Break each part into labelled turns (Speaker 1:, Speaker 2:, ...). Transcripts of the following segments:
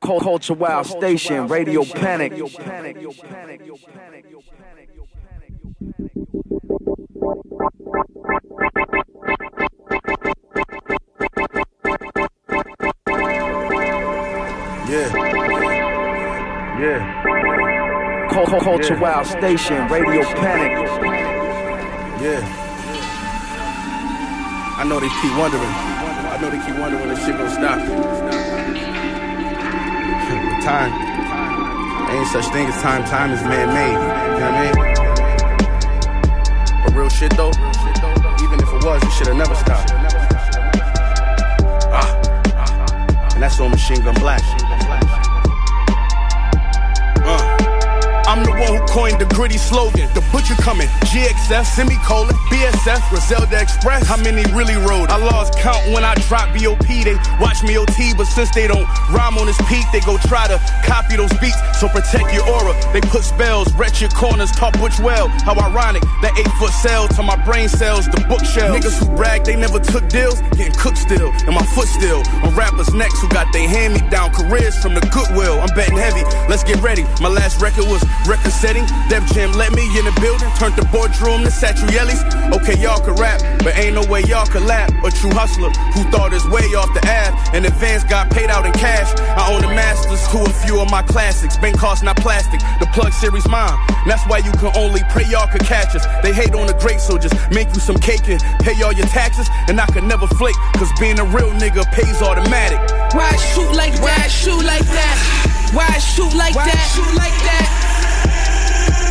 Speaker 1: Culture Wild Station, Radio Panik.
Speaker 2: Yeah. Yeah.
Speaker 1: Culture Wild Station, Radio Panik.
Speaker 2: Yeah. I know they keep wondering. I know they keep wondering when this shit gonna stop. Time. Ain't such thing as time. Time is man-made. You know what I mean? But real shit though, even if it was, it should have never stopped. Ah. And that's on Machine Gun Black. Coined the gritty slogan. The butcher coming, GXF, semicolon, BSF, Griselda Express. How many really rode? I lost count when I dropped BOP. They watch me OT, but since they don't rhyme on this peak, they go try to copy those beats. So protect your aura. They put spells, wretch your corners, talk which well. How ironic, that eight foot cell to my brain cells, the bookshelf. Niggas who brag they never took deals, getting cooked still, and my foot still. On rappers next who got they hand me down careers from the goodwill. I'm betting heavy. Let's get ready. My last record was record setting. Def Jam let me in the building, turned the boardroom to Satriale's. Okay, y'all can rap, but ain't no way y'all can lap. A true hustler who thought his way off the app. and advance, got paid out in cash. I own the masters to a few of my classics. Bank cost not plastic. The plug series mine. That's why you can only pray y'all could catch us. They hate on the great, so just make you some cake and pay all your taxes. And I could never flake, cause being a real nigga pays automatic.
Speaker 3: Why I shoot like that? Why I shoot like that? Why I shoot like that? Shoot like that?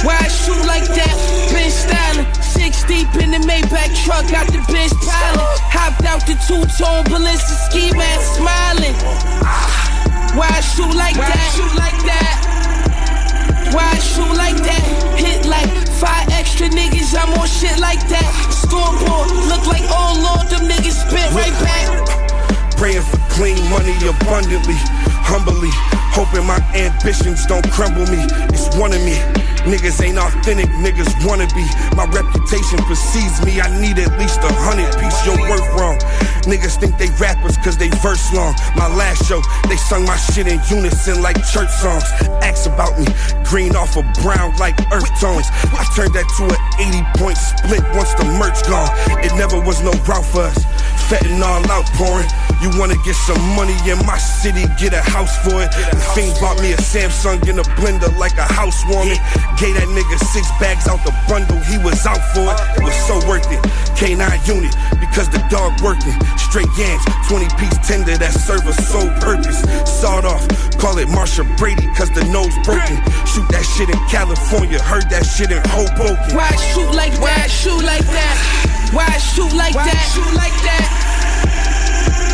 Speaker 3: Why I shoot like that? Been styling. Six deep in the Maybach truck, got the bitch piling. Hopped out the two-tone ballistic ski mask, smiling. Why I shoot like that? I Shoot like that? Why I shoot like that? Hit like five extra niggas, I'm on shit like that. Scoreboard, look like, oh lord, them niggas spit right back.
Speaker 2: Praying for clean money abundantly, humbly. Hoping my ambitions don't crumble me. It's one of me. Niggas ain't authentic, niggas wanna be. My reputation precedes me. I need at least a hundred piece. Your worth wrong. Niggas think they rappers cause they verse long. My last show, they sung my shit in unison like church songs. Ask about me, green off of brown like earth tones. I turned that to an 80 point split once the merch gone. It never was no route for us. Fentanyl outpouring. You wanna get some money in my city, get a house for it. The fiend bought me a Samsung in a blender like a housewarming. Gave that nigga six bags out the bundle, he was out for it. It was so worth it. K9 unit, because the dog working. Straight yams, 20 piece tender that serve a sole purpose. Sawed off, call it Marcia Brady, cause the nose broken. Shoot that shit in California, heard that shit in Hoboken.
Speaker 3: Why shoot like that? Why Shoot like that? Why shoot like that? Shoot like that?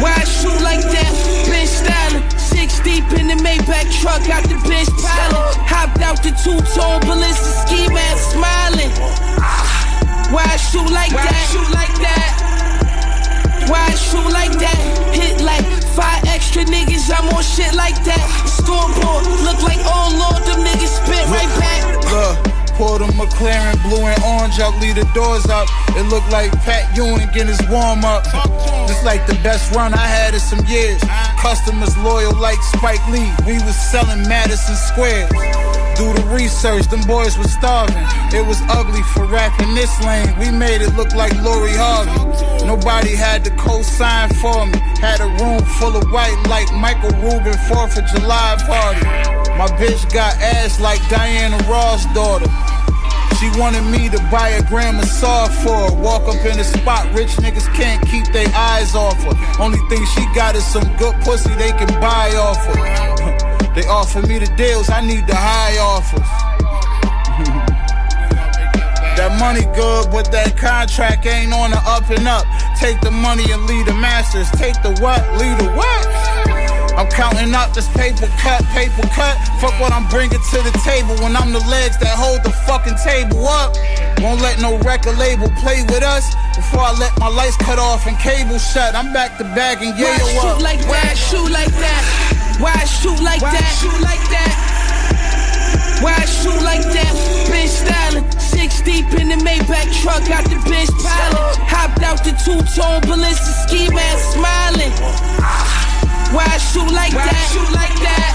Speaker 3: Why I shoot like that? Been styling. Six deep in the Maybach truck, got the bitch piling. Hopped out the two-tone ballistic ski mask, smiling. Why shoot like that? Shoot like that? Why I shoot like that? Hit like five extra niggas, I'm on shit like that. Scoreboard, look like, oh lord, them niggas spit right back.
Speaker 4: Look. Pulled a McLaren, blue and orange out, leave the doors up. It looked like Pat Ewing getting his warm up. Just like the best run I had in some years. Customers loyal like Spike Lee. We was selling Madison Square. Do the research, them boys was starving. It was ugly for rapping this lane. We made it look like Lori Harvey. Nobody had to co-sign for me. Had a room full of white like Michael Rubin 4th of July party. My bitch got ass like Diana Ross' daughter. She wanted me to buy a gram of saw for her. Walk up in the spot, rich niggas can't keep their eyes off her. Only thing she got is some good pussy they can buy off her. they offer me the deals, I need the high offers. that money good, but that contract ain't on the up and up. Take the money and lead the masters. Take the what, lead the what? I'm counting up this paper cut, paper cut. Fuck what I'm bringing to the table when I'm the legs that hold the fucking table up. Won't let no record label play with us before I let my lights cut off and cable shut. I'm back to back and yeah,
Speaker 3: Why shoot like that? Shoot like that? Why shoot like that? Shoot like that? Why I shoot like that? Bitch styling. Six deep in the Maybach truck, got the bitch piling. Hopped out the two-tone ballistic ski mask, smiling. Why I shoot like Why that? Shoot like that?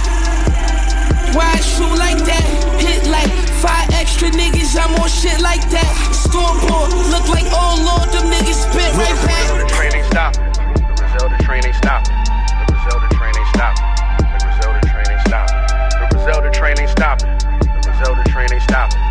Speaker 3: Why I shoot like that? Hit like five extra niggas, I'm on shit like that. Stormboard, look like oh lord, them niggas spit right back.
Speaker 5: The train ain't stopping. The Griselda train ain't stopping. The Griselda train ain't stopping. The Griselda train ain't stopping. The Griselda train ain't stopping. The Griselda train ain't stopping.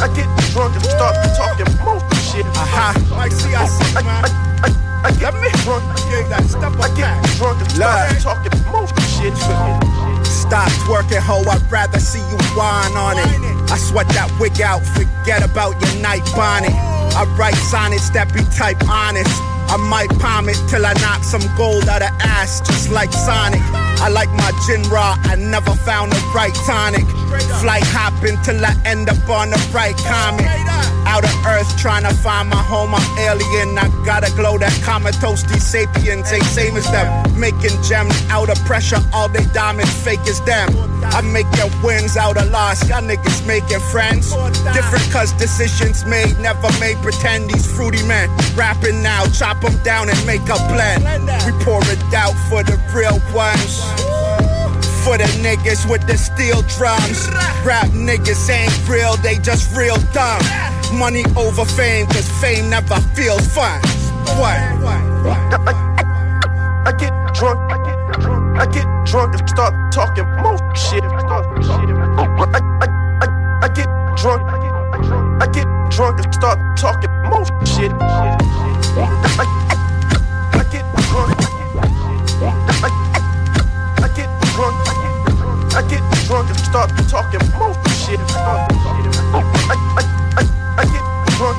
Speaker 6: I get drunk and start talking most shit, uh-huh. Like see, I see, man. I, I, I get me drunk, ain't got step I get drunk and start talking most shit.
Speaker 7: Stop twerking, ho. I'd rather see you whine on it. I sweat that wig out, forget about your night bonnet. I write sonnets that be type honest. I might palm it till I knock some gold out of ass, just like Sonic. I like my gin raw, I never found the right tonic. Flight hopping till I end up on the right comet. Out of earth trying to find my home, I'm alien. I gotta glow that comatose, these sapiens ain't same as them. Making gems out of pressure, all they diamonds fake as them. I make your wins out of loss, y'all niggas making friends. Different cause decisions made, never made pretend these fruity men. Rapping now, chop them down and make a blend. We pour it out for the real ones. For the niggas with the steel drums. Rap niggas ain't real, they just real dumb. Money over fame, cause fame never feels fun. What?
Speaker 6: I get drunk, I get drunk, I get drunk and start talking most shit. I, I, I, I get drunk, I get drunk, I get drunk and start talking most shit. I, I drunk and start talking most shit. I, I, I, I get drunk,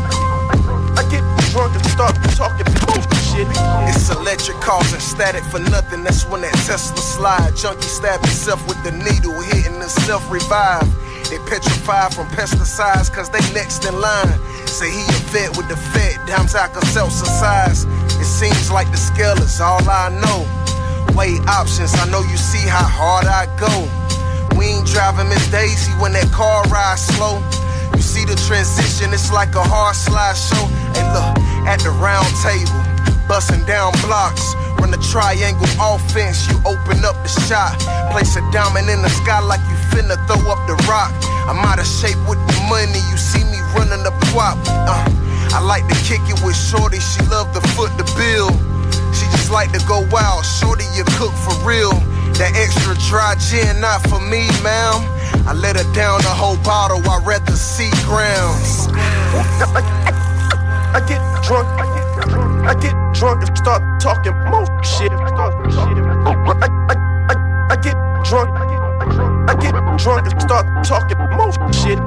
Speaker 6: I get drunk and start talking most shit.
Speaker 8: It's electric causing static for nothing. That's when that Tesla slide. Junkie stab himself with the needle, hitting himself revive. They petrified from pesticides, cause they next in line. Say he a vet with the Fed, dimes Alka-Seltzer size. It seems like the scale is all I know. Weigh options, I know you see how hard I go. We ain't driving Miss Daisy when that car rides slow. You see the transition, it's like a hard slide show. And look, at the round table, busting down blocks. Run the triangle offense, you open up the shot. Place a diamond in the sky like you finna throw up the rock. I'm out of shape with the money, you see me running the plot. Uh, I like to kick it with Shorty, she love the foot the bill. She just like to go wild, Shorty, you cook for real. That extra dry gin, not for me, ma'am. I let her down the whole bottle, I'd rather see grounds.
Speaker 6: I get drunk, I get drunk, I get drunk and start talking most shit. I, I, I, I get drunk, I get drunk, I get drunk and start talking most shit.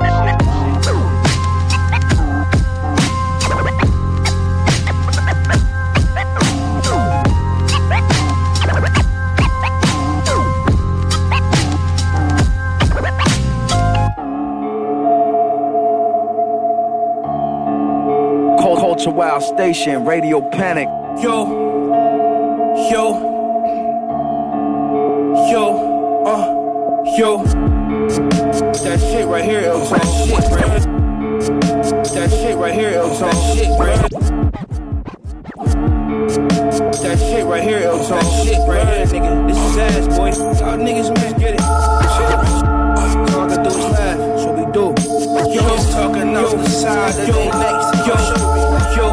Speaker 1: Wild Station, Radio Panik.
Speaker 3: Yo, yo, yo, uh, yo. That shit right here, it was that shit, right? That shit right here, it was that shit, right? That shit right here, it was that shit right here, nigga. This is ass, boy. Y'all niggas, man, get it. Shit. All I can do is laugh, so we do. Talking off the side of their. Yo, yo,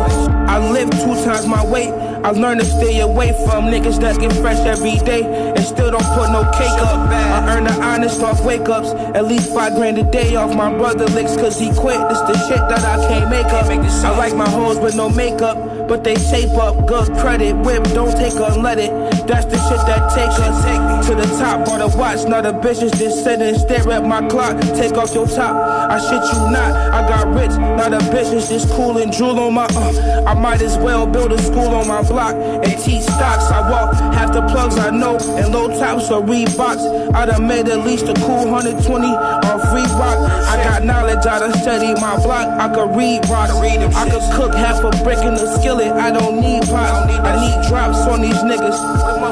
Speaker 3: I live two times my weight. I learned to stay away from niggas that get fresh every day and still don't put no cake up. I earn the honest off wake ups. At least five grand a day off my brother licks cause he quit. This the shit that I can't make up. I like my hoes with no makeup, but they tape up. Good credit, whip, don't take her and let it. That's the shit that takes us to the top. Bought a watch, not a bitches just sit and stare at my clock. Take off your top, I shit you not. I got rich, not a business just cool and drool on my. Uh, I might as well build a school on my block and teach stocks. I walk half the plugs I know and low tops or Reeboks. I done made at least a cool 120 off Reebok. I got knowledge, I done studied my block. I could read rocks. I could cook half a brick in the skillet. I don't need pots. I need drops on these niggas.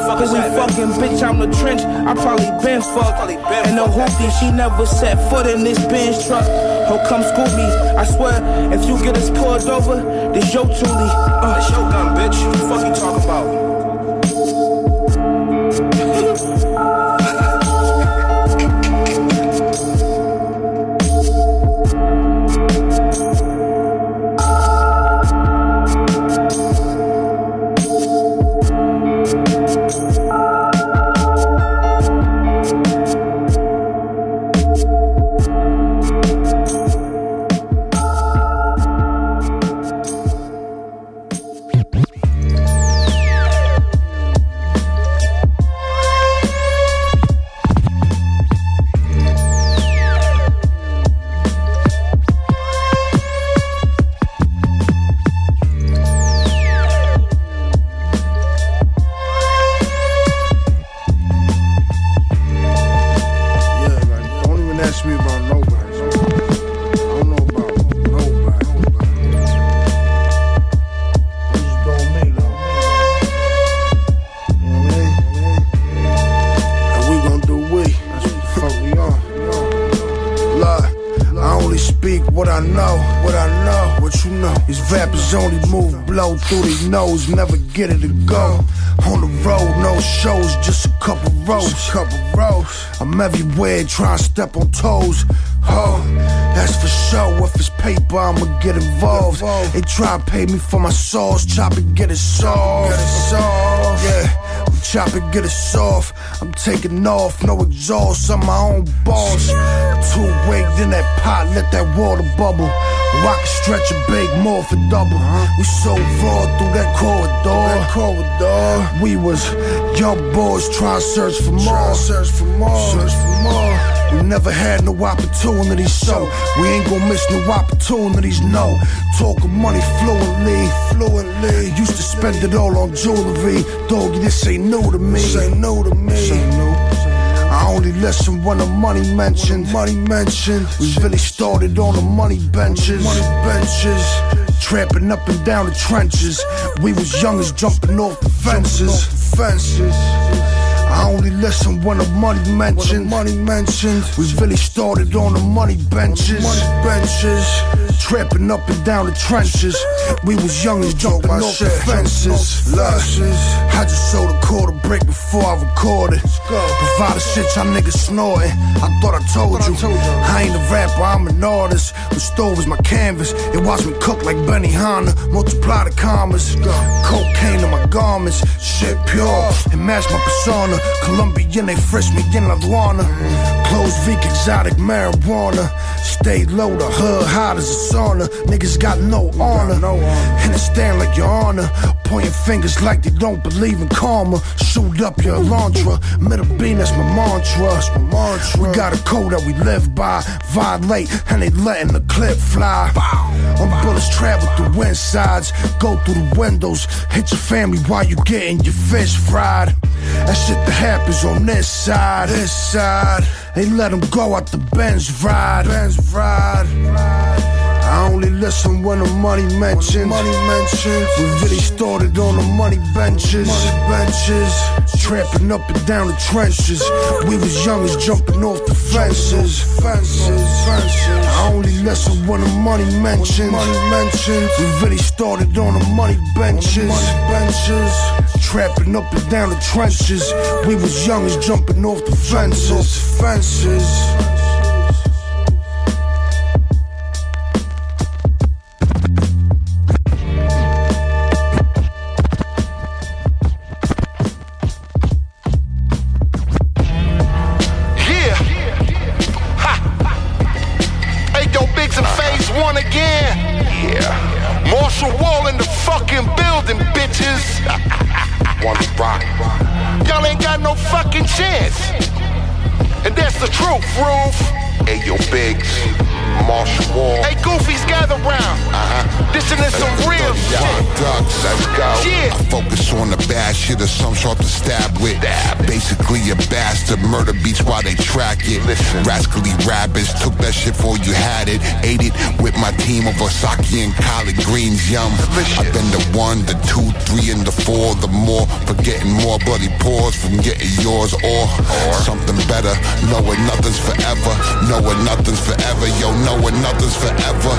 Speaker 3: But we fucking, bitch, I'm the trench. I probably been fucked. And the hoopty, she never set foot in this Benz truck. Ho, come scoop me. I swear, if you get us pulled over, this your Thule. Uh,
Speaker 9: It's your gun, bitch. What the fuck you talking about?
Speaker 10: What you know. These rappers only move, blow through their nose, never get it to go. On the road, no shows, just a couple rows, couple rows. I'm everywhere, trying to step on toes. Oh, that's for sure. If it's paper, I'ma get involved. They try to pay me for my sauce, chop it, get it soft. Yeah, chop it, get it soft. I'm taking off, no exhaust, I'm my own boss. Two wigged in that pot, let that water bubble. Can stretch a big more for double. We so raw through that corridor. corridor. We was young boys trying to search for more. Search for more. Search for more. We never had no opportunities, so we ain't gonna miss no opportunities. No, talking money fluently, fluently. Used to spend it all on jewelry. Doggy, this ain't new to me. This ain't new to me. This ain't new. I only listen when the money mentioned. Money mentioned. We really started on the money benches. Money benches. Tramping up and down the trenches. We was young as jumping off the fences. Fences. I only listen when the money mentioned. Money mentioned. We really started on the money benches. Money benches. Tramping up and down the trenches. We was young and jumping off the fences. Luscious. I just sold a quarter break before I recorded. Provided shit y'all niggas snorting. I thought I told you. I ain't a rapper, I'm an artist. The stove is my canvas. It watch me cook like Benihana. Multiply the commas. Cocaine in my garments. Shit pure. And match my persona. Colombian, they fresh me in Aduana. Clothes Vic exotic marijuana. Stay low, the hood hot as a sauna. Niggas got no honor. And they stand like your honor. Pointing fingers like they don't believe in karma. Shoot up your Elantra. Middle beam, that's my mantra. That's my mantra. We got a code that we live by. Violate, and they letting the clip fly. On bullets travel through wind sides. Go through the windows. Hit your family while you getting your fish fried. That shit that happens on this side. This side. They let them go out the Benz ride. Benz ride. I only listen when the money mentions. Money mentioned. We really started on the money benches. Money benches. Tramping up and down the trenches. We was young as jumping off the fences. Fences. Fences. I only listen when the money mentions. Money mentioned. We really started on the money benches. Money benches. Trapping up and down the trenches. We was young as jumping off the fences. Fences.
Speaker 8: Bitches. One rock. Y'all ain't got no fucking chance. And that's the truth, Roof. Hey, yo, Biggs. Marshall Wall. Hey, Goofies, gather round. Uh-huh. This and this some real shit.
Speaker 11: Ducks, let's go.
Speaker 8: Yeah.
Speaker 11: I focus on the bad shit or some sharp to stab with. Basically a bastard, murder beats while they track it. Rascally rabbits took that shit before you had it. Ate it with my team of Osaki and collard greens, yum. I've been the one, the two, three, and the four. The more for getting more bloody pores from getting yours or, something better. Knowing nothing's forever. Knowing nothing's forever. Yo, knowing nothing's forever.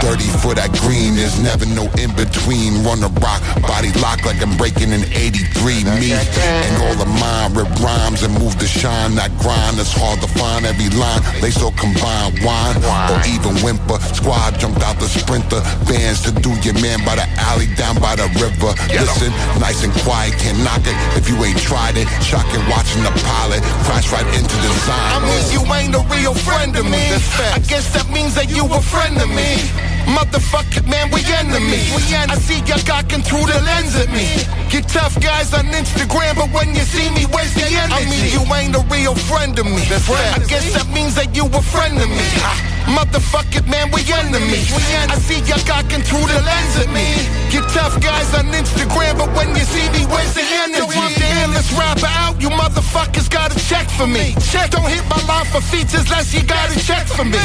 Speaker 11: Dirty for that green, there's never no in between. Run a rock, body lock like I'm breaking in 83. Me and all the mind rip rhymes and move to shine. That grind that's hard to find every line. They so combine wine or even whimper. Squad jumped out the sprinter. Bands to do your man by the alley down by the river. Listen, nice and quiet, can't knock it if you ain't tried it. Shocking watching the pilot crash right into the sign.
Speaker 12: I mean, you ain't a real friend of me. I guess that means that you a friend of me. Motherfucker, man, we enemies. I see you gawking through the lens at me. Get tough guys on Instagram, but when you see me, where's the energy? I mean, you ain't a real friend of me. I guess that means that you a friend of me. Motherfucker, man, we enemies. I see you gawking through the lens at me. Get tough guys on Instagram, but when you see me, where's the energy? Yo, I'm the endless rapper out. You motherfuckers gotta check for me. Check, don't hit my line for features less you gotta check for me.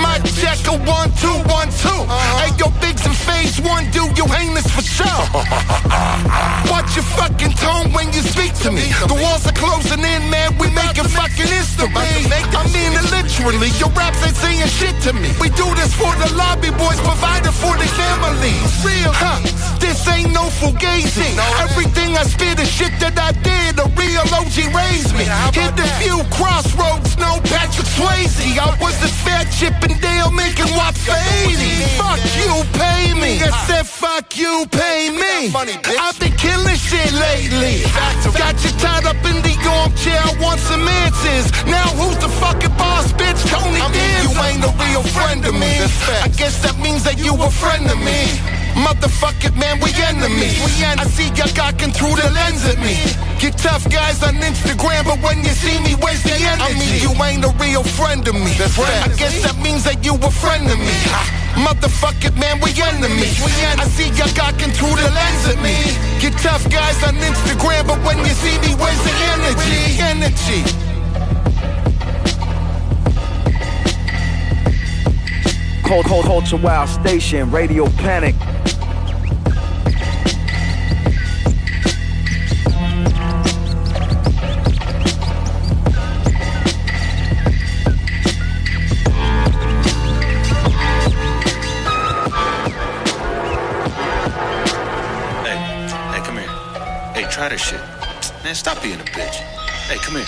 Speaker 12: My check a one, two, one, two. Hey, yo, bigs and phase one, do you heinous for sure? Watch your fucking tone when you speak to me. The walls are closing in, man. We making fucking history. I mean it literally. Your raps ain't saying shit to me. We do this for the lobby boys, provided for the families. Real, huh? This ain't no fugazi. Everything I spit is shit that I did. A real OG raised me. Hit the few crossroads, no Patrick Swayze. I was the fat Chippendale making what for 80. Fuck you, pay me. I said fuck you, pay me. I've been killing shit lately. Got you tied up in the armchair, I want some answers. Now who's the fucking boss, bitch? Tony you ain't a real friend of me. I guess that means that you a friend of me. Motherfucker, man, we enemies. I see you gawking through the lens at me. Get tough guys on Instagram, but when you see me, where's the energy? I mean, you ain't a real friend of me. I guess that means that you a friend of me. Motherfucker, man, we enemies. I see you gawking through the lens at me. Get tough guys on Instagram, but when you see me, where's the energy? Energy.
Speaker 1: Cold, cold, culture wild station, Radio Panik.
Speaker 13: Hey, hey, come here. Hey, try this shit. Man, stop being a bitch. Hey, come here.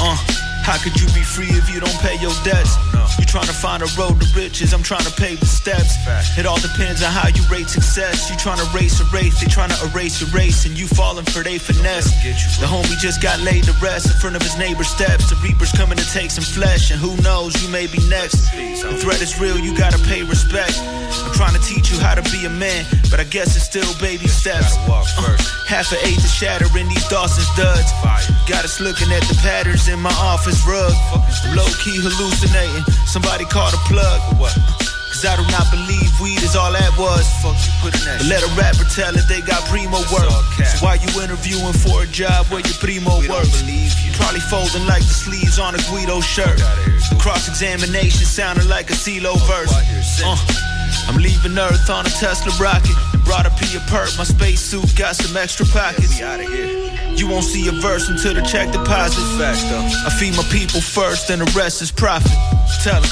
Speaker 14: Uh, how could you be free if you don't pay your debts? You trying to find a road to riches, I'm trying to pave the steps. It all depends on how you rate success. You trying to race a race, they trying to erase your race, and you falling for they finesse. The homie just got laid to rest in front of his neighbor's steps. The reaper's coming to take some flesh, and who knows, you may be next. The threat is real, you gotta pay respect. I'm trying to teach you how to be a man, but I guess it's still baby steps. Uh, half an eighth to shatter in these Dawson's duds. Got us looking at the patterns in my office Low key hallucinating. Somebody called a plug. Cause I do not believe weed is all that was. Fuck you putting that But let a rapper tell it they got primo work. So why you interviewing for a job where your primo works? Believe You probably folding like the sleeves on a Guido shirt. Cross examination sounding like a CeeLo verse. Uh, I'm leaving Earth on a Tesla rocket. And brought a P a perk. My spacesuit got some extra pockets. You won't see a verse until the check deposit. I feed my people first, and the rest is profit. Tell 'em.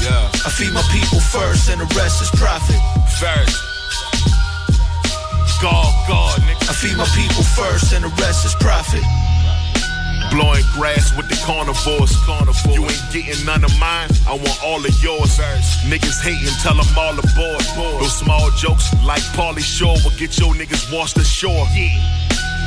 Speaker 13: Yeah.
Speaker 14: I feed my people first, and the rest is profit.
Speaker 13: First. God, God, nigga.
Speaker 14: I feed my people first, and the rest is profit.
Speaker 2: Blowing grass with the carnivores. You ain't getting none of mine. I want all of yours. Niggas hating, tell them all aboard. Those small jokes like Pauly Shore will get your niggas washed ashore.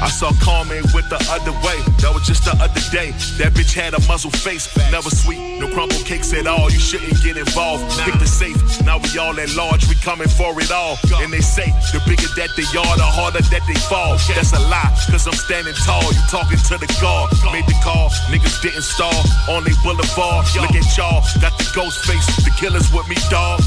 Speaker 2: I saw Carmen with the other way. That was just the other day. That bitch had a muzzle face. Never sweet, no crumble cakes at all. You shouldn't get involved. Pick the safe. Now we all at large. We coming for it all. And they say the bigger that they are, the harder that they fall. That's a lie, cause I'm standing tall. You talking to the guard. Made the call. Niggas didn't stall on they boulevard. Look at y'all. Got the ghost face. The killers with me, dog.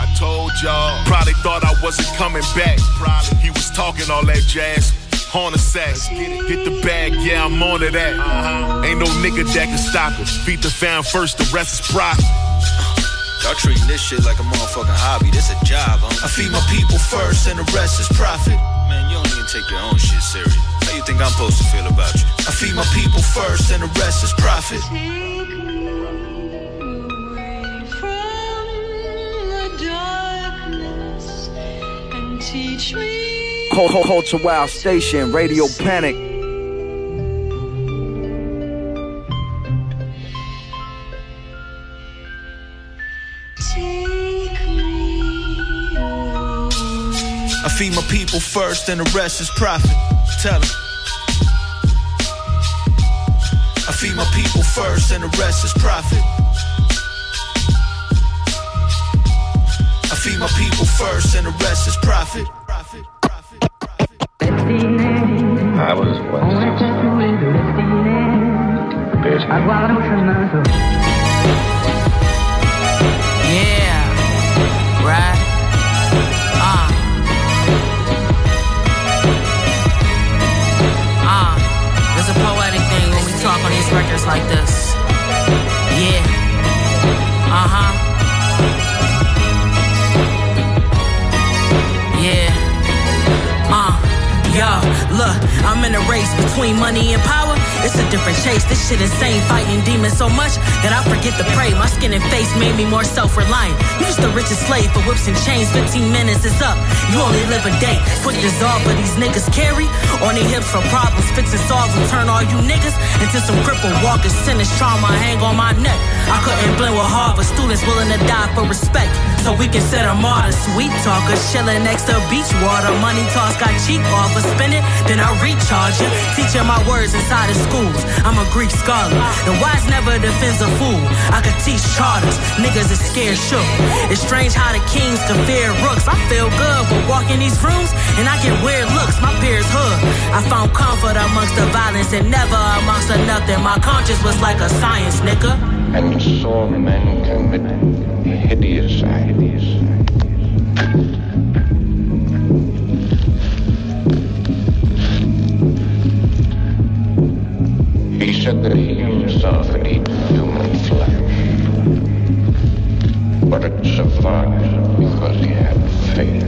Speaker 2: I told y'all. Probably thought I wasn't coming back. Probably he was talking all that jazz. Horn a sack, hit the bag, yeah, I'm on to that. Uh-huh. Ain't no nigga that can stop it. Feed the fam first, the rest is profit.
Speaker 13: Y'all treating this shit like a motherfucking hobby. This a job, huh?
Speaker 14: I feed my people first, and the rest is profit.
Speaker 13: Man, you don't even take your own shit serious. How you think I'm supposed to feel about you?
Speaker 14: I feed my people first, and the rest is profit.
Speaker 1: Teach me Culture Wild Station, Radio Panik.
Speaker 14: Take I feed my people first, and the rest is profit. Tell them. I feed my people first, and the rest is profit. I feed my people first, and the rest is profit.
Speaker 8: I was once
Speaker 15: Yeah, right. Uh. Uh. There's a poetic thing when we talk on these records like this. Yeah. Uh huh. Yo, look, I'm in a race between money and power. It's a different chase. This shit insane, fighting demons so much that I forget to pray. My skin and face made me more self-reliant. You the richest slave for whips and chains. 15 minutes is up. You only live a day. Quick dissolve, but these niggas carry on their hips for problems. Fix and solve and turn all you niggas into some crippled walkers. Sentence trauma hang on my neck. I couldn't blend with Harvard students willing to die for respect. So we consider martyrs, sweet talkers, chilling next to beach water. Money toss got cheap offers, spend it, then I recharge it. Teaching my words inside of schools. I'm a Greek scholar. The wise never defends a fool. I could teach charters. Niggas is scared shook. It's strange how the kings can fear rooks. I feel good, but walking these rooms and I get weird looks. My peers hood. I found comfort amongst the violence and never amongst the nothing. My conscience was like a science, nigga.
Speaker 8: And saw men commit hideous acts. He said that he himself had eaten human flesh, but it survived because he had faith.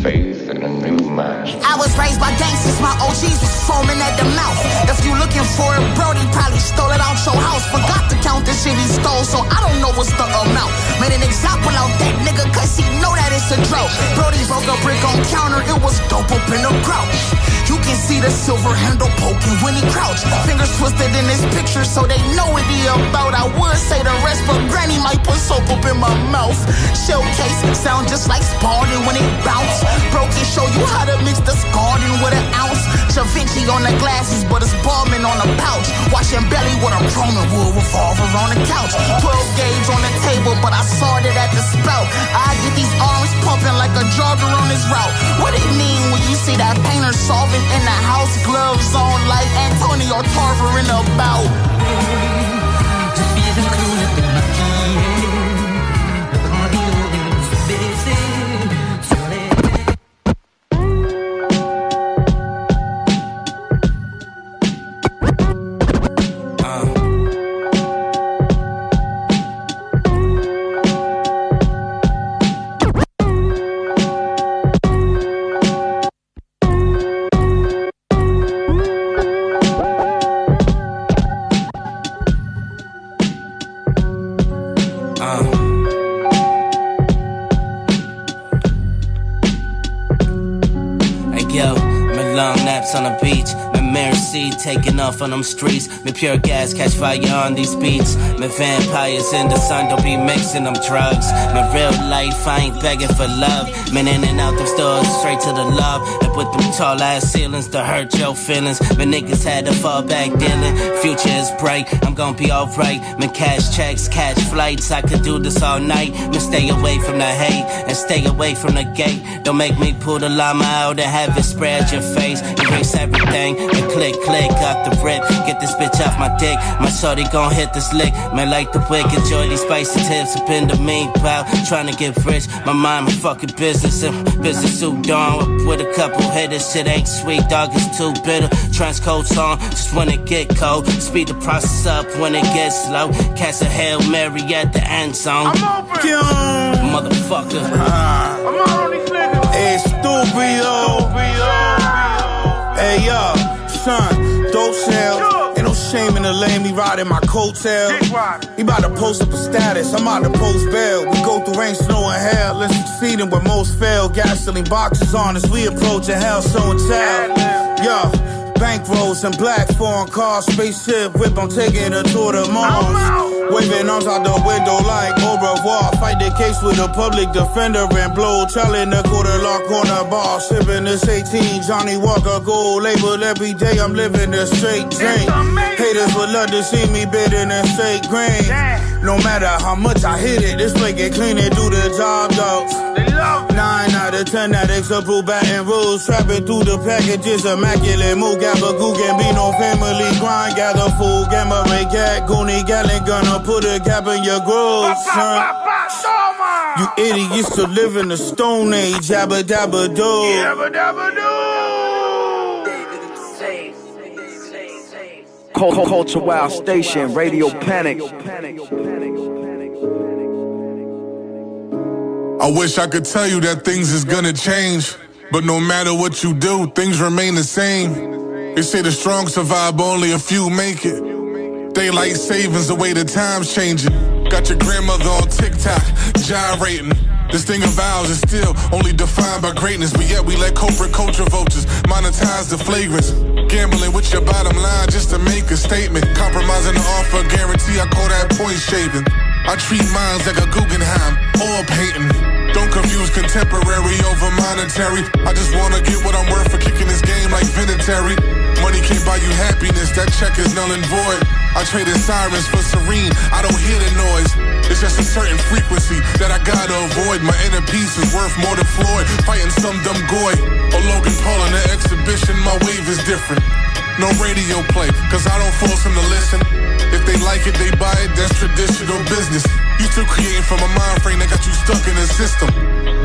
Speaker 8: Faith in a new master.
Speaker 16: I was raised by gangsters, my OGs was foaming at the mouth. If you looking for it, Brody probably stole it out your house. Forgot to count the shit he stole, so I don't know what's the amount. Made an example out that nigga, cause he know that it's a drought. Brody broke a brick on counter, it was dope up in the grouch. Can see the silver handle poking when he crouched. Fingers twisted in his picture, so they know what he about. I would say the rest, but Granny might put soap up in my mouth. Showcase sound just like Spalding when it bounce. Broken show you how to mix the Scalding with an ounce. Da Vinci on the glasses, but it's Ballman on the pouch. Watching belly with a Roman wood revolver on the couch. 12 gauge on the table, but I saw it at the spout. I get these arms pumping like a jogger on his route. What it mean when you see that painter solving in the house, gloves on like Antonio Tarver in the bout?
Speaker 17: Mercy taking off on them streets. Me pure gas catch fire on these beats. My vampires in the sun don't be mixing them drugs. My real life, I ain't begging for love. Man in and out them stores, straight to the love. And put them tall ass ceilings to hurt your feelings. My niggas had to fall back dealing. Future is bright, I'm gonna be alright. My cash checks, catch flights. I could do this all night. Me stay away from the hate and stay away from the gate. Don't make me pull the llama out and have it spread your face. face, erase everything, and click, click, up the rip. Get this bitch off my dick. My shorty gon' hit this lick. Man, like the wick, enjoy these spicy tips up in the mean pile. Trying to get rich, my mind, my fucking business. And business suit on with a couple hitters. Shit ain't sweet, dog, it's too bitter. Transcode song, just when it get cold. Speed the process up when it gets slow. Catch a Hail Mary at the end zone. I'm over. Motherfucker.
Speaker 18: I'm on these Hey, stupido. Hey, yo, son, dope sales. Ain't no shame in the lane, me riding my coattail. He about to post up a status, I'm about to post bail. We go through rain, snow, and hell, and succeeding where most fail. Gasoline boxes on as we approach a hell, so and tell. Yo. Bankrolls and black foreign cars, spaceship whip, I'm taking a tour to Mars. Waving arms out the window like au revoir. Fight the case with a public defender and blow. Telling the quarter lock on the bar. Sipping this 18, Johnnie Walker gold label. Every day I'm living a straight drink. Haters would love to see me bidding in straight green. No matter how much I hit it, this play get clean and do the job, dogs. Nine out of ten addicts approve batting rules. Trapping through the packages, immaculate move. Gabagoo can be no family grind. Gather food, gamma ray cat, goonie gallon gonna put a gap in your groove, son. You idiots to live in the stone age, yabba dabba do. Yabba dabba
Speaker 1: Cul- Cul- Culture Wild Station, Radio Panik.
Speaker 19: I wish I could tell you that things is gonna change. But no matter what you do, things remain the same. They say the strong survive, only a few make it. Daylight savings, the way the time's changing. Got your grandmother on TikTok, gyrating. This thing of ours is still only defined by greatness, but yet we let corporate culture vultures monetize the flagrance. Gambling with your bottom line just to make a statement. Compromising the offer, guarantee I call that point shaving. I treat minds like a Guggenheim, oil painting. Don't confuse contemporary over monetary. I just wanna get what I'm worth for kicking this game like Vinatieri. Money can't buy you happiness, that check is null and void. I traded sirens for serene, I don't hear the noise. It's just a certain frequency that I gotta avoid. My inner peace is worth more than Floyd, fighting some dumb goy. Or Logan Paul in the exhibition, my wave is different. No radio play, cause I don't force them to listen. If they like it, they buy it, that's traditional business. You still creating from a mind frame that got you stuck in the system.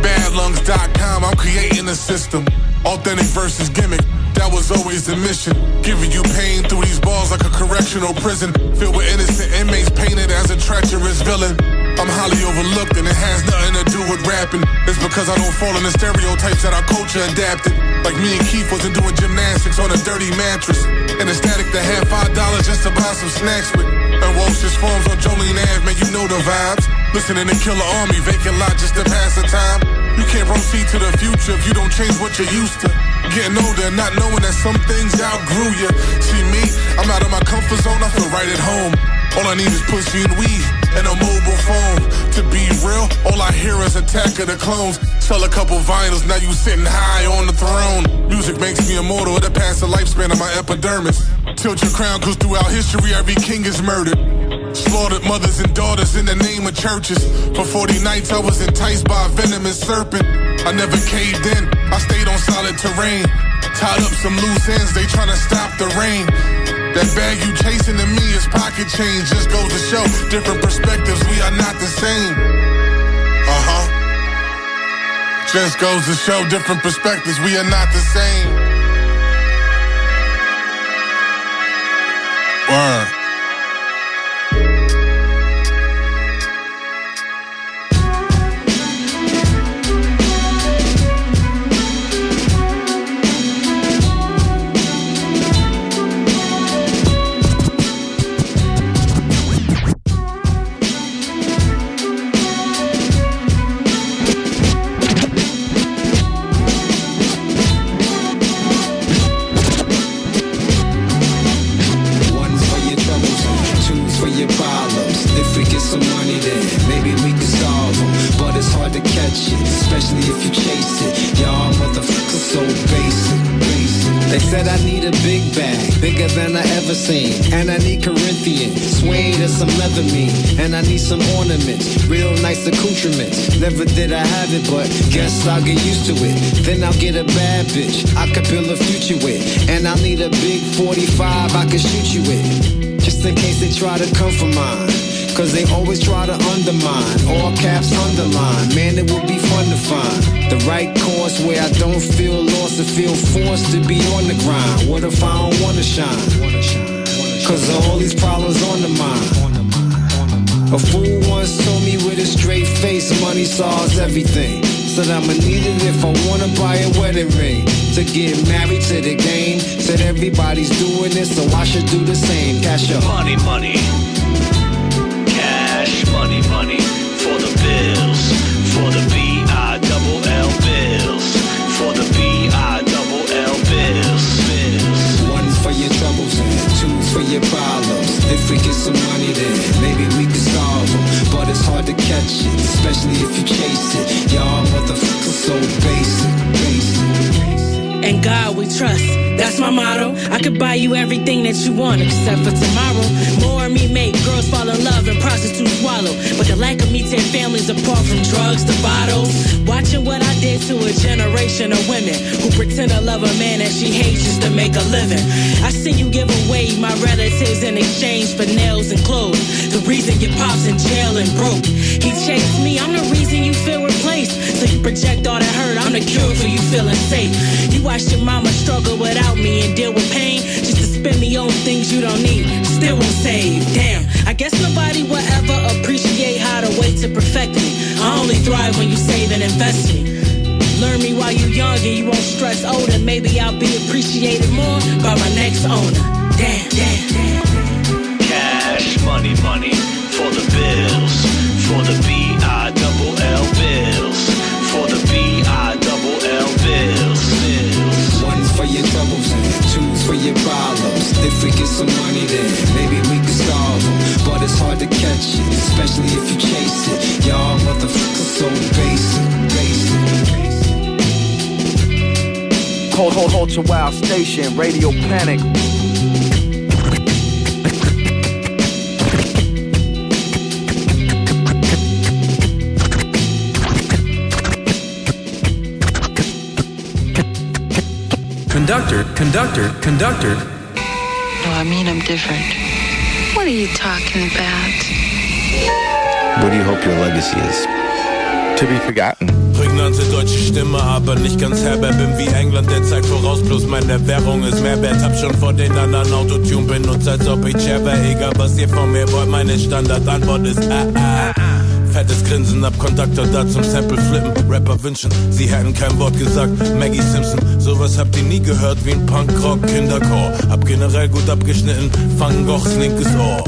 Speaker 19: Badlungs.com, I'm creating a system. Authentic versus gimmick, that was always the mission. Giving you pain through these balls like a correctional prison. Filled with innocent inmates painted as a treacherous villain. I'm highly overlooked and it has nothing to do with rapping. It's because I don't fall in the stereotypes that our culture adapted. Like me and Keith wasn't doing gymnastics on a dirty mattress. And ecstatic to have five dollars just to buy some snacks with. And Walsh's farms on Jolene Ave, man, you know the vibes. Listening to Killer Army, vacant lot just to pass the time. You can't proceed to the future if you don't change what you're used to. Getting older, and not knowing that some things outgrew you. See me, I'm out of my comfort zone, I feel right at home. All I need is pussy and weed and a mobile phone. To be real, all I hear is attack of the clones. Sell a couple vinyls, now you sitting high on the throne. Music makes me immortal, it'll pass the lifespan of my epidermis. Tilt your crown, cause throughout history, every king is murdered. Slaughtered mothers and daughters in the name of churches. For 40 nights, I was enticed by a venomous serpent. I never caved in, I stayed on solid terrain. Tied up some loose ends, they tryna stop the rain. That bag you chasing to me is pocket change. Just goes to show different perspectives, we are not the same. Uh huh. Just goes to show different perspectives, we are not the same. Word.
Speaker 20: Real nice accoutrements. Never did I have it, but guess I'll get used to it. Then I'll get a bad bitch I could build a future with. And I'll need a big 45 I could shoot you with. Just in case they try to come for mine. Cause they always try to undermine, all caps underline. Man, it would be fun to find the right course where I don't feel lost or feel forced to be on the grind. What if I don't wanna shine? Cause all these problems on the mind. A fool once told me with a straight face, money solves everything. Said I'ma need it if I wanna buy a wedding ring. To get married to the game. Said everybody's doing this, so I should do the same. Cash up.
Speaker 21: Money, money.
Speaker 15: Motto. I could buy you everything that you want except for tomorrow. More me make girls fall in love and prostitutes swallow. But the lack of tear families apart from drugs to bottles. Watching what I did to a generation of women who pretend to love a man that she hates just to make a living. I seen you give away my relatives in exchange for nails and clothes. The reason your pop's in jail and broke. He chased me. I'm the reason you feel replaced. So you project all that hurt. I'm the cure for you feeling safe. You watched your mama struggle without me and deal with pain just to spend me on things you don't need. Still won't save. Damn. I guess nobody will ever appreciate how to wait to perfect me. I only thrive when you save and invest me. Learn me while you're young and you won't stress older. Maybe I'll be appreciated more by my next owner. Damn, damn, damn.
Speaker 21: Cash, money, money. For the bills. For the B-I double L bills. For the B-I double L bills. Bills.
Speaker 20: One's for your troubles your problems. If we get some money, then maybe we can solve them. But it's hard to catch it, especially if you chase it. Y'all motherfuckers so basic, basic.
Speaker 1: Hold, hold your wild station, Radio Panik.
Speaker 22: Conductor, conductor, conductor.
Speaker 23: No, I mean I'm different. What are you talking about?
Speaker 24: What do you hope your legacy is? To be forgotten.
Speaker 18: Prägnante deutsche Stimme, aber nicht ganz herber. Bin wie England, der Zeit voraus, plus meine Währung ist Mehrwert. Hab schon vor den anderen Autotune benutzt, als ob ich wär. Egal, was ihr von mir wollt, meine Standardantwort ist ah, ah. Fettes Grinsen ab Kontaktor da zum Sample flippen. Rapper wünschen, sie hätten kein Wort gesagt. Maggie Simpson, sowas habt ihr nie gehört wie ein Punkrock Kinderchor. Hab generell gut abgeschnitten, Van Goghs linkes Ohr.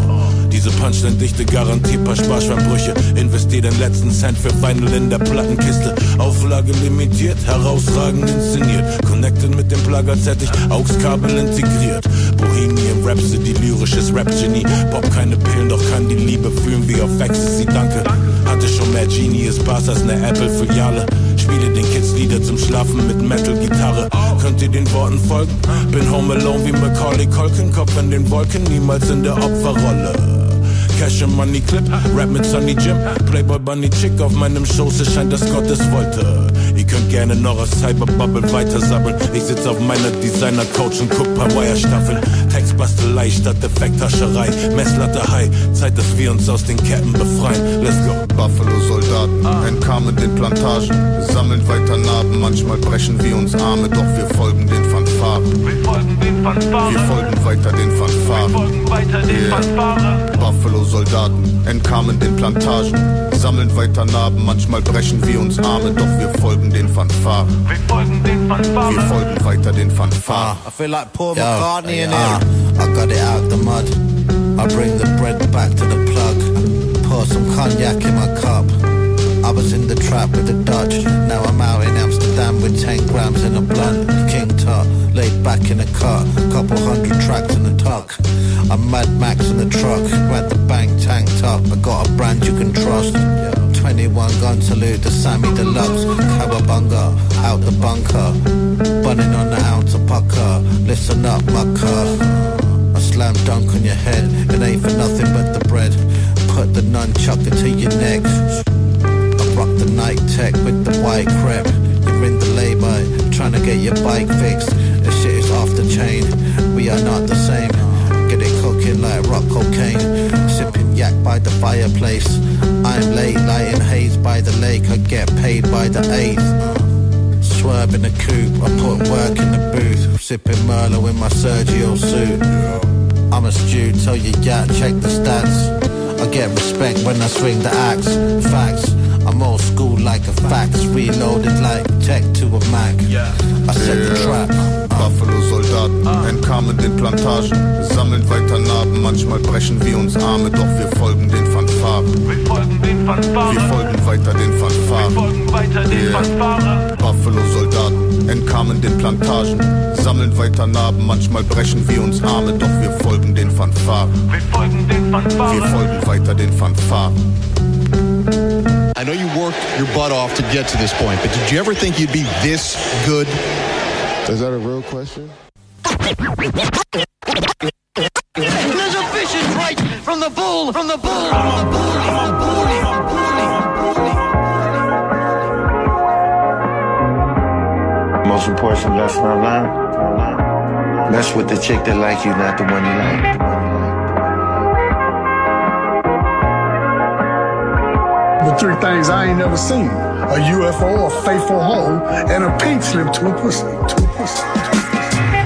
Speaker 18: Diese Punchline-Dichte garantiert paar Sparschweinbrüche. Investier den letzten Cent für Vinyl in der Plattenkiste. Auflage limitiert, herausragend inszeniert. Connected mit dem Plagerzettich, AUX-Kabel integriert. Bohemian Rhapsody, lyrisches Rap-Genie. Pop keine Pillen, doch kann die Liebe fühlen wie auf Ecstasy. Danke. Hatte schon mehr Genius Bars als ne Apple-Filiale. Spiele den Kids Lieder zum Schlafen mit Metal-Gitarre. Könnt ihr den Worten folgen? Bin home alone wie Macaulay Culkin. Kopf in den Wolken, niemals in der Opferrolle. Cash and Money Clip, Rap mit Sunny Jim, Playboy Bunny Chick auf meinem Schoß, es scheint, dass Gott es wollte. Ihr könnt gerne noch aus Cyberbubble weitersabbeln. Ich sitz auf meiner Designer-Couch und guck paar Wire-Staffeln. Textbastelei statt Effekthascherei, Messlatte High, Zeit, dass wir uns aus den Ketten befreien. Let's go.
Speaker 25: Buffalo-Soldaten entkamen den Plantagen, sammeln weiter Narben, manchmal brechen wir uns Arme, doch wir folgen den Fanfaren.
Speaker 21: Wir folgen den Fanfaren.
Speaker 25: Wir folgen weiter den Fanfaren.
Speaker 21: Wir folgen weiter den
Speaker 25: Yeah.
Speaker 21: Fanfaren.
Speaker 25: Buffalo-Soldaten entkamen den Plantagen, sammeln weiter Narben, manchmal brechen wir uns Arme, doch wir folgen den Fanfaren.
Speaker 21: Wir folgen den Fanfaren.
Speaker 25: Wir folgen weiter den Fanfaren.
Speaker 26: I feel like Paul
Speaker 25: Yo,
Speaker 26: McCartney in
Speaker 25: yeah.
Speaker 26: here. I got it out the mud. I bring the bread back to the plug. Pour some cognac in my cup. I was in the trap with the Dutch. Now I'm out in Amsterdam with 10 grams in a blunt. Back in a car. a Couple hundred tracks in the tuck. I'm Mad Max in the truck. At the bank tanked up. I got a brand you can trust. 21 gun salute to Samy Deluxe. Cowabunga. out the bunker. Bunning on the outer pucker. Listen up, mucker. A slam dunk on your head. It ain't for nothing but the bread. Put the nunchucker to your neck. I rock the night tech with the white crepe. You're in the labor, trying to get your bike fixed. This shit the chain. We are not the same. Get it cooking like rock cocaine. Sipping yak by the fireplace. I'm late, lighting haze by the lake. I get paid by the eighth. Swerve in the coupe, I put work in the booth. Sipping Merlot in my Sergio suit. I'm a stew, tell you yak, check the stats. I get respect when I swing the axe. Facts, I'm old school like a fax. Reloaded like tech to a Mac. I set the trap.
Speaker 25: Buffalo-Soldaten entkamen den Plantagen, sammeln weiter Narben, manchmal brechen wir uns Arme, doch wir folgen den Fanfaren. Wir folgen den Fanfaren. Wir folgen weiter den Fanfaren. Wir folgen weiter den Fanfaren. Buffalo-Soldaten entkamen den Plantagen, sammeln weiter Narben, manchmal brechen wir uns Arme, doch wir folgen den Fanfaren. Wir folgen den Fanfaren. Wir folgen weiter den Fanfaren.
Speaker 27: I know you worked your butt off to get to this point, but did you ever think you'd be this good?
Speaker 28: Is that a real question?
Speaker 29: There's a vicious right from the bull, from the bull, from the bull, from the bull, from the
Speaker 24: Most important lesson I learned. Mess with the chick that like you, not the one you like.
Speaker 28: The three things I ain't never seen. A UFO, a faithful hoe, and a pink slip to a pussy. To a pussy.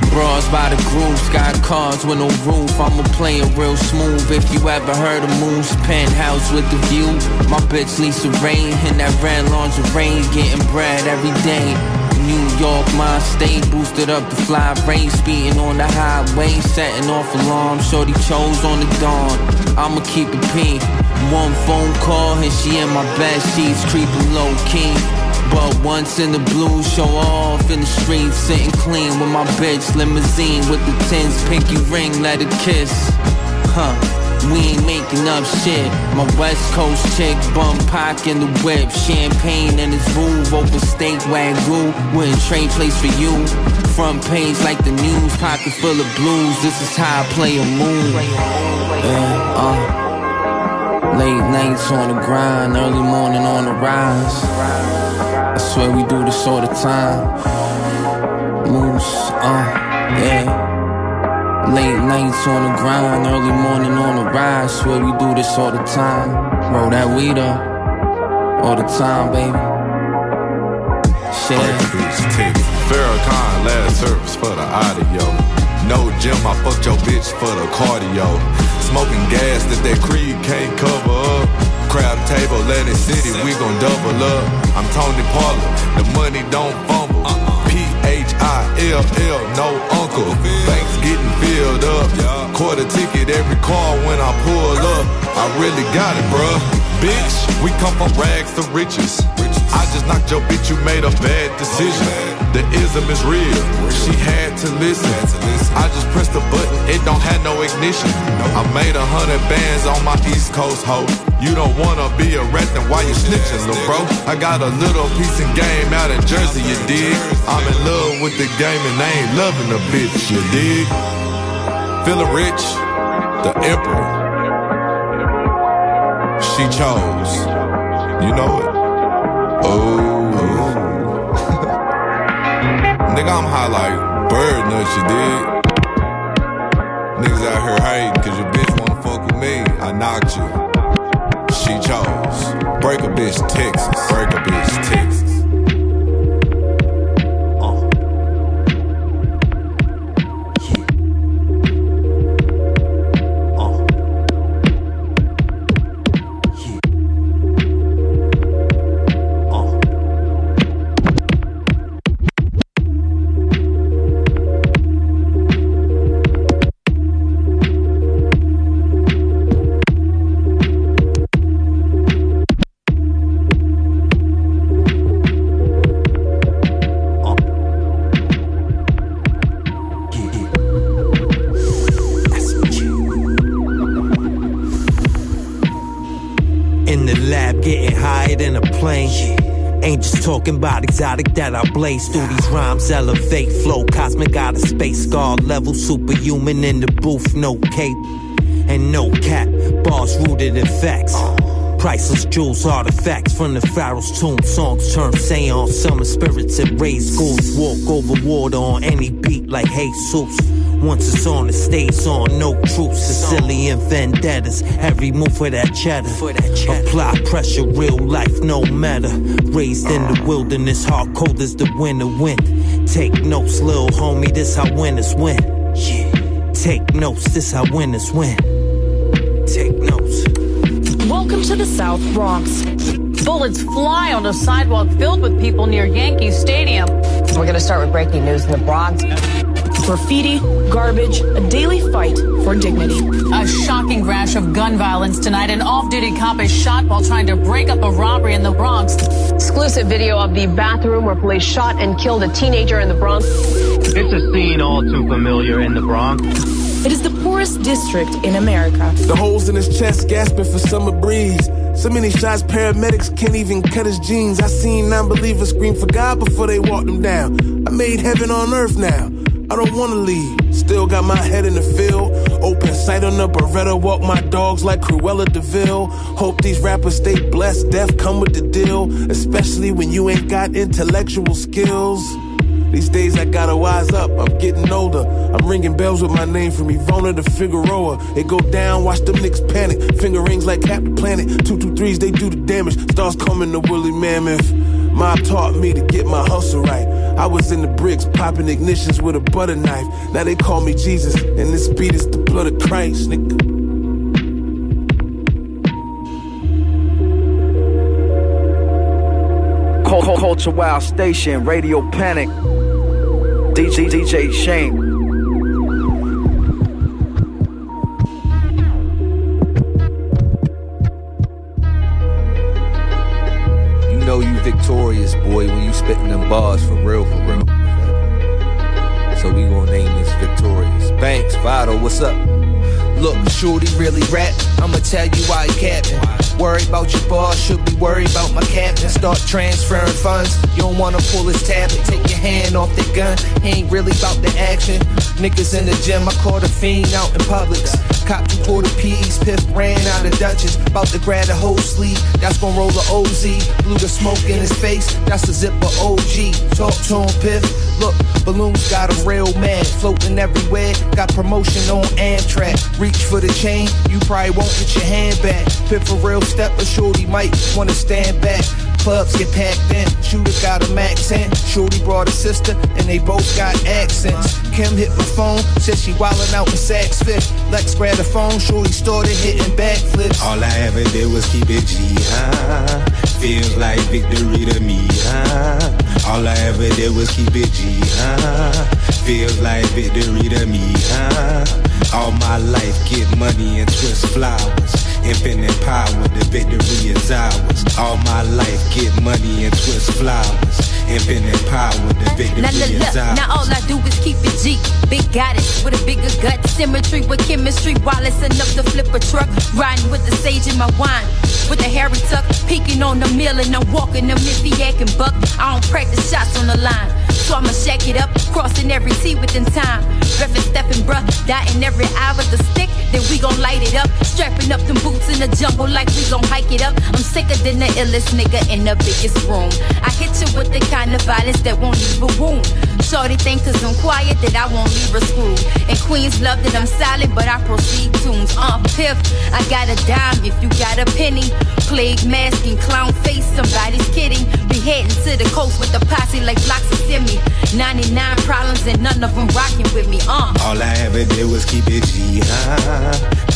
Speaker 30: Bras by the groups, got cars with no roof. I'ma play it real smooth. If you ever heard of Moose Penthouse with the view, my bitch Lisa Rain in that red lingerie, getting bread every day. New York, my state, boosted up the fly rate, speeding on the highway, setting off alarm. Shorty chose on the dawn. I'ma keep it P. One phone call and she in my bed sheets, creeping low key. But once in the blue, show off in the streets, sitting clean with my bitch limousine with the tins, pinky ring, let her kiss. Huh, we ain't making up shit. My West Coast chick, bum pack in the whip, champagne in his groove, open steak wagyu, wouldn't trade place for you. Front page like the news, pocket full of blues. This is how I play a move. Yeah, uh. Late nights on the grind, early morning on the rise. I swear we do this all the time. Moose, uh, yeah. Late nights on the grind, early morning on the rise. Swear we do this all the time. Roll that weed up all the time, baby. Shit.
Speaker 31: Farrakhan, last service for the audio. No gym, I fucked your bitch for the cardio. Smoking gas that that Creed can't cover up. Crowd table, Atlantic City, we gon' double up. I'm Tony Parler, the money don't fumble. P-H-I-L-L, no uncle. Banks getting filled up. Quarter ticket every car when I pull up. I really got it, bruh. Bitch, we come from rags to riches. I just knocked your bitch, you made a bad decision. The ism is real. She had to listen. I just pressed the button, it don't have no ignition. I made a hundred bands on my East Coast hoe. You don't wanna be a rat, why you snitching, lil' bro? I got a little piece of game out in Jersey, you dig? I'm in love with the game and I ain't loving the bitch, you dig? Feeling rich, the emperor. She chose, you know it. Oh. Nigga, I'm high like bird nuts, you dig? Niggas out here hating cause your bitch wanna fuck with me. I knocked you. She chose. Break a bitch Texas. Break a bitch Texas.
Speaker 32: Talking about exotic that I blaze through these rhymes, elevate flow, cosmic out of space, guard level, superhuman in the booth, no cape and no cap, bars rooted in facts. Priceless jewels, artifacts from the Pharaoh's tomb. Songs turn seance, summer spirits and raise schools. Walk over water on any beat like Jesus. Once it's on, it stays on. No truth, Sicilian vendettas. Every move for that cheddar. Apply pressure, real life, no matter. Raised in the wilderness, hard cold as the winter wind. Take notes, little homie, this how winners win. Yeah. Take notes, this how winners win. Take notes.
Speaker 33: Welcome to the South Bronx. Bullets fly on a sidewalk filled with people near Yankee Stadium.
Speaker 34: We're going to start with breaking news in the Bronx.
Speaker 33: Graffiti, garbage, a daily fight for dignity. A shocking rash of gun violence tonight. An off-duty cop is shot while trying to break up a robbery in the Bronx.
Speaker 34: Exclusive video of the bathroom where police shot and killed a teenager in the Bronx.
Speaker 35: It's a scene all too familiar in the Bronx.
Speaker 33: It is the poorest district in America.
Speaker 36: The holes in his chest gasping for summer breeze. So many shots, paramedics can't even cut his jeans. I seen non-believers scream for God before they walked him down. I made heaven on earth now. I don't wanna leave. Still got my head in the field. Open sight on the Beretta. Walk my dogs like Cruella de Vil. Hope these rappers stay blessed. Death come with the deal. Especially when you ain't got intellectual skills. These days I gotta wise up, I'm getting older. I'm ringing bells with my name from Ivona to Figueroa. It go down, watch them niggas panic. Finger rings like Captain Planet. Two two threes, they do the damage. Stars coming to Willie Mammoth. Mob taught me to get my hustle right. I was in the bricks, popping ignitions with a butter knife. Now they call me Jesus, and this beat is the blood of Christ, nigga.
Speaker 1: Culture Wild Station, Radio Panik, DJ DJ
Speaker 37: Schame. Spitting them bars for real, for real. So we gonna name this Victorious. Banks, Vado, what's up?
Speaker 38: Look, Shorty really rap. I'ma tell you why he capping. Worry about your boss, should be worried about my captain. Start transferring funds. You don't wanna pull his tablet, take your hand off the gun. He ain't really about the action. Niggas in the gym, I caught a fiend out in Publix. Cop two quarter P's, Piff ran out of Dutchess. About to grab a whole sleeve, that's gonna roll the OZ. Blew the smoke in his face, that's a zipper OG. Talk to him, Piff. Look, balloons got him real mad, floating everywhere. Got promotion on Amtrak. Reach for the chain, you probably won't get your hand back. Piff a real stepper, shorty might wanna stand back. Clubs get packed in, shooter got a max in. Shorty brought a sister, and they both got accents. Kim hit my phone, said she wildin' out in Saks Fifth. Lex grabbed the phone, Shorty started hitting backflips.
Speaker 39: All I ever did was keep it G, huh? Feels like victory to me, huh? All I ever did was keep it G, huh? Feels like victory to me, huh? All my life get money and twist flowers. Infinite power, the victory is ours. All my life get money and twist flowers. Infinite power, the victory
Speaker 40: Now look,
Speaker 39: is ours.
Speaker 40: now all I do is keep it G. Big goddess with a bigger gut, symmetry with chemistry. Wallace enough to flip a truck, riding with the sage in my wine. With the hairy tuck, peeking on the mill and I'm walking them if he acting buck. I don't practice shots on the line. So I'ma shack it up, crossing every T within time. Reffin' steppin', bruh, dotting every I with the stick. Then we gon' light it up, strapping up them boots in the jungle like we gon' hike it up. I'm sicker than the illest nigga in the biggest room. I hit you with the kind of violence that won't leave a wound. Shorty think cause I'm quiet that I won't leave her screwed. And queens love that I'm silent, but I proceed tunes. Uh, piff, I got a dime if you got a penny. Plague masking, clown face, somebody's kidding. Be heading to the coast with the posse like blocks of semi. 99 problems and none of them rocking with me. Uh.
Speaker 39: All I ever did was keep it G, huh?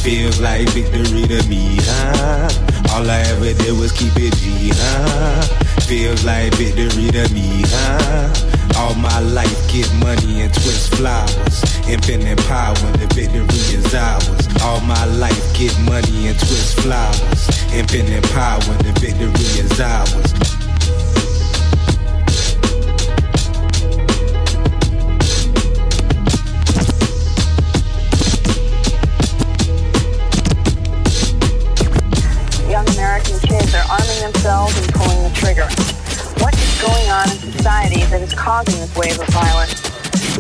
Speaker 39: Feels like victory to me, huh? All I ever did was keep it G, huh? Feels like victory to me, huh? All my life get money and twist flowers. Infinite power, the victory is ours. All my life get money and twist flowers. Infinite power, the victory is ours.
Speaker 34: themselves and pulling the trigger.
Speaker 30: What is going on in society that is causing this wave of violence?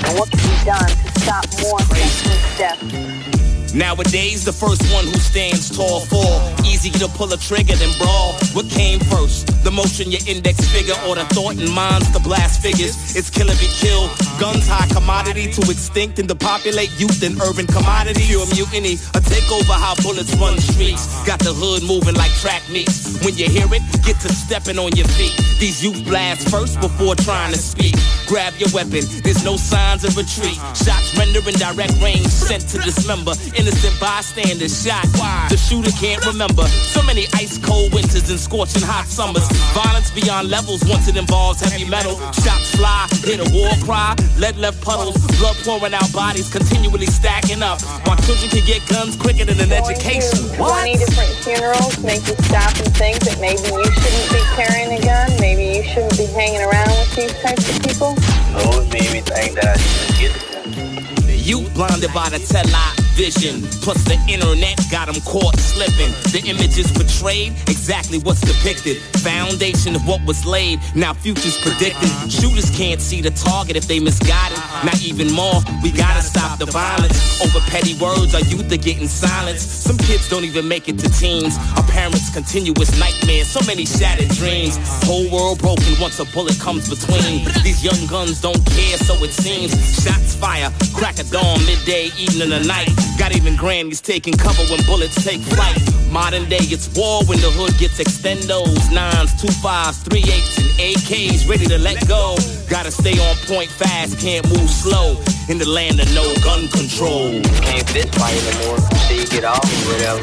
Speaker 30: And what can be done to stop more senseless deaths
Speaker 41: Nowadays, the first one who stands tall fall. Easy to pull a trigger than brawl. What came first? The motion, your index figure, or the thought in minds to blast figures? It's kill or be killed. Guns high commodity to extinct and depopulate youth and urban commodity. Pure mutiny, a takeover how bullets run streets. Got the hood moving like track meets. When you hear it, get to stepping on your feet. These youth blast first before trying to speak. Grab your weapon, there's no signs of retreat. Shots rendering direct range sent to dismember. Innocent bystanders shot. The shooter can't remember. So many ice cold winters and scorching hot summers. Violence beyond levels once it involves heavy metal. Shots fly, hit a war cry. Lead left puddles, blood pouring out bodies continually stacking up. While children can get guns quicker than an education.
Speaker 30: What? 20 different funerals make you stop and think that maybe you shouldn't be carrying a gun, maybe you shouldn't be hanging around with these types of people.
Speaker 35: Those made me think that I should get
Speaker 41: You blinded by the tele vision. Plus the internet got them caught slipping. The images portrayed exactly what's depicted. Foundation of what was laid, now futures predicted. Shooters can't see the target if they misguided. Not even more, we gotta stop the violence. Over petty words, our youth are getting silenced. Some kids don't even make it to teens. Our parents' continuous nightmares, so many shattered dreams. Whole world broken once a bullet comes between. These young guns don't care, so it seems. Shots fire, crack of dawn, midday, evening, or night. Got even grannies taking cover when bullets take flight. Modern day, it's war when the hood gets extendos, nines, two fives, three eights, and AKs ready to let go. Gotta stay on point fast, can't move slow. In the land of no gun control.
Speaker 35: Can't fist fight anymore. Till you get off or whatever.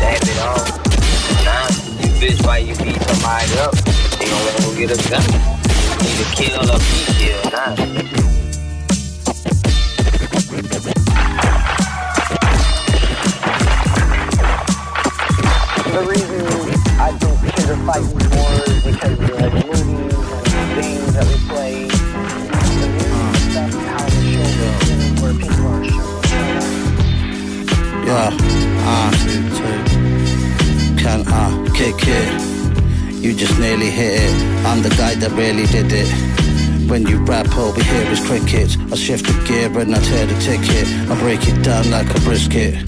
Speaker 35: Stab it off. Nah, you fist fight, you beat somebody up. They gonna let go get a gun. Either kill or be killed. Nah.
Speaker 30: The reason I think kids are fighting more is because of the movies and games that we play. The music stuff, how the is where people are showing
Speaker 26: Yeah, ah, can ah, kick it. You just nearly hit it. I'm the guy that really did it. When you rap, all we hear is crickets. I shift the gear and I tear the ticket. I break it down like a brisket.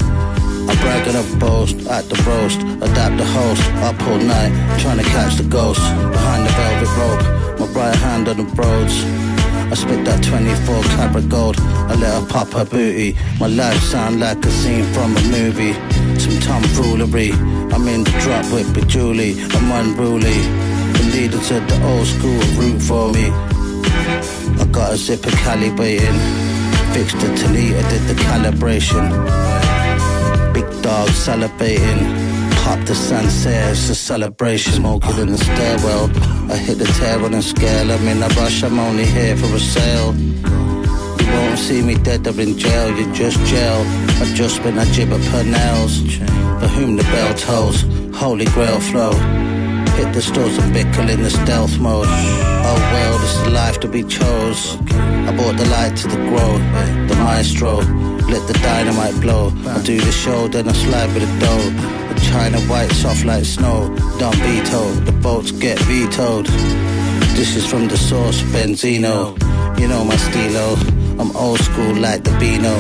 Speaker 26: I brag and boast at the roast, adapt the host, up all night, trying to catch the ghost behind the velvet rope. My right hand on the roads. I spit that 24 carat gold. I let her pop her booty. My life sound like a scene from a movie. Some tomfoolery. I'm in the drop with Julie. I'm unruly. The leader to the old school route for me. I got a zipper calibrating. Fixed the Talita, did the calibration. Big dog celebrating. Pop the sunset, it's a celebration. Smoking in the stairwell. I hit the on the scale. I'm in a rush, I'm only here for a sale. You won't see me dead or in jail, you just jail. Adjustment, I jib up her nails. For whom the bell tolls, holy grail flow. Hit the stores and bickle in the stealth mode. Oh well, this is life to be chose. I brought the light to the grow, the maestro. Let the dynamite blow. I do the show, then I slide with the dough. The China white, soft like snow. Don't be told, the boats get vetoed. This is from the source, Benzino. You know my stilo. I'm old school like the Beano.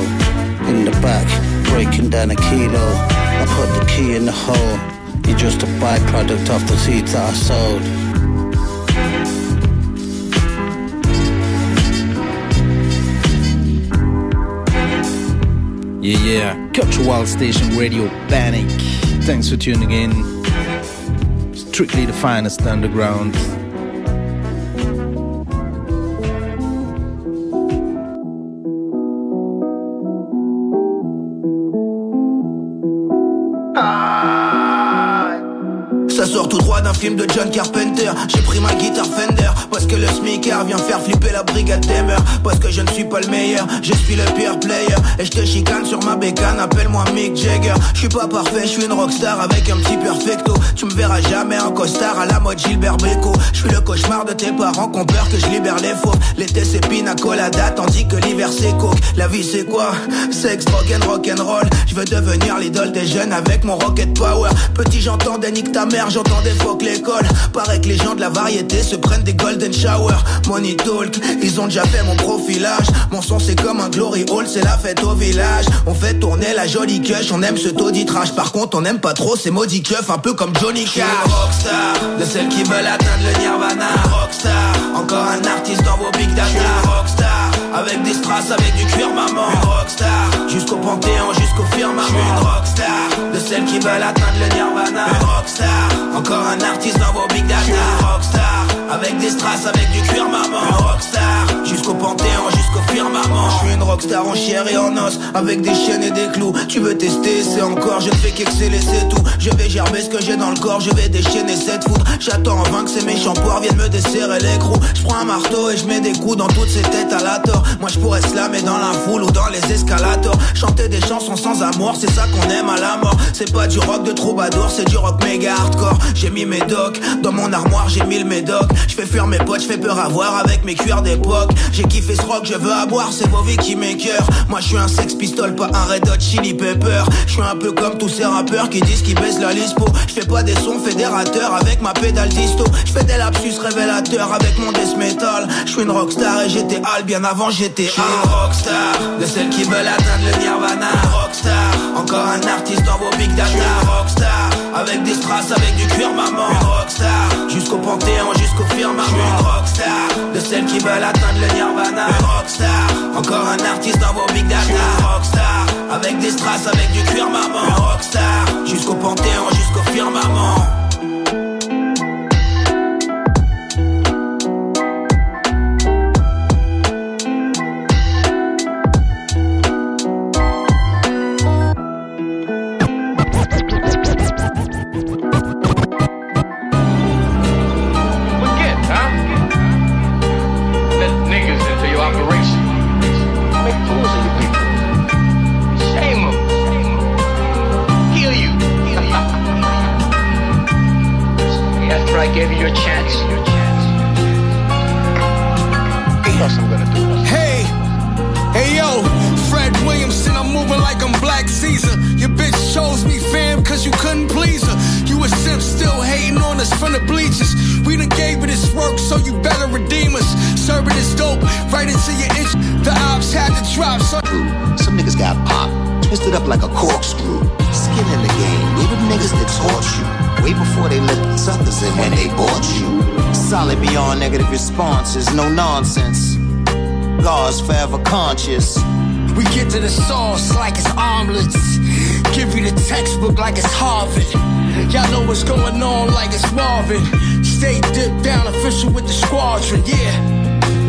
Speaker 26: In the back, breaking down a kilo. I put the key in the hole. You're just a byproduct of the seeds that I sowed.
Speaker 42: Yeah, yeah. Culture Wild Station Radio Panic. Thanks for tuning in. Strictly the finest underground.
Speaker 14: Ça sort tout droit d'un film de John Carpenter. J'ai pris ma guitare Fender parce que le smicker vient faire flipper la brigade mœurs. Parce que je ne suis pas le meilleur, je suis le pire player. Et je te chicane sur ma bécane, appelle-moi Mick Jagger. Je suis pas parfait, je suis une rockstar avec un petit perfecto. Tu me verras jamais en costard à la mode Gilbert Bécaud. Je suis le cauchemar de tes parents qu'on peur que je libère les faux. L'été c'est pina colada tandis que l'hiver c'est coke. La vie c'est quoi? Sex, rock and rock and roll. Je veux devenir l'idole des jeunes avec mon rocket power. Petit j'entends des nique ta mère, j'entends j'entendais fuck l'école. Paraît que les gens de la variété se prennent des golden shower. Money talk, ils ont déjà fait mon profilage. Mon son c'est comme un glory hall, c'est la fête au village. On fait tourner la jolie cush, on aime ce tauditrage. Par contre, on aime pas trop ces maudits keufs, un peu comme Johnny Cash. rockstar, de celles qui veulent atteindre le nirvana. Rockstar, encore un artiste dans vos big data. Rockstar, avec des strass, avec du cuir maman. rockstar, jusqu'au panthéon, jusqu'au firmament. une rockstar, de celles qui veulent atteindre le nirvana. rockstar, encore un artiste dans vos big data. rockstar, avec des strass, avec du cuir maman. rockstar, jusqu'au panthéon, jusqu'au firmament. Je suis une rockstar en chair et en os, avec des chaînes et des clous. Tu veux tester, c'est encore, je ne fais qu'exceller, c'est tout. Je vais gerber ce que j'ai dans le corps, je vais déchaîner cette foudre. J'attends en vain que ces méchants poires viennent me desserrer l'écrou. Je prends un marteau et je mets des coups dans toutes ces têtes à la tort. Moi je pourrais slammer dans la foule ou dans les escalators. Chanter des chansons sans amour, c'est ça qu'on aime à la mort. C'est pas du rock de troubadour, c'est du rock méga hardcore. J'ai mis mes docs, dans mon armoire j'ai mis le médoc. Je fais fuir mes potes, je fais peur à voir avec mes cuirs d'époque. J'ai kiffé ce rock, je veux à boire, c'est vos vies qui m'écœurent. Moi je suis un sex pistol, pas un red hot chili pepper. Je suis un peu comme tous ces rappeurs qui disent qu'ils baissent la lispo. Je pas des sons fédérateurs avec ma pédale disto. Je fais des lapsus révélateurs avec mon death metal. Je suis une rockstar et j'étais Al bien avant j'étais une rockstar de celles qui veulent atteindre le nirvana. Rockstar, encore un artiste dans vos big data. Rockstar, avec des strass, avec du cuir maman. rockstar, jusqu'au panthéon, jusqu'au firmament. une rockstar de celles qui veulent atteindre le nirvana. rockstar, encore un artiste dans vos big data. Rockstar, avec des strass, avec du cuir maman. rockstar, jusqu'au panthéon, jusqu'au firmament.
Speaker 43: Forget, gave you your chance. Yes, I'm gonna do.
Speaker 10: Hey, hey yo, Fred Williamson, I'm moving like I'm Black Caesar. Your bitch chose me, fam, cause you couldn't please her. You a simp still hating on us from the bleachers. We done gave it this work, so you better redeem us. Serving this dope right into your itch. The ops had to drop, so.
Speaker 16: Some niggas got popped, twisted up like a corkscrew. Skin in the game, we the niggas that taught you. Way before they let the suckers in when they bought you. Solid beyond negative responses, no nonsense. God's forever conscious.
Speaker 10: We get to the sauce like it's omelets. Give you the textbook like it's Harvard. Y'all know what's going on like it's Marvin. Stay dipped down official with the squadron, yeah.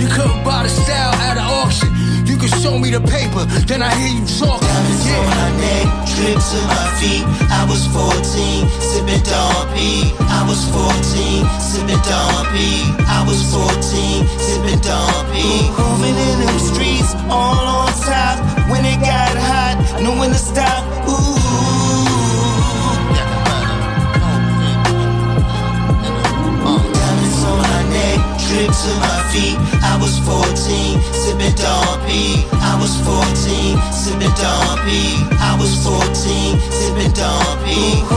Speaker 10: You couldn't buy the style at an auction. You can show me the paper, then I hear you talking.
Speaker 16: Diamonds on my neck, drip to my feet. I was 14, sipping Dom I was 14, sipping Dom I was 14, sipping Dom P. Moving in them streets, all on top. When it got hot, knew when to stop. Ooh. Diamonds on my neck, drip to my feet. I was 14, sipping Dom P. I was 14, sipping Dom P. I was 14, sipping Dom P.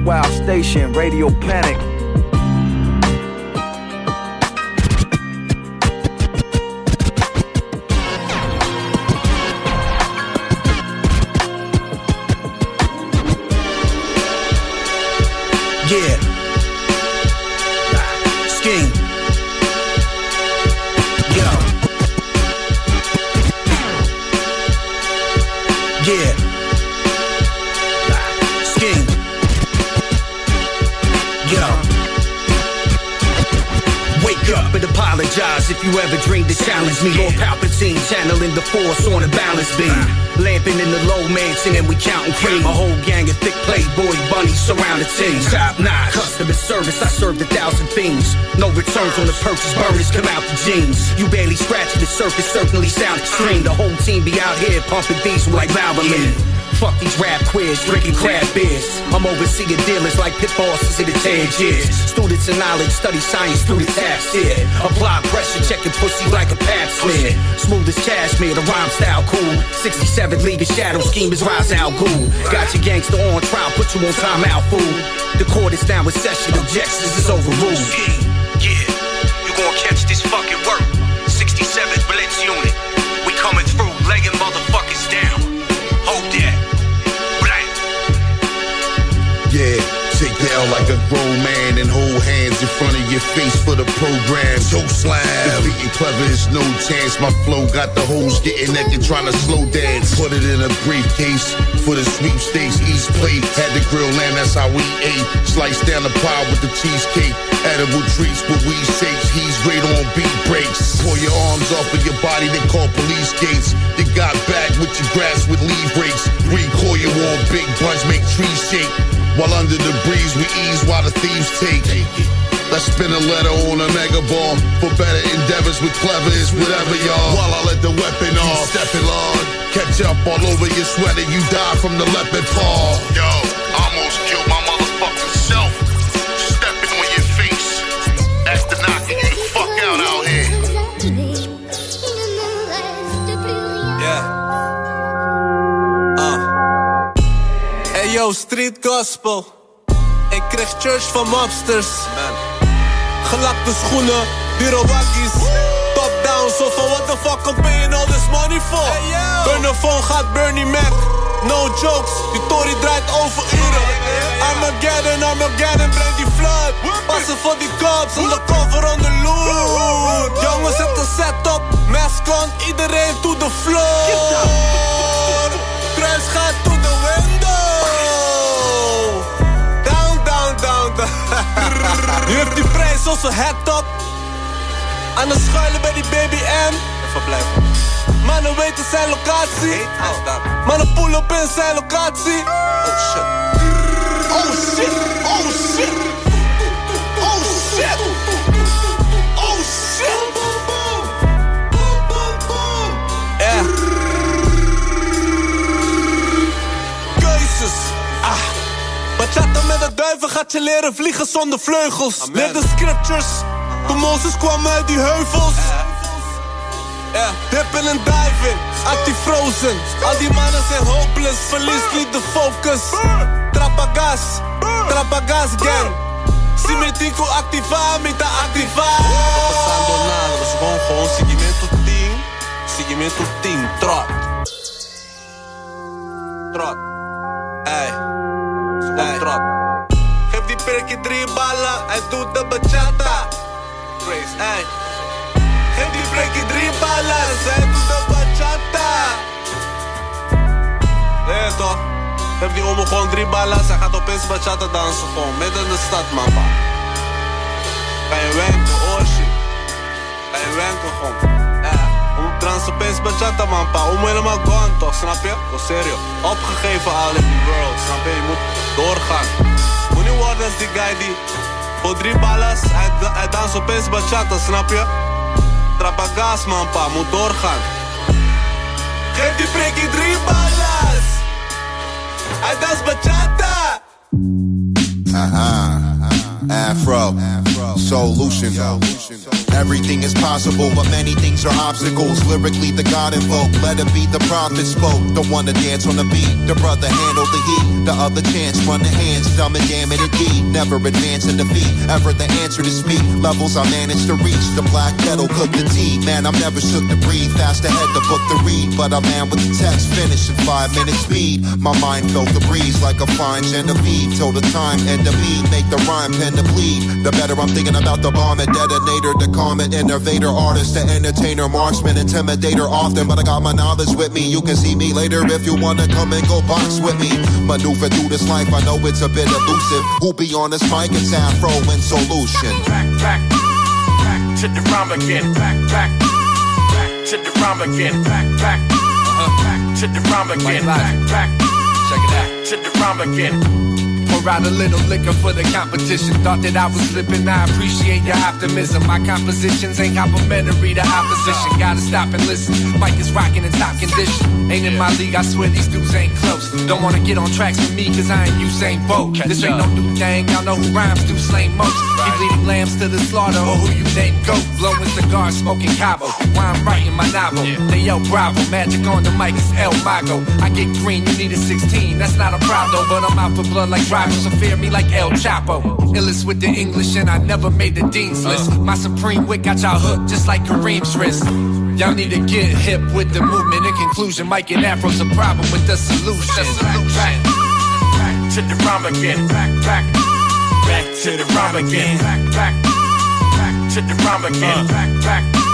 Speaker 1: Wild Station, Radio
Speaker 7: Panik. Challenge me. Lord Palpatine channeling the force on a balance beam. Lamping in the low mansion and we counting cream. A whole gang of thick playboy bunnies surround the team. Top notch. Customer service, I served a thousand fiends. No returns on the purchase, burners come out the jeans. You barely scratching the surface, certainly sound extreme. The whole team be out here pumping diesel like Valvoline.
Speaker 44: Fuck these rap queers, drinking crab beers. I'm overseeing dealers like pit bosses in the Tangiers. Students of knowledge study science through the taps here. Apply pressure, checking pussy like a pap smear. Smooth as cashmere, the rhyme style cool. 67 League of Shadow scheme is Ra's al Ghul. Got your gangster on trial, put you on timeout, fool. The court is now in session, objections is overruled. Yeah, you gon' catch this fucking work.
Speaker 45: Like a grown man and hold hands in front of your face for the program. So slam. Defeating clever is no chance. My flow got the hoes getting naked trying to slow dance. Put it in a briefcase for the sweepstakes. East plate had the grill lamb, that's how we ate. Sliced down the pie with the cheesecake. Edible treats with weed shakes. He's great on beat breaks. Pull your arms off of your body, then call police gates. You got back with your grass with leaf breaks. Recoil on big bunch, make trees shake. While under the breeze, we ease while the thieves take. Let's spin a letter on a mega ball for better endeavors with clever is whatever, y'all. While I let the weapon off, stepping on. Catch up all over your sweater, you die from the leopard paw. Yo,
Speaker 46: yo, street gospel. Ik kreeg church van mobsters. Gelakte schoenen, bureauwakkies. Top down, zo van what the fuck I'm paying all this money for? Burner gaat Bernie Mac. No jokes, die Tory draait over uren. Armageddon, Armageddon, breng die flood. Passen voor die cops, undercover on the loot. Jongens, zet een set op, mask on, iedereen to the floor. Kruis gaat Nu heeft die prijs onze het op. Aan het schuilen bij die baby M. Even blijven. Mannen weten zijn locatie. Mannen pull op in zijn locatie. Oh shit. Oh shit. Oh shit. Duiven gaat je leren vliegen zonder vleugels. Leer de scriptures. Toen Mozes kwam uit die heuvels. Ja, dippen en diving, anti-frozen. Al die mannen zijn hopeless, verlies niet de focus. Trapagas, Trapagas gang. Simetico activa, mita activa. Passando nada, vamos com seguimento team. Seguimento team, trot. Trot. Ey, gewoon trot. Die perkie drie ballen, hij doet de bachata. Grace, ey. Geef die breakie drie ballen, zij doet de bachata. Nee toch? Geef die omo gewoon drie ballen, zij gaat opeens bachata dansen gewoon. Midden in de stad man pa. Ga je wenken, oh. Ga je wenken gewoon. Dansen opeens bachata man pa. Omo helemaal gone toch, snap je? Oh serio. Opgegeven al in die world, snap je? Je moet doorgaan. Die guy die voor drie ballen, hij, hij danst opeens bachata, snap je? Trapagas man pa, moet doorgaan. Geef die prikkie drie ballas. Hij dans bachata.
Speaker 47: Uh-huh. Afro. Solution. Everything is possible, but many things are obstacles. Lyrically, the God invoked. Let it be the prophet spoke. The one to dance on the beat. The brother handled the heat. The other chance, run the hands. Dumb and damn it indeed. Never advance in defeat. Ever the answer to speak. Levels I managed to reach. The black kettle cooked the tea. Man, I'm never shook to breathe. Fast ahead the book to read. But a man with the text finish in five minutes speed. My mind felt the breeze like a fine Genevieve. Till the time and the beat make the rhyme pen to bleed. The better I'm thinking about the bomb and detonator. The comet innovator, artist, the entertainer, marksman, intimidator often. But I got my knowledge with me. You can see me later if you wanna come and go box with me. Maneuver through this life, I know it's a bit elusive. Who be on this mic? It's Afro and Solution.
Speaker 48: Back, back, back to the rhyme again. Back, back, back to the rhyme again. Back, back, uh-huh. back to the rhyme again. Back, back, check it out to the rhyme again.
Speaker 13: Pour out a little liquor for the competition. Thought that I was slipping, I appreciate your optimism. My compositions ain't complimentary to opposition. Gotta stop and listen. Mike is rocking in top condition. Ain't in my league, I swear these dudes ain't close. Don't wanna get on tracks with me, cause I ain't Usain Bolt. This ain't no new thing, y'all know who rhymes do slain most. Keep leading lambs to the slaughter, or who you name goat. Blowing cigars, smoking Cabo. Why I'm writing my novel, they El Bravo. Magic on the mic is El Mago. I get green, you need a 16, that's not a problem. But I'm out for blood like rivals, so fear me like El Chapo. Illest with the English, and I never made the Dean's uh. list. My supreme wit got y'all hooked just like Kareem's wrist. Y'all need to get hip with the movement. In conclusion, Mike and Afro's a problem with the solution.
Speaker 49: Back, back to the rhyme again. Back, back, back to the rhyme again. Back, back, back to the rhyme again. Uh. Back, back.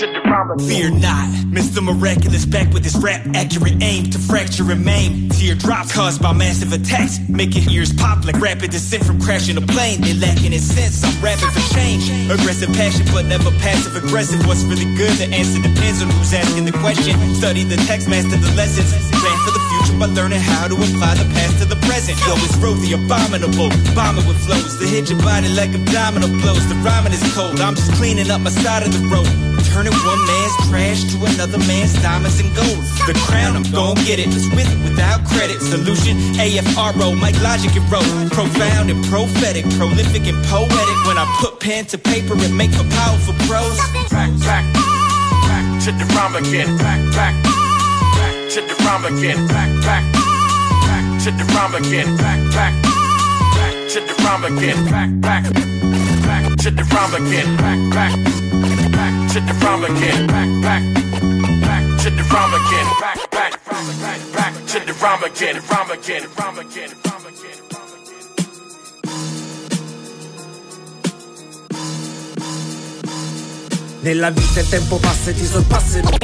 Speaker 50: Fear not, Mr. Miraculous back with his rap accurate aim to fracture and maim. Teardrops caused by massive attacks, making ears pop like rapid descent from crashing a plane. They lacking in sense, I'm rapping for change. Aggressive passion, but never passive aggressive. What's really good? The answer depends on who's asking the question. Study the text, master the lessons. Plan for the future by learning how to apply the past to the present. Yo, it's Ro the abominable, bombing with flows to hit your body like abdominal blows. The rhyming is cold, I'm just cleaning up my side of the road. Turning one man's trash to another man's diamonds and gold. The crown, I'm gon' get it. It's with it without credit. Solution, AFRO, Mike Logic and Row. Profound and prophetic, prolific and poetic. When I put pen to paper and make for powerful prose.
Speaker 49: Back, back, back to the rhyme again. Back, back, back to the rhyme again. Back, back, back to the rhyme again. Back, back, back to the rhyme again. Back, back, back to the rhyme again. Back, back, back to the rhyme again. Back, back, back to the rhyme again. Back, back, back, to the rhyme again. Rhyme again. Rhyme again.
Speaker 50: Nella vita il tempo passa e ti sorpassa in un...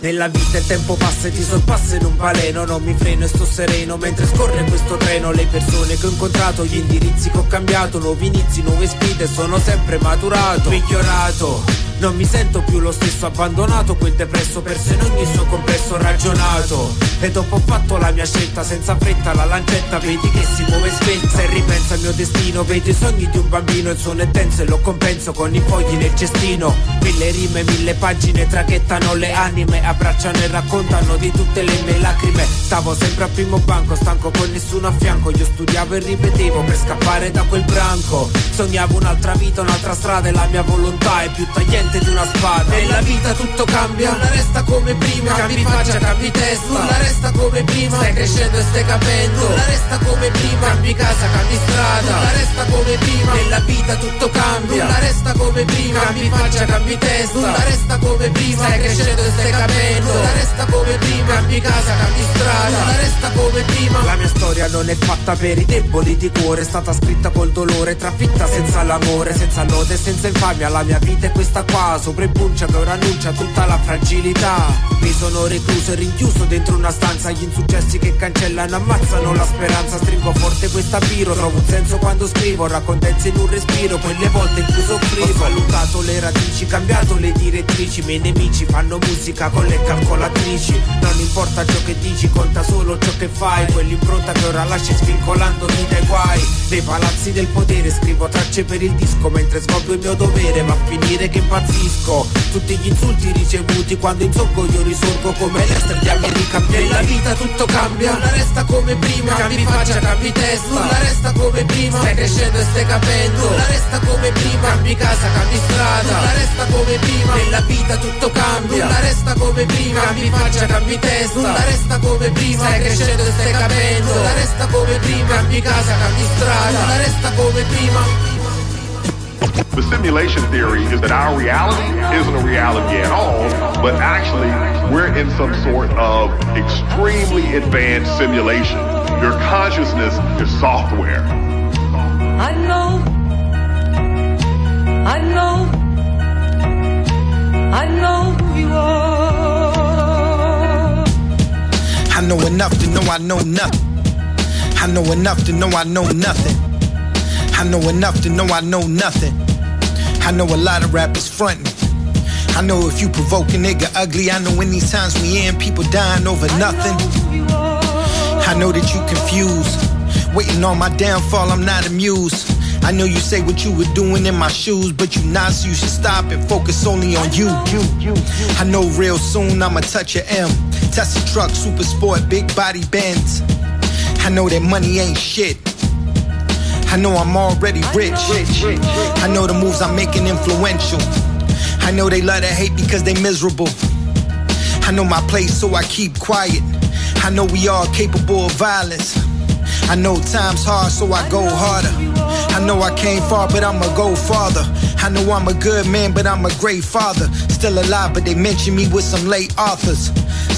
Speaker 50: Nella vita il tempo passa e ti sorpassa in un baleno Non mi freno e sto sereno mentre scorre questo treno Le persone che ho incontrato, gli indirizzi che ho cambiato Nuovi inizi, nuove sfide, sono sempre maturato Migliorato non mi sento più lo stesso abbandonato Quel depresso perso in ogni suo complesso ragionato. E dopo ho fatto la mia scelta senza fretta La lancetta vedi che si muove svelta Se ripenso al mio destino Vedo i sogni di un bambino Il suono è denso e lo compenso con i fogli nel cestino. Mille rime, mille pagine traghettano le anime Abbracciano e raccontano di tutte le mie lacrime. Stavo sempre al primo banco Stanco con nessuno a fianco. Io studiavo e ripetevo per scappare da quel branco. Sognavo un'altra vita, un'altra strada E la mia volontà è più tagliente di una spada. Nella vita tutto cambia. Nulla resta come prima. Cambi faccia, cambi testa. Nulla resta come prima. Stai crescendo e stai capendo. Nulla resta come prima. Cambi casa, cambi strada. Nulla resta come prima. Nella vita tutto cambia. Nulla resta come prima. Cambi faccia, cambi testa. Nulla resta come prima. Stai crescendo e stai capendo. Nulla resta come prima. Cambi casa, cambi strada. Nulla resta come prima. La mia storia non è fatta per i deboli di cuore. È stata scritta col dolore Trafitta senza l'amore Senza lode senza infamia. La mia vita è questa qua Sopra il puncia che ora annuncia tutta la fragilità. Mi sono recluso e rinchiuso dentro una stanza. Gli insuccessi che cancellano ammazzano la speranza. Stringo forte questa biro Trovo un senso quando scrivo. Raccontenze in un respiro Quelle volte in cui soffrivo. Ho valutato le radici Cambiato le direttrici. I miei nemici fanno musica con le calcolatrici. Non importa ciò che dici Conta solo ciò che fai. Quell'impronta che ora lasci svincolandoti dai guai. Nei palazzi del potere Scrivo tracce per il disco Mentre svolgo il mio dovere. Ma finire che impazzisco Tutti gli insulti ricevuti Quando insorgo io risorgo come l'ester di America. Nella vita tutto cambia. Nulla resta come prima. Cambi faccia, cambi testa. Nulla resta come prima. Stai crescendo e stai capendo. Nulla resta come prima. Cambi casa, cambi strada. Nulla resta come prima. Nella vita tutto cambia. Nulla resta come prima. Cambi faccia, cambi testa. Nulla resta come prima. Stai crescendo e stai capendo. Nulla resta come prima. Cambi casa, cambi strada. Nulla resta come prima
Speaker 47: The simulation theory is that our reality isn't a reality at all, but actually we're in some sort of extremely advanced simulation. Your consciousness is software.
Speaker 51: I know. I know. I know who you are.
Speaker 50: I know enough to know I know nothing. I know enough to know I know nothing. I know enough to know I know nothing. I know a lot of rappers frontin'. I know if you provoke a nigga ugly, I know in these times we in, people dying over nothing. I know that you confused
Speaker 52: Waiting on my downfall, I'm not amused. I know you say what you were doing in my shoes, but you not, so you should stop and focus only on you. You, I know real soon I'ma touch your M. Tesla truck, super sport, big body Benz. I know that money ain't shit. I know I'm already rich. I know the moves I'm making influential. I know they love to hate because they miserable. I know my place, so I keep quiet. I know we all capable of violence. I know time's hard, so I go harder. I know I came far, but I'ma go farther. I know I'm a good man, but I'm a great father. Still alive, but they mention me with some late authors.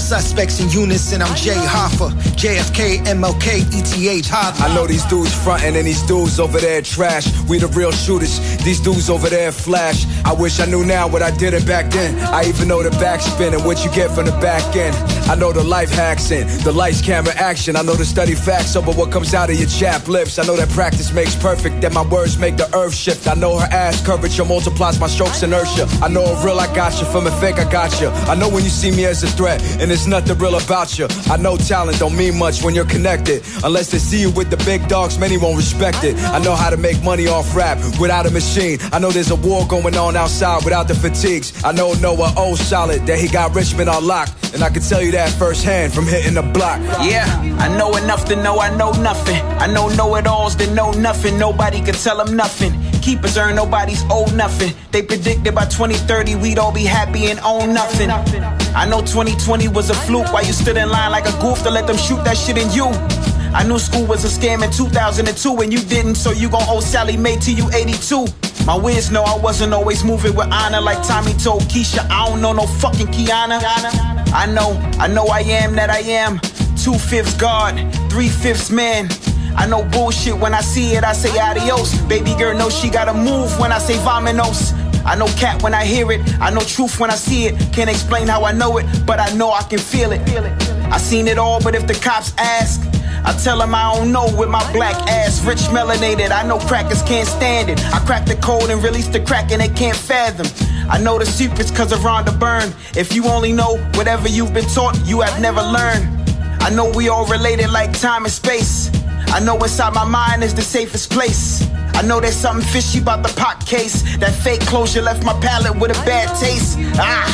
Speaker 52: Suspects in unison, I'm Jay Hoffa. JFK, MLK, ETH Hoffa.
Speaker 53: I know these dudes frontin' and these dudes over there trash. We the real shooters, these dudes over there flash. I wish I knew now what I did it back then. I even know the backspin and what you get from the back end. I know the life hacks in, the lights, camera, action. I know the study facts over what comes out of your chapped lips. I know that practice makes perfect, that my words make the earth shift. I know her ass curvature multiplies my strokes inertia. I know a real I got you from a fake I got you. I know when you see me as a threat, and there's nothing real about you. I know talent don't mean much when you're connected. Unless they see you with the big dogs, many won't respect it. I know how to make money off rap without a machine. I know there's a war going on outside without the fatigues. I know Noah O solid that he got Richmond on lock. And I can tell you that firsthand from hitting the block.
Speaker 54: Yeah, I know enough to know I know nothing. I know know it alls that know nothing. Nobody can tell them nothing. Keepers earn nobody's owe nothing. They predicted by 2030 we'd all be happy and own nothing. I know 2020 was a fluke while you stood in line like a goof to let them shoot that shit in you. I knew school was a scam in 2002 and you didn't, so you gon' owe Sallie Mae till you 82. My whiz know I wasn't always moving with honor like Tommy told Keisha. I don't know no fucking Kiana. I know, I know I am that I am. Two fifths God, three fifths man. I know bullshit when I see it, I say adios. Baby girl knows she gotta move when I say vominos. I know cat when I hear it, I know truth when I see it. Can't explain how I know it, but I know I can feel it. I seen it all, but if the cops ask, I tell them I don't know with my black ass, rich melanated. I know crackers can't stand it. I crack the code and release the crack and they can't fathom. I know the secrets cause of Rhonda Byrne. If you only know whatever you've been taught, you have never learned. I know we all related like time and space. I know inside my mind is the safest place. I know there's something fishy about the pot case. That fake closure left my palate with a bad taste. Ah.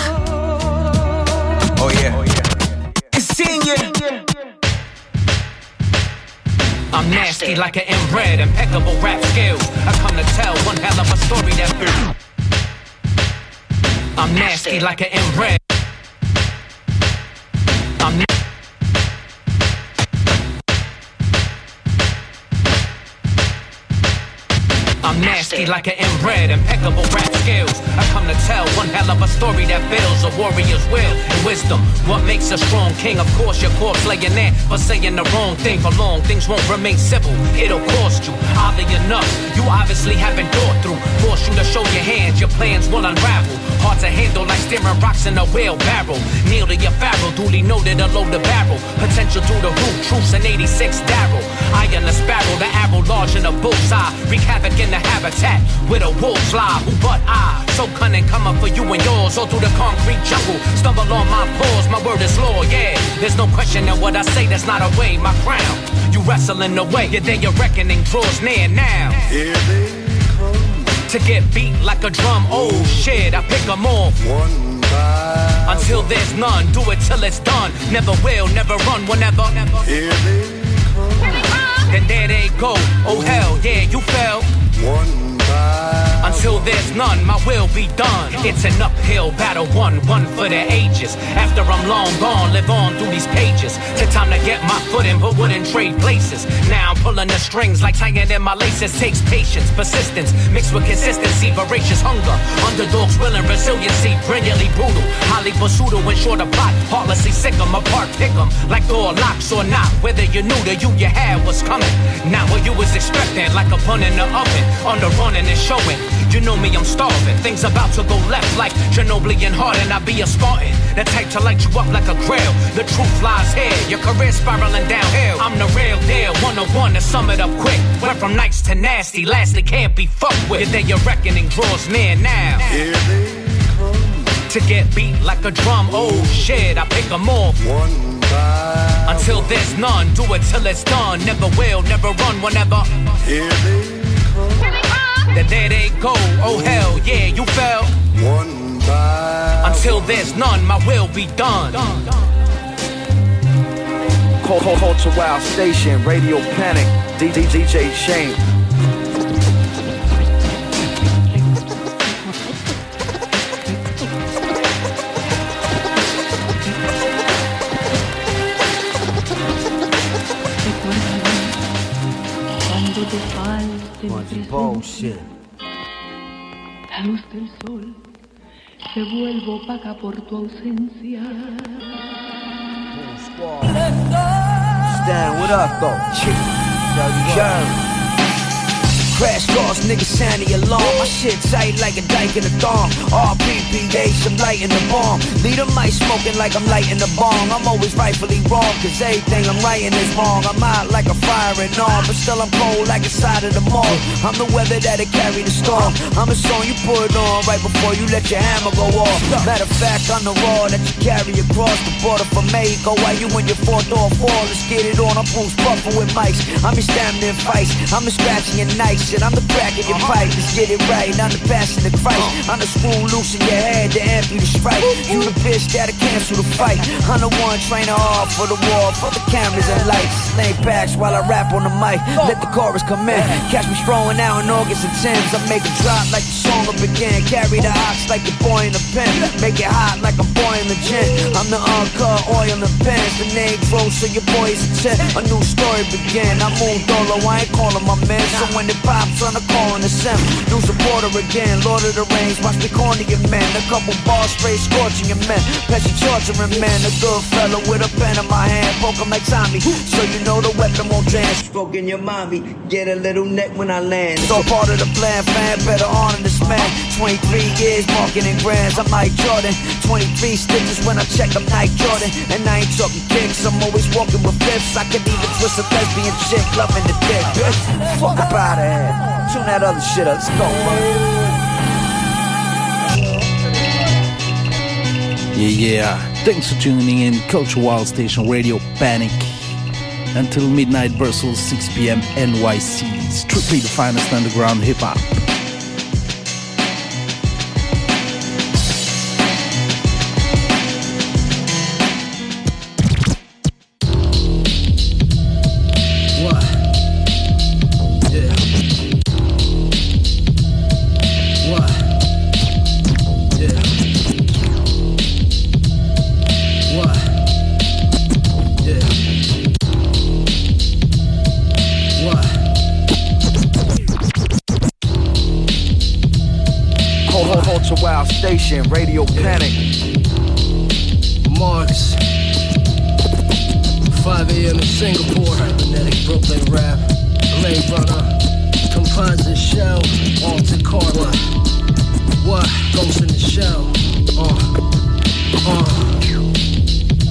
Speaker 53: Oh yeah.
Speaker 54: It's senior.
Speaker 50: I'm nasty like an inbred, impeccable rap skills. I come to tell one hell of a story that. I'm nasty like an inbred. I'm I'm nasty like an inbred, impeccable rap skills. I come to tell one hell of a story that builds a warrior's will and wisdom. What makes a strong king? Of course, your corpse laying there for saying the wrong thing for long. Things won't remain civil, it'll cost you. Oddly enough, you obviously haven't thought through. Force you to show your hands, your plans will unravel. Hard to handle like steering rocks in a wheelbarrow. Kneel to your pharaoh, duly noted a load the barrel. Potential to the roof, truce in 86 Darrow. Eye on the sparrow, the arrow large in a bullseye. Wreak havoc in the habitat with a wolf fly. Who but I? So cunning, coming for you and yours. All through the concrete jungle, stumble on my paws. My word is law, yeah. There's no question that what I say, that's not a way. My crown, you wrestling away. Your day of reckoning draws near now.
Speaker 55: Here they come.
Speaker 50: To get beat like a drum, oh shit, I pick 'em off.
Speaker 55: One by
Speaker 50: Until there's none, do it till it's done. Never will, never run, whenever.
Speaker 55: Here they come.
Speaker 50: Then there they go. Oh hell, yeah, you fell.
Speaker 55: One
Speaker 50: Until there's none, my will be done. It's an uphill battle, one, one for the ages. After I'm long gone, live on through these pages. Take time to get my foot in, but wouldn't trade places. Now I'm pulling the strings like tying in my laces. Takes patience, persistence, mixed with consistency, voracious hunger. Underdogs willing resiliency, brilliantly brutal. Highly pursued short of plot. Heartlessly sick 'em apart, pick 'em like door locks or not. Whether you knew the you you had was coming. Not what you was expecting, like a bun in the oven. On the running and showing. You know me, I'm starving. Things about to go left like Ginobili and Harden. I be a Spartan. The type to light you up like a grill. The truth lies here. Your career spiraling downhill. I'm the real deal. 101 to sum it up quick. Went from nice to nasty. Lastly, can't be fucked with. Your day of reckoning draws near now.
Speaker 55: Here they come
Speaker 50: to get beat like a drum. Oh shit, I pick 'em off.
Speaker 55: One by
Speaker 50: Until there's none, do it till it's done. Never will, never run whenever.
Speaker 55: Here they come.
Speaker 50: Then there they go. Oh hell, yeah, you fell.
Speaker 55: One by
Speaker 50: Until there's none, my will be done.
Speaker 1: Cul- Cul- Culture Wild Station, Radio Panik, DJ, DJ
Speaker 56: Schame. Falte mi
Speaker 1: Bullshit.
Speaker 56: la luz del sol, se vuelvo opaca por tu ausencia.
Speaker 1: Stan, what up, though? Jerry.
Speaker 57: Crash cars, niggas sound the alarm. My shit tight like a dike in a thong. RPPA, some light in the bomb. Lead a mic smoking like I'm lighting the bong. I'm always rightfully wrong, cause everything I'm writing is wrong. I'm out like a firing arm, but still I'm cold like a side of the mall. I'm the weather that'll carry the storm. I'm a song you put on right before you let your hammer go off. Matter of fact, I'm the raw that you carry across the border from Mexico while you in your fourth door fall. Let's get it on. I'm Bruce Buffer with mics. I'm your standing in fights. I'm a scratching your nice I'm the crack in your pipe. Let's get it right. I'm the passion of Christ. I'm the screw loose in your head to empty the strike. You the bitch that'll cancel the fight. I'm the one training hard for the war, for the cameras and lights. Slang packs while I rap on the mic. Let the chorus come in. Catch me strolling out in August and Thames. I make it drop like the song will begin. Carry the ox like the boy in the pen. Make it hot like a boy in the gin. I'm the uncut oil in the pens. The name grows so your boy is a 10. A new story begin. I move dolo, I ain't calling my man. So when it pops on the in the sim, new supporter again. Lord of the Rings, watch me corner your man. A couple bars straight scorching your men. Pesci torturing man. A good fella with a pen in my hand. Poke him like Tommy. So you know the weapon won't jam. Stroking your mommy. Get a little neck when I land. All part of the plan, fan. Better honor this man. 23 years marking in grands. I'm Mike Jordan. 23 stitches when I check I'm Nike Jordan. And I ain't talking kicks. I'm always walking with fifths. I could even twist a lesbian chick loving the dick. Bitch, fuck about out here. Tune that other shit up. Let's go.
Speaker 42: Yeah, yeah. Thanks for tuning in. Culture Wild Station Radio Panik. Until midnight Brussels, 6 p.m. NYC. Strictly the finest underground hip hop.
Speaker 1: Station, Radio Panik.
Speaker 58: Marks. 5 a.m. in Singapore. Cybernetic Brooklyn rap. Blade runner. Composite shell. Altered carbon. What? Ghost in the shell. Uh. Uh.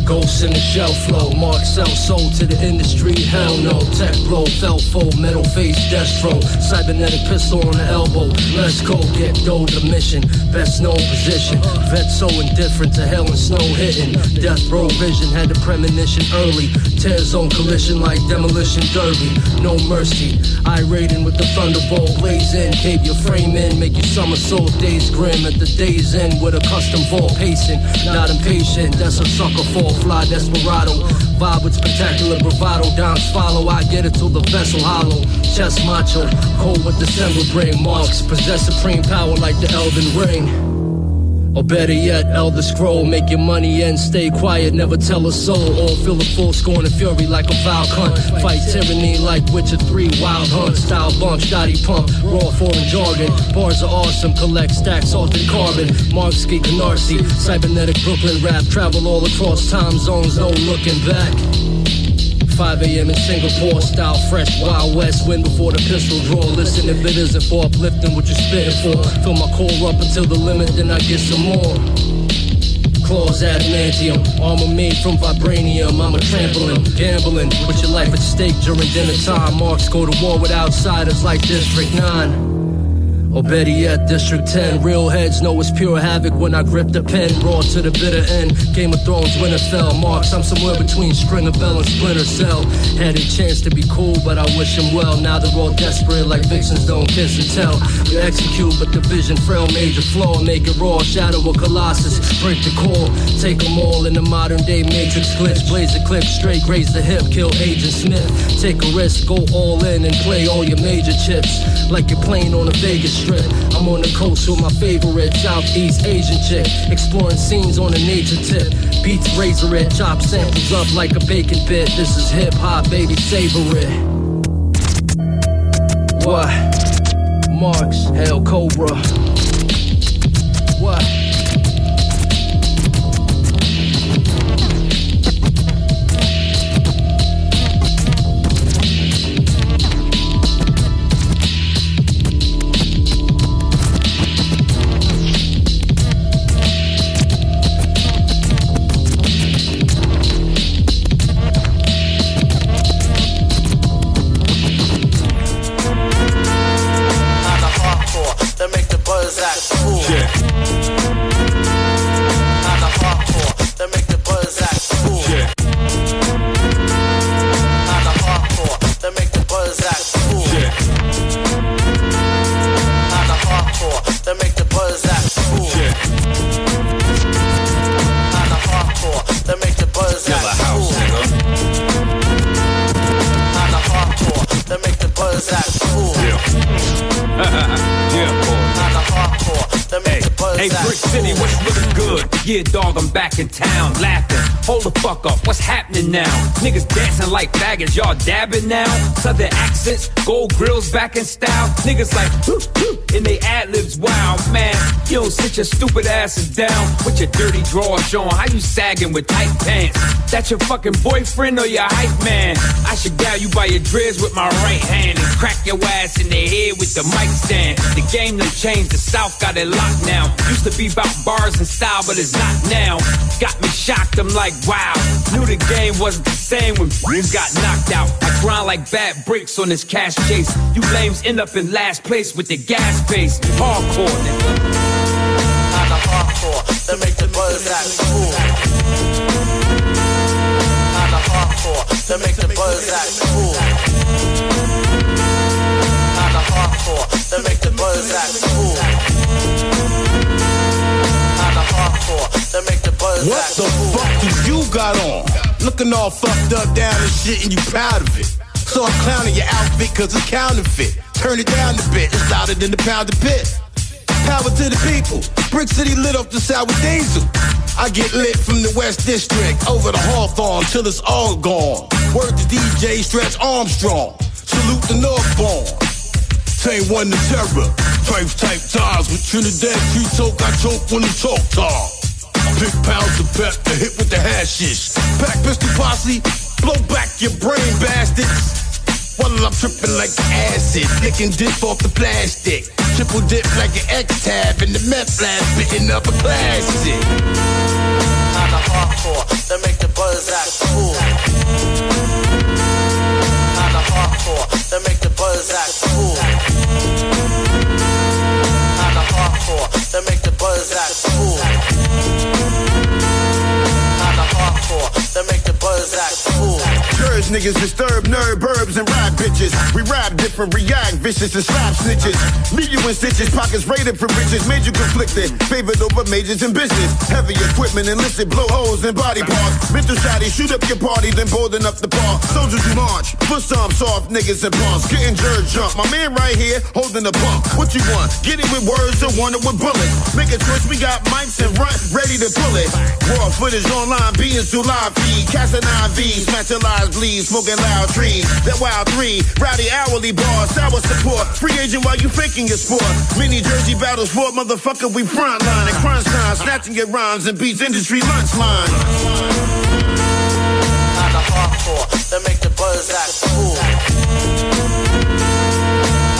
Speaker 58: Ghosts in the shell flow, Mark sell soul to the industry. Hell no, tech blow, fell foe, metal face, destro, cybernetic pistol on the elbow. Let's go get dough the mission, best known position. Vet so indifferent to hell and snow hitting. Death row vision had the premonition early. Tear zone collision like demolition derby. No mercy, I raiding with the thunderbolt. Blaze in, cave your frame in, make your somersault. Days grim at the day's end with a custom vault pacing. Not impatient, that's a sucker fall. Fly desperado, vibe with spectacular bravado. Downs follow, I get it till the vessel hollow. Chest macho, cold with December bring. Marks possess supreme power like the Elden Ring. Or better yet, Elder Scroll, make your money and stay quiet, never tell a soul. Or feel the full scorn and fury like a vile cunt. Fight tyranny like Witcher 3, Wild Hunt, style bump, shoddy pump, raw foreign jargon. Bars are awesome, collect stacks, altered carbon. Mark Ski Canarsie, cybernetic Brooklyn rap, travel all across time zones, no looking back. 5 a.m. in Singapore, style fresh, Wild West, win before the pistol draw. Listen if it isn't for uplifting what you're spitting for. Fill my core up until the limit, then I get some more. Claws adamantium, armor made from vibranium. I'm a trampoline, gambling with your life at stake during dinner time. Marks go to war with outsiders like District 9. Or better yet, District 10. Real heads know it's pure havoc when I grip the pen. Raw to the bitter end. Game of Thrones, Winterfell. Marks, I'm somewhere between Stringer Bell and Splinter Cell. Had a chance to be cool, but I wish him well. Now they're all desperate like vixens don't kiss and tell. You execute, but the vision frail, major flaw. Make it raw, shadow of Colossus. Break the core, take them all in the modern day matrix glitch. Blaze the clip, straight graze the hip, kill Agent Smith. Take a risk, go all in and play all your major chips. Like you're playing on a Vegas I'm on the coast with my favorite Southeast Asian chick. Exploring scenes on a nature tip. Beats razor it, chop samples up like a bacon bit. This is hip hop, baby, savor it. What? Marks, Hell Cobra. What?
Speaker 59: Yeah, dog, I'm back in town, laughing. Hold the fuck up, what's happening now? Niggas dancing like faggots, y'all dabbing now? Southern accents, gold grills back in style. Niggas like, and they ad libs, wow, man. You don't sit your stupid asses down with your dirty drawers showing. How you sagging with tight pants? That your fucking boyfriend or your hype man? I should gal you by your dreads with my right hand and crack your ass in the head with the mic stand. The game done changed, the South got it locked now. Used to be about bars and style, but it's not now. Got me shocked, I'm like, wow. Knew the game wasn't the same when you got knocked out. I grind like bad bricks on this cash chase. You lames end up in last place with the gas face. Hardcore, nigga.
Speaker 60: I'm hardcore to make the buzz act cool. I'm a hardcore to make the buzz act cool. I'm a hardcore to make the buzz act cool. I'm a hardcore to make the buzz
Speaker 45: What the fuck do you got on? Looking all fucked up down and shit and you proud of it. So I'm clowning your outfit cause it's counterfeit. Turn it down a bit, it's louder than the pound of pit. Power to the people. Brick City lit up the sour diesel. I get lit from the West District over the Hawthorne till it's all gone. Word to DJ Stretch Armstrong. Salute the Northborn. Same one to terror. Type type ties with Trinidad Tree Talk. I choke when the talk talk. Big pounds of pep to hit with the hashish. Pack pistol posse, blow back your brain bastards. While I'm tripping like acid, licking dip off the plastic. Triple dip like an X-tab in the meth lab, spitting up a classic.
Speaker 60: I'm a hardcore to make the buzz act cool. Hardcore to make the buzz act cool. I'm a hardcore to make the buzz act cool. Hardcore
Speaker 45: niggas disturb nerd burbs and rap bitches. We rap different, react vicious and slap snitches. Leave you in stitches, pockets raided for riches. Major conflicted, favored over majors in business. Heavy equipment enlisted, blow holes in body parts. Mental shotty, shoot up your party, then boarding up the park. Soldiers who march, for some soft niggas and punks. Getting jerk jump. My man right here, holding the pump. What you want? Get it with words or want it with bullets? Make a choice, we got mics and run, ready to pull it. Raw footage online, being through live feed. Cast an IV, smash your lies, bleed, smoking loud trees. That wild three, rowdy hourly bars, sour support. Free agent while you faking your sport. Mini jersey battles for motherfucker, we frontline and crunch time, snatching your rhymes and beats industry lunch line.
Speaker 60: I'm hardcore to make the buzz act cool.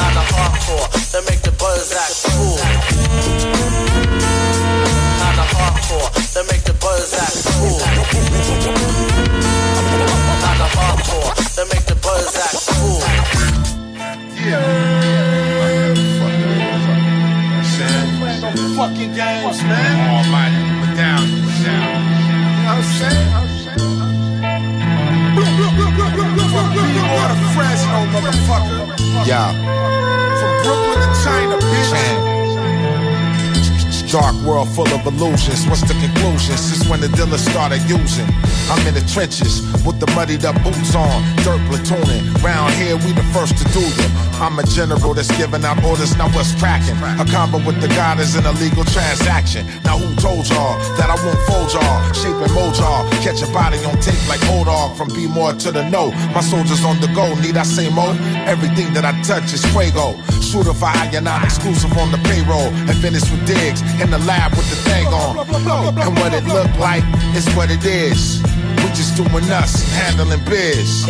Speaker 60: I'm a hardcore to make the buzz act cool. Hardcore to make the buzz act cool. I'm a hardcore to make the buzz act cool. Yeah.
Speaker 46: No fucking games, man.
Speaker 45: Almighty, but down, down.
Speaker 46: You know what I'm saying? Be more the Fresno, motherfucker.
Speaker 45: Yeah.
Speaker 46: From Brooklyn to China, bitch.
Speaker 45: Dark world full of illusions. What's the conclusion? Since when the dealers started using? I'm in the trenches with the muddied up boots on, dirt platooning. Round here, we the first to do them. I'm a general that's giving out orders. Now what's cracking? A combo with the god is an illegal transaction. Now who told y'all that I won't fold y'all? Shaping mold y'all. Catch a body on tape like old dog from B more to the no. My soldiers on the go. Need I say more? Everything that I touch is fuego. Shooter for I not exclusive on the payroll. And finish with digs in the lab with the thing on. And what it look like is what it is. We just doing us, handling biz.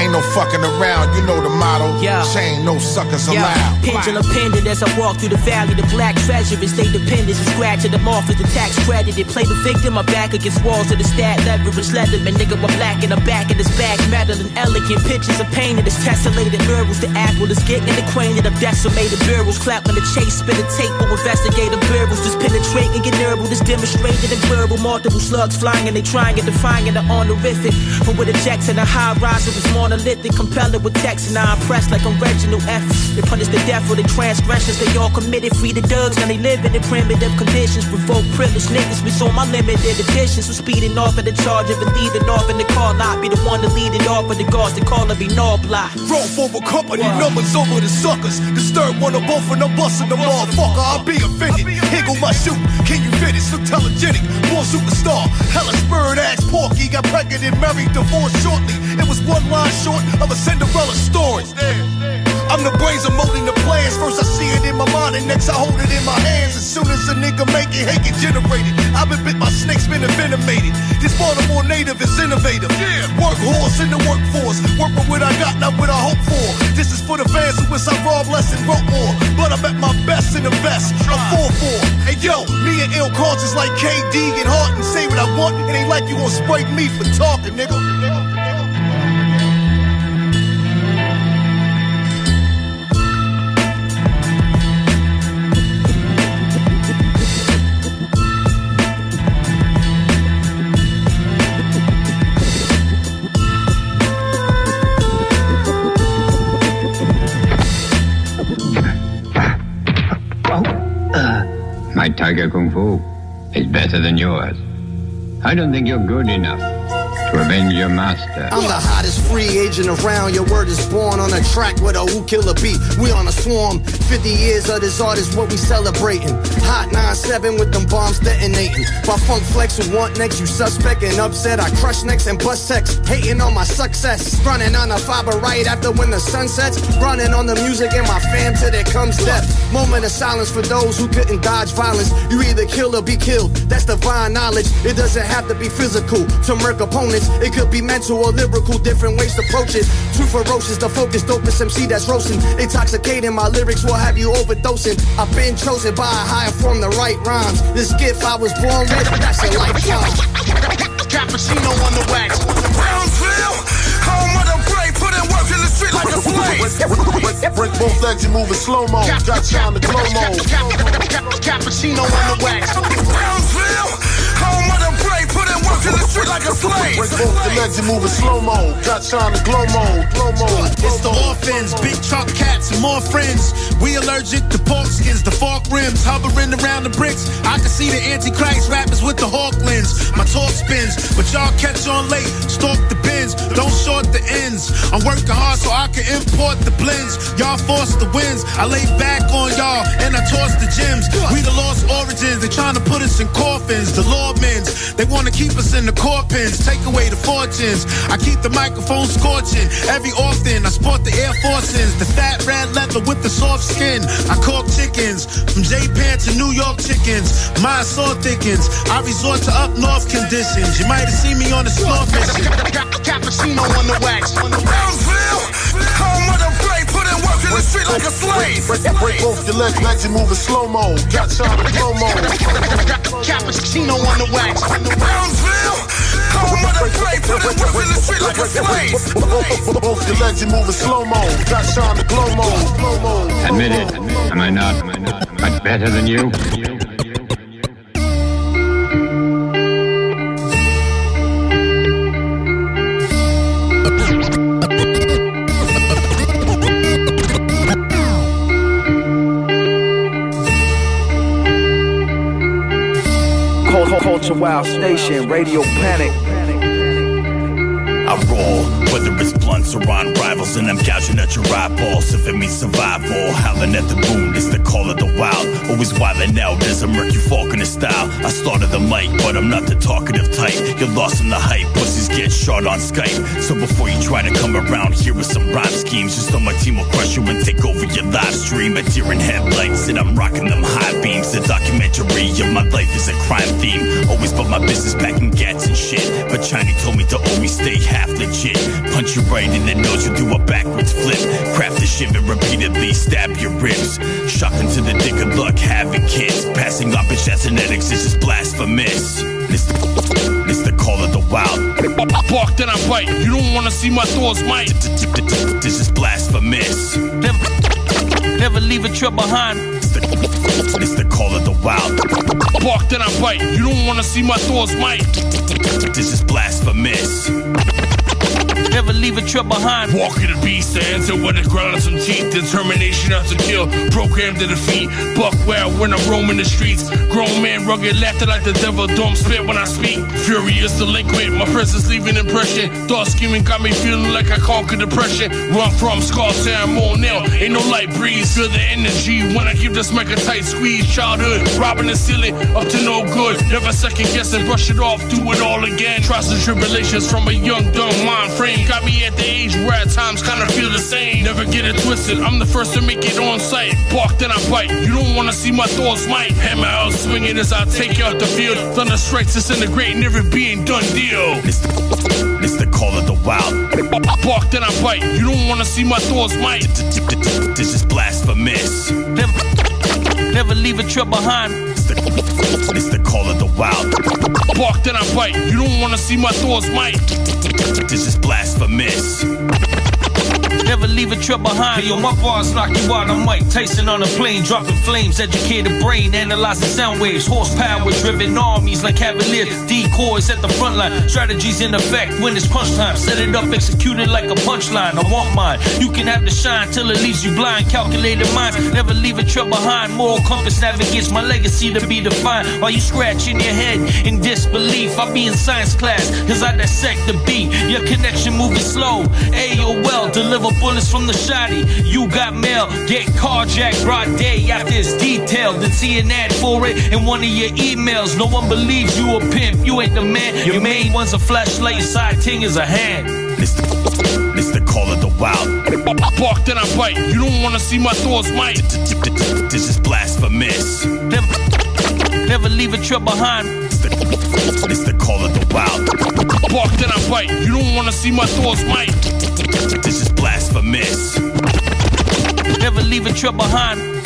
Speaker 45: Ain't no fucking around, you know the motto.
Speaker 61: Yeah.
Speaker 45: Chain, no suckers
Speaker 61: Yeah,
Speaker 45: allowed.
Speaker 61: pendulum pendant as I walk through the valley. The black treasure is they dependence. And scratching them off as the tax credited. Play the victim, my back against walls of the stat leverage. Leatherman, nigga, I'm black in the back of this back. Metal and elegant pictures of pain and it's tessellated murals. The apple is getting acquainted of decimated barrels. Clap when the chase, spin a tape or investigative barrels. Just penetrate and get nervous. This demonstrated and verbal. Multiple slugs flying and they trying and defying the honorific. From with ejects and a high rise, it was monolithic. Compelling with text and I impressed like I'm Reginald F. They punish the death for the transgressions they all committed. Free the thugs, now they live in the primitive conditions. Revoke privilege niggas, we saw my limited editions. So speeding off at the charge of it, leaving off in the car lot. Be the one to lead it off, but the guards they call it be no block.
Speaker 62: Roll for a company, numbers over the suckers. Disturb one of both and I'm busting the motherfucker. I'll be offended. Here go my shoe. Can you fit it? So telegenic. Born superstar. Hella spurred ass porky. Got pregnant and married, divorced shortly. It was one line short of a Cinderella story. I'm the brains of molding the plans. First I see it in my mind, and next I hold it in my hands. As soon as a nigga make it, hate get generated. I've been bit, my snake's been envenomated. This Baltimore native is innovative. Work horse in the workforce. Work with what I got, not what I hope for. This is for the fans who wish I robbed less and wrote more. But I'm at my best in the best. I'm 4-4. Hey yo, me and ill conscious like KD and Hart and say what I want. It ain't like you gon' spray me for talking, nigga.
Speaker 63: My tiger kung fu is better than yours. I don't think you're good enough your master.
Speaker 64: I'm the hottest free agent around. Your word is born on a track with a who killer beat. We on a swarm. 50 years of this art is what we celebrating. Hot 9-7 with them bombs detonating. By funk flex who want next, you suspect and upset. I crush necks and bust sex. Hating on my success. Running on a fiber right after when the sun sets. Running on the music and my fam till there comes death. Moment of silence for those who couldn't dodge violence. You either kill or be killed. That's divine knowledge. It doesn't have to be physical to murk opponents. It could be mental or lyrical, different ways to approach it. Too ferocious, the focus, dopest MC that's roasting. Intoxicating, my lyrics will have you overdosing. I've been chosen by a higher form, the right rhymes. This gift I was born with, that's a lifetime.
Speaker 62: Cappuccino on the wax. Brownsville, home of the brave, put in work in the street like a slave.
Speaker 45: Break both legs and move in slow mo. Got time to glow mo.
Speaker 62: Cappuccino on the wax. Brownsville, home of the brave, put in the street like a slave.
Speaker 45: Break both the legs and move in slow mo. Got time to glow mo. Glow mo.
Speaker 65: It's the orphans, big truck cats, and more friends. We allergic to pork skins, the fork rims, hovering around the bricks. I can see the antichrist rappers with the hawk lens. My talk spins, but y'all catch on late. Stalk the bins, don't short the ends. I'm working hard so I can import the blends. Y'all force the wins. I lay back on y'all and I toss the gems. We the lost origins. They trying to put us in coffins. The lawmen's, they want to keep in the core pins. Take away the fortunes. I keep the microphone scorching. Every often, I sport the Air Forces. The fat red leather with the soft skin. I cook chickens from J-Pan to New York chickens. My saw thickens. I resort to up north conditions. You might have seen me on the store mission.
Speaker 62: Cappuccino on the wax. Brownsville, home of the brave, put in the street like a slave.
Speaker 45: Break, break both your legs, legs and move in slow mo. Got time to glow mo.
Speaker 62: Cappuccino on the wax. Brownsville,
Speaker 65: Home of the brave, in the street like a slave.
Speaker 45: Both your legs, you moving slow mo. Got Sean the glow mo.
Speaker 63: Admit it. Am I not? Am I not? Much better than you?
Speaker 1: Culture Wild Station, Radio Panik.
Speaker 66: I roll, whether it's blunts or on rivals, and I'm gouging at your eyeballs if it means survival. Howling at the moon is the call of the wild. Always wildin' out, there's a murky in style. I started the mic, but I'm not the talkative type. You're lost in the hype, pussies get shot on Skype. So before you try to come around here with some rhyme schemes, just know my team will crush you and take over your live stream. A deer in headlights, and I'm rocking them high beams. The documentary of my life is a crime theme. Always put my business back in gats and shit. But Chinese told me to always stay half legit. Punch you right in the nose, you do a backwards flip. Craft the shiv and repeatedly stab your ribs. Shock into the dick of luck, having kids. Passing bitch as genetics is just blasphemous. It's the, it's the call of the wild.
Speaker 13: Bark then I bite. You don't wanna see my thoughts, mate.
Speaker 66: This is blasphemous.
Speaker 50: Never, never leave a trail behind.
Speaker 66: It's the call of the wild.
Speaker 13: Bark then I bite. You don't wanna see my thoughts, mate.
Speaker 66: This is blasphemous.
Speaker 50: Never leave a trail behind.
Speaker 13: Walking the beast, the answer with a and some teeth. Determination not to kill, programmed to defeat. Buck wild when I'm roaming the streets. Grown man, rugged, laughter like the devil. Don't spit when I speak. Furious, delinquent, my presence leaving impression. Thoughts scheming got me feeling like I conquered depression. Run from Scar Sam nail. Ain't no light breeze. Feel the energy when I give this mic a tight squeeze. Childhood, robbing the ceiling, up to no good. Never second guessing, brush it off, do it all again. Trials and tribulations from a young, dumb mind frame. Got me at the age where at times kinda feel the same. Never get it twisted, I'm the first to make it on sight. Bark, then I bite. You don't wanna see my thoughts might. Hammer out swinging as I take you out the field. Thunder strikes, disintegrate, never being done deal.
Speaker 66: It's the, it's the call of the wild.
Speaker 13: Bark, then I bite. You don't wanna see my thoughts might.
Speaker 66: This is blasphemous.
Speaker 50: Never, never leave a trail behind.
Speaker 66: It's the, it's the call of the wild.
Speaker 13: Bark, then I bite. You don't wanna see my thoughts might.
Speaker 66: This is blasphemous.
Speaker 50: Never leave a trail behind.
Speaker 67: Yo, my bars knock you out. I'm Mike Tyson on a plane, dropping flames, educated brain, analyzing sound waves, horsepower driven armies like cavaliers, decoys at the front line, strategies in effect when it's punch time. Set it up, execute it like a punchline. I want mine. You can have the shine till it leaves you blind. Calculated minds, never leave a trail behind. Moral compass navigates my legacy to be defined. While you scratching your head in disbelief, I be in science class, cause I dissect the beat. Your connection moving slow. AOL, deliver bullets from the shotty. You got mail, get carjacked broad day after it's detailed. Then see an ad for it in one of your emails. No one believes you a pimp, you ain't the man. Your main one's a flashlight, your side ting is a hand.
Speaker 66: It's the, it's the call of the wild.
Speaker 13: Bark, then I bite. You don't wanna see my thoughts might.
Speaker 66: This is blasphemous.
Speaker 50: Never, never leave a trail behind.
Speaker 66: It's the, call of the wild.
Speaker 13: Bark, then I bite. You don't wanna see my thoughts might.
Speaker 66: This is blasphemous.
Speaker 50: Never leave a trail behind.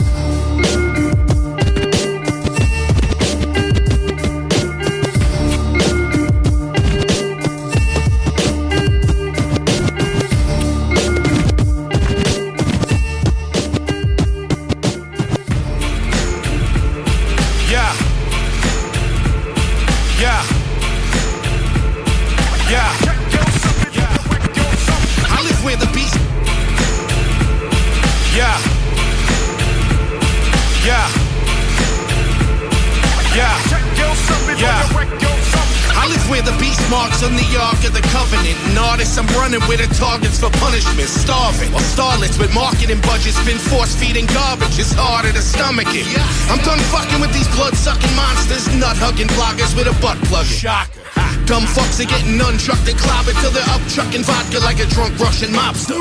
Speaker 65: Running with are targets for punishment. Starving or starlets with marketing budgets been force feeding garbage. It's harder to stomach it. I'm done fucking with these blood sucking monsters, nut hugging bloggers with a butt plug. Shocker. Dumb fucks are getting untrucked and clobbered till they're up trucking vodka like a drunk Russian mobster.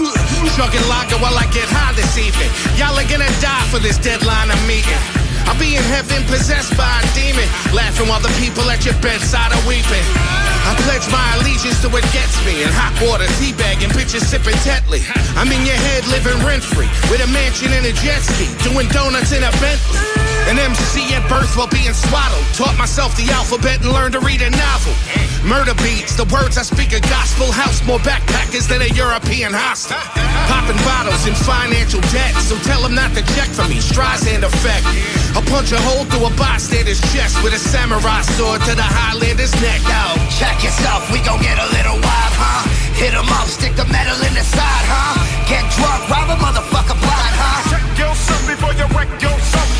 Speaker 65: Chugging lager while I get high this evening. Y'all are gonna die for this deadline I'm meeting. I'll be in heaven possessed by a demon, laughing while the people at your bedside are weeping. I pledge my allegiance to what gets me in hot water, teabagging, bitches sipping Tetley. I'm in your head living rent free with a mansion and a jet ski, doing donuts in a Bentley. An MC at birth while being swaddled. Taught myself the alphabet and learned to read a novel. Murder beats, the words I speak a gospel house. More backpackers than a European hostel. Popping bottles in financial debt, so tell them not to check for me. Streisand effect. I'll punch a hole through a bystander's chest with a samurai sword to the Highlander's neck.
Speaker 57: Yo, check yourself, we gon' get a little wild, huh? Hit 'em up, stick the metal in the side, huh? Get drunk, rob a motherfucker blind, huh?
Speaker 65: Check yourself before you wreck yourself.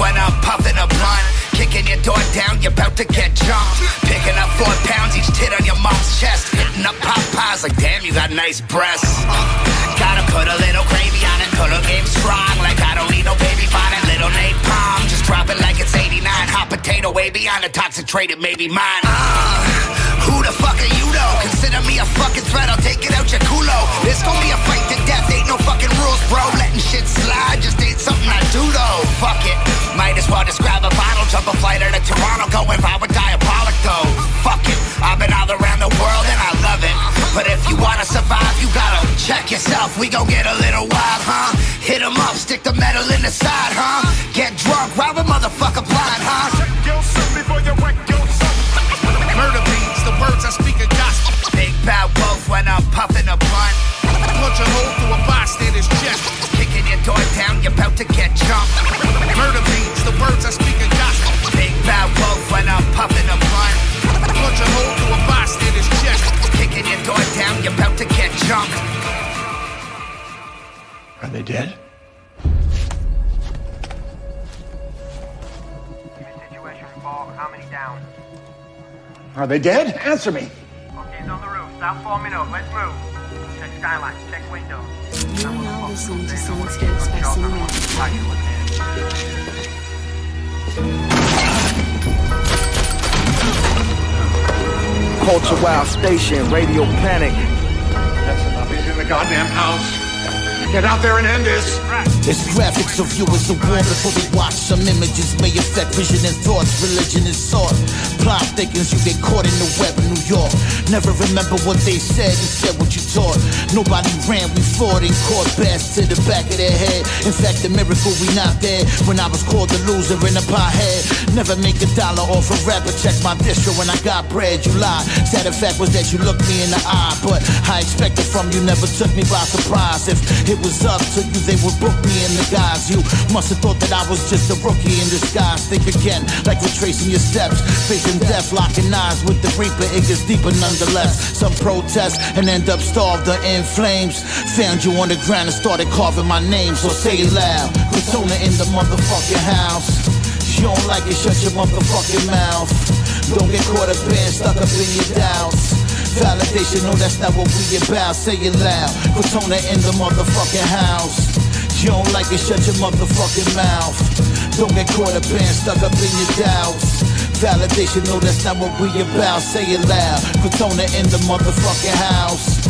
Speaker 57: When I'm puffing a blunt. Kicking your door down, you're about to get jumped. Picking up four pounds, each tit on your mom's chest. Hitting up Popeyes like, damn, you got nice breasts. Gotta put a little gravy on it, put a game strong. Like I don't need no baby finding little napalm. Just drop it like way beyond the toxic maybe mine. Uh, who the fuck are you though? Consider me a fucking threat, I'll take it out your culo. This gon' be a fight to death, ain't no fucking rules, bro. Letting shit slide just ain't something I do though. Fuck it, might as well just grab a bottle, jump a flight out of Toronto, going viral diabolic though. Fuck it, I've been all around the world and I it. But if you wanna survive, you gotta check yourself. We gon' get a little wild, huh? Hit 'em up, stick the metal in the side, huh? Get drunk, rob a motherfucker blind, huh?
Speaker 65: Check yourself before you wreck yourself. Murder beats, the words I speak a gospel.
Speaker 57: Big bad wolf when I'm puffing a blunt.
Speaker 65: Punch a hole through a bystander's chest.
Speaker 57: Kicking your door down, you're about to get jumped.
Speaker 65: Murder beats, the words I speak a gospel.
Speaker 57: Big bad wolf when I'm puffing a blunt.
Speaker 65: Punch a hole
Speaker 57: door you're about to get jumped.
Speaker 68: Are they dead?
Speaker 69: Situation four, how many down?
Speaker 68: Are they dead? Answer me.
Speaker 69: Okay, he's on the roof. Stop forming up. Let's move. Check skylines. Check windows.
Speaker 70: You're now listening to Soundscapes by Cinematic.
Speaker 1: Culture Wild Station, Radio
Speaker 68: Panik. Goddamn house. Get out there and end this.
Speaker 71: It's graphics of you as a war before we watch some images may affect vision and thoughts. Religion is sought. Plot thickens, you get caught in the web of New York. Never remember what they said, instead what you taught. Nobody ran, we fought and caught bats to the back of their head. In fact, the miracle we not dead when I was called the loser in a pothead. Never make a dollar off a rapper, check my distro when I got bread, you lied. Sad fact was that you looked me in the eye, but I expected from you never took me by surprise. If it was up to you, they would book me in the guise. You must have thought that I was just a rookie in disguise. Think again, like retracing your steps, facing death, locking eyes with the reaper. It gets deeper nonetheless. Some protest and end up starved or in flames. Found you on the ground and started carving my name, so say it loud. Persona in the motherfucking house. You don't like it, shut your motherfucking mouth. Don't get caught up in, stuck up in your doubts. Validation, no, that's not what we about. Say it loud. Cortona in the motherfucking house. You don't like it, shut your motherfucking mouth. Don't get caught up in, stuck up in your doubts. Validation, no, that's not what we about. Say it loud. Cortona in the motherfucking house.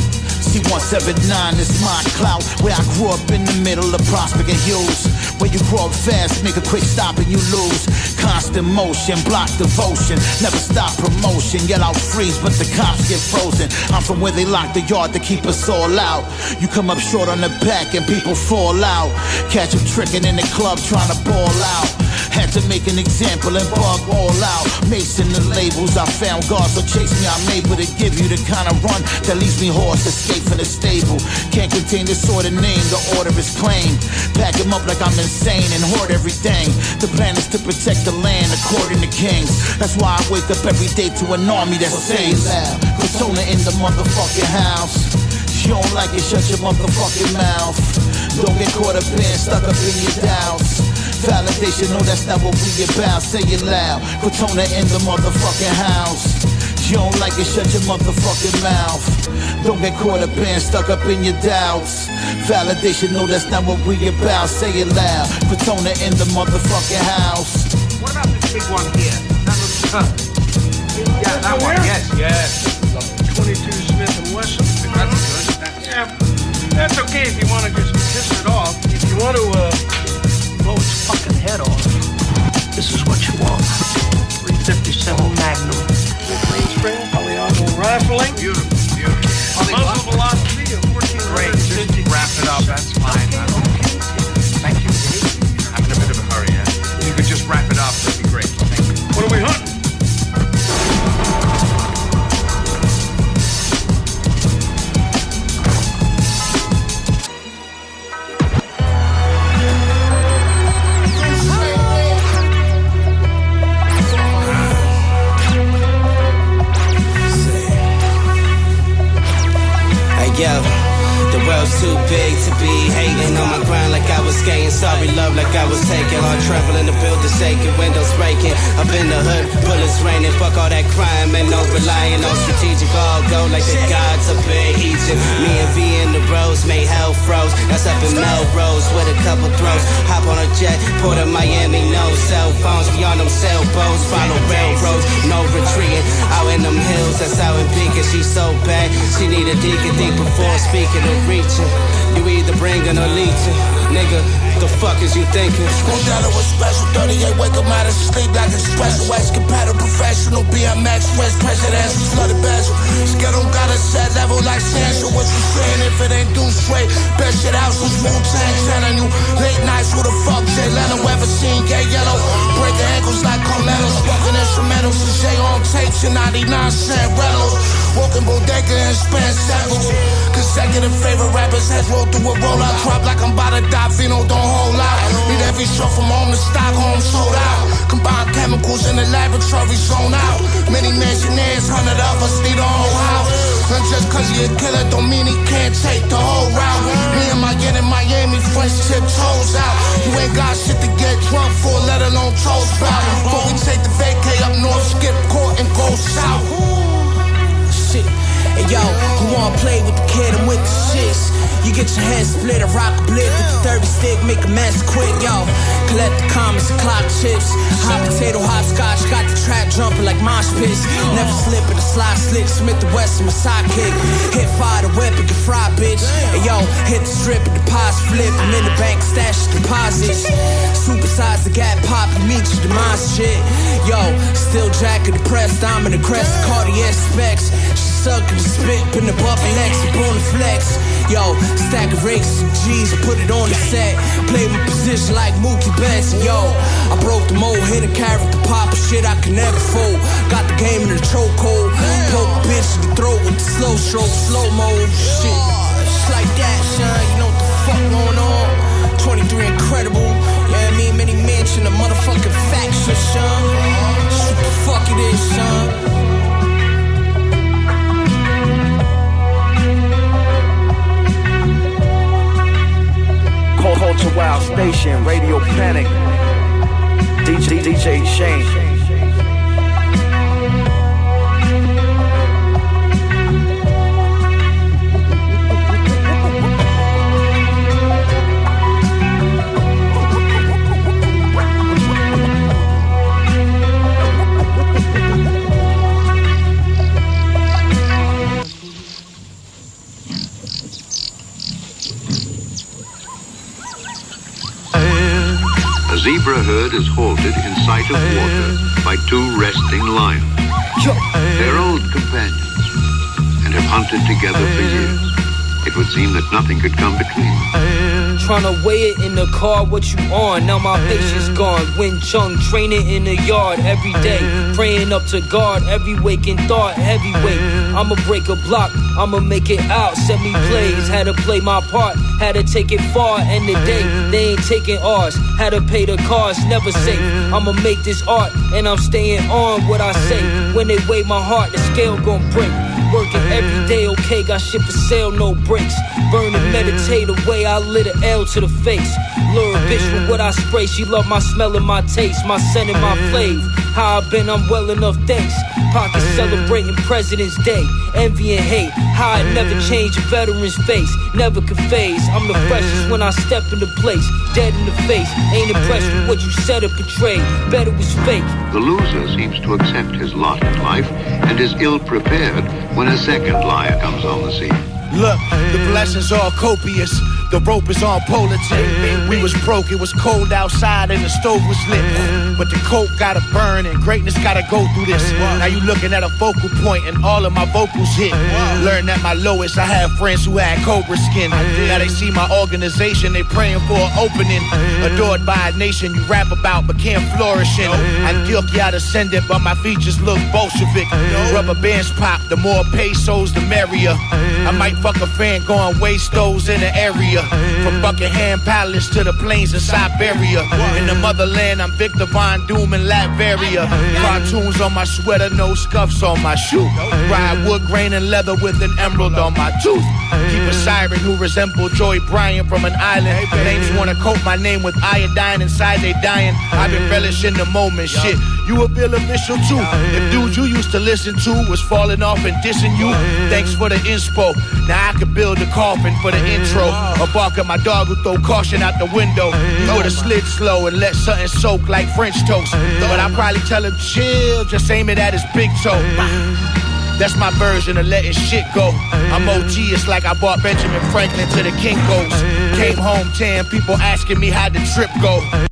Speaker 71: C179 is my clout. Where I grew up in the middle of Prospect and. Where you grow up fast, make a quick stop and you lose. Constant motion, block devotion. Never stop promotion. Yet I'll freeze, but the cops get frozen. I'm from where they lock the yard to keep us all out. You come up short on the back and people fall out. Catch them tricking in the club trying to ball out. Had to make an example and bug all out. Mason the labels, I found God, so chase me. I'm able to give you the kind of run that leaves me horse escape from the stable. Can't contain this sort of name, the order is plain. Pack him up like I'm insane and hoard everything. The plan is to protect the land according to kings. That's why I wake up every day to an army that says loud. Persona in the motherfucking house. You don't like it, shut your motherfucking mouth. Don't get caught up in, stuck up in your doubts. Validation, no, that's not what we about. Say it loud. Cortona in the motherfucking house. You don't like it, shut your motherfucking mouth. Don't get caught up in, stuck up in your doubts. Validation, no, that's not what we about. Say it loud. Cortona in the motherfucking house.
Speaker 69: What about this big one here? That looks tough. Yeah, that one. Yes, yes.
Speaker 58: 22 Smith and Wesson.
Speaker 69: That's good. That's,
Speaker 58: Yeah, that's okay if you want to just piss it off. If you want to uh, blow its fucking head off, this is what you want. 357 Magnum. Mainspring, polygonal rifling.
Speaker 69: Beautiful, beautiful.
Speaker 58: Muzzle velocity of 1450.
Speaker 69: Great. Just wrap it up. That's fine. Thank Yeah too big to be hating on my grind like I was skating.
Speaker 17: Sorry, love like I was taking. On traveling to build the shaking, windows breaking. Up in the hood, bullets raining. Fuck all that crime and no relying on strategic. All go like the gods up in Egypt. Me and V in the rose made hell froze. That's up in Melrose with a couple throws. Hop on a jet, port of Miami, no cell phones. Beyond them sailboats, follow railroads, no retreating. Out in them hills, that's how it be. Cause She so bad, she need a deacon. Think before speaking to reach reaching. You either bringing or leeching, nigga. The fuck is you thinking?
Speaker 72: School down was special, 38, wake up out of sleep like a special X compatible professional, BMX, West presidential, flooded bezel. Don't got a set level like Sancho. What you saying if it ain't do straight? Best shit house was Wu Tang telling you. Late nights, who the fuck Jay Leno ever seen gay yellow? Breaking ankles like Carmelo, smoking instrumentals to Jay on tapes and 99 cent rentals. Walking bodega and spend several. Consecutive favorite rappers heads roll through a rollout. Drop like I'm about to die, Vino don't hold out. Need every show from home to Stockholm sold out. Combine chemicals in the laboratory zone out. Many mansionaires, hundred of us need a whole house. And just cause he a killer don't mean he can't take the whole route. Me and my yen in Miami, French tip toes out. You ain't got shit to get drunk for, let alone toast about. Before we take the vacay up north, skip court and go south.
Speaker 73: Hey yo, you wanna play with the kid? I'm with the shits. You get your head split, a rock a blip with the 30 stick, make a mess quick, yo. Collect the comments, clock chips. Hot potato, hopscotch, got the trap jumping like mosh pits. Never slip in the slide slick, Smith the West, my sidekick. Hit fire, the weapon, get fried, bitch. Hey yo, hit the strip, and deposit flip. I'm in the bank, stash deposits. Supersize the gap, pop, and meet you, mind shit. Yo, still jacket, depressed, I'm in the crest, Cartier specs. She sucking spit, the bumping next, upon the flex. Yo, stack of rakes, G's, put it on the set. Play my position like Mookie Betts. Yo, I broke the mold, hit a carrot, the pop shit I can never fold. Got the game in the chokehold. Poke a bitch in the throat with the slow stroke, slow mo shit. Just like that, son. You know what the fuck going on? 23 incredible. Yeah, I mean, many mention the motherfucking faction, son. What the fuck it is, son?
Speaker 1: Culture Wild Station, Radio Panik, DJ, DJ
Speaker 74: Schame. Zebra herd is halted in sight of water by two resting lions. They're old companions and have hunted together for years. It would seem that nothing could come between Trying
Speaker 59: to weigh it in the car, what you on? Now my patience gone. Wing Chun, training in the yard every day. Praying up to God, every waking thought, heavyweight. I'ma break a block, I'ma make it out. Send me plays, had to play my part, had to take it far. End the day, they ain't taking ours. Had to pay the cost, never safe. I'ma make this art, and I'm staying on what I say. When they weigh my heart, the scale gon' break. Working every day, okay, got shit for sale, no breaks. Burn and meditate away, I lit an L to the face. Lure a bitch with what I spray, she love my smell and my taste, my scent and my flavor. How I been, I'm well enough, thanks. Pocket celebrating President's Day, envy and hate. How I never change a veteran's face, never could phase. I'm the freshest when I step into place, dead in the face. Ain't impressed with what you said or portrayed, bet it was fake.
Speaker 74: The loser seems to accept his lot in life and is ill prepared when a second liar comes on the scene.
Speaker 65: Look, the blessings are copious. The rope is on politic. We was broke, it was cold outside and the stove was lit. But the coke gotta burn and greatness gotta go through this. Now you looking at a focal point and all of my vocals hit. Learn at my lowest, I had friends who had cobra skin. Now they see my organization, they praying for an opening. Adored by a nation you rap about but can't flourish in. I'm guilty, Antioquia descendant, but my features look Bolshevik. Rubber bands pop, the more pesos, the merrier. I might fuck a fan going waste those in the area. From Buckingham Palace to the plains of Siberia. In the motherland, I'm Victor Von Doom in Latveria. Cartoons on my sweater, no scuffs on my shoe. Ride wood grain and leather with an emerald on my tooth. Keep a siren who resemble Joy Bryant from an island. Names wanna coat my name with iodine inside they dying. I've been relishing the moment. Shit, you a bill official too. The dude you used to listen to was falling off and dissing you. Thanks for the inspo. Now I can build a coffin for the intro. Or bark at my dog who throw caution out the window. You would've slid slow and let something soak like French toast. But I probably tell him chill, just aim it at his big toe. That's my version of letting shit go. I'm OG, it's like I bought Benjamin Franklin to the Kinkos. Came home 10, people asking me how the trip go.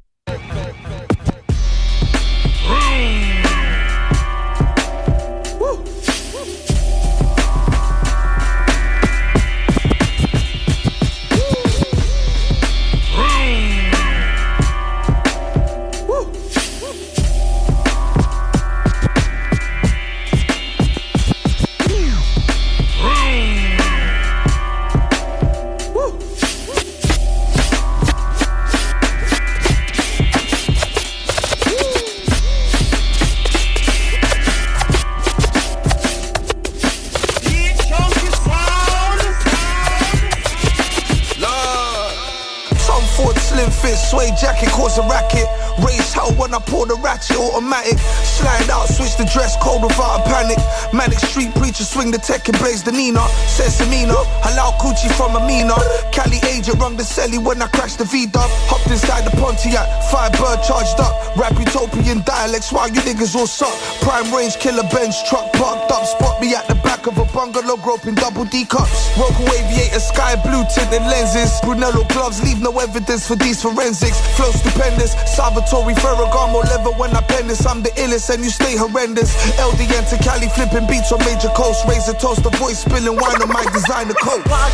Speaker 75: Swing the tech and blaze the Nina. Says Amina, halal coochie from Amina. Cali agent, rung the celly when I crashed the V-dub. Hopped inside the Pontiac, fire bird charged up. Rap utopian dialects while you niggas all suck. Prime range killer Benz truck parked up. Spot me at the back of a bungalow, groping double D cups. Roku aviator, sky blue tinted lenses. Brunello gloves, leave no evidence for these forensics. Flow stupendous, Salvatore Ferragamo leather when I pen this. I'm the illest and you stay horrendous. LDN to Cali flipping beats on major coast. Razor a toast, the voice spilling wine on my designer coat.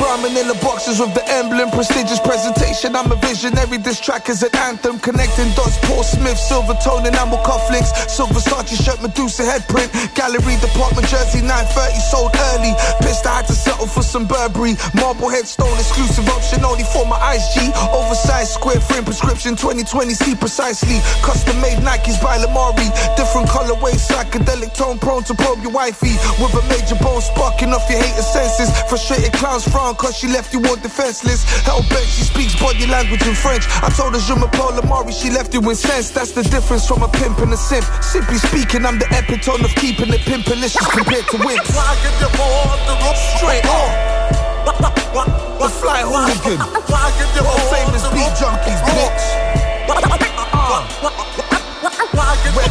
Speaker 75: Brown the boxes with the emblem, prestigious presentation. I'm a visionary. This track is an anthem, connecting dots. Paul Smith, silver tone, enamel cufflinks, silver Versace shirt, Medusa head print. Gallery department jersey, 930 sold early. Pissed I had to settle for some Burberry. Marble headstone, exclusive option only for my IG. Oversized square frame prescription, 2020 see precisely. Custom made Nikes by Lamari. Different colorways, psychedelic tone, prone to probe your wifey. With a major bone sparking off your hater senses. Frustrated clowns frown cause she left you all defenseless. Hell bent, she speaks body language in French. I told her je m'appelle Lamari, she left you incensed. That's the difference from a pimp and a simp. Simply speaking, I'm the epitome of keeping it pimpalicious compared to wimps. Straight up. The fly hooligan. World famous beat junkies, bitch. Uh. Red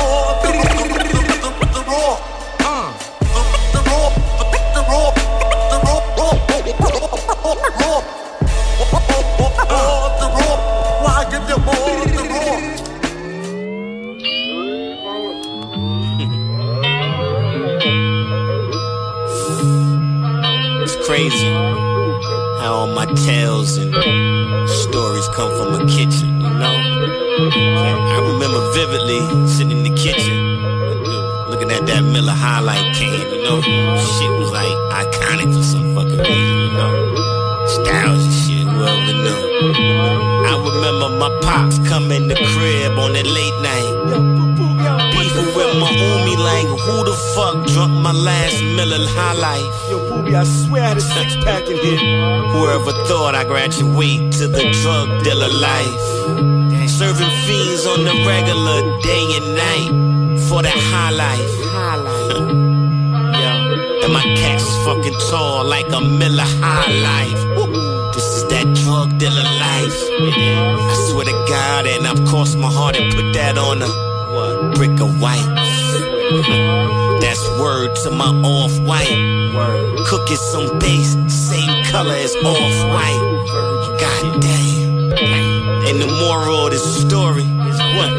Speaker 76: come from a kitchen, you know? I remember vividly sitting in the kitchen, looking at that Miller High Life can, you know? Shit was like iconic for some fucking reason, you know? Nostalgia shit, whoever knew. I remember my pops coming the crib on that late night. Beefing with my homie like, who the fuck drunk my last Miller High Life?
Speaker 77: Yo, Booby, I swear I had a six pack in here.
Speaker 76: Whoever thought I graduate to the drug dealer life? Serving fiends on the regular day and night for that high life. High Yo, and my cat's fucking tall like a Miller High Life. This is that drug dealer life. I swear to God, and I've crossed my heart and put that on a brick of white. That's word to my off-white. Cooking some base, same color as off-white. God damn. And the moral of this story is what?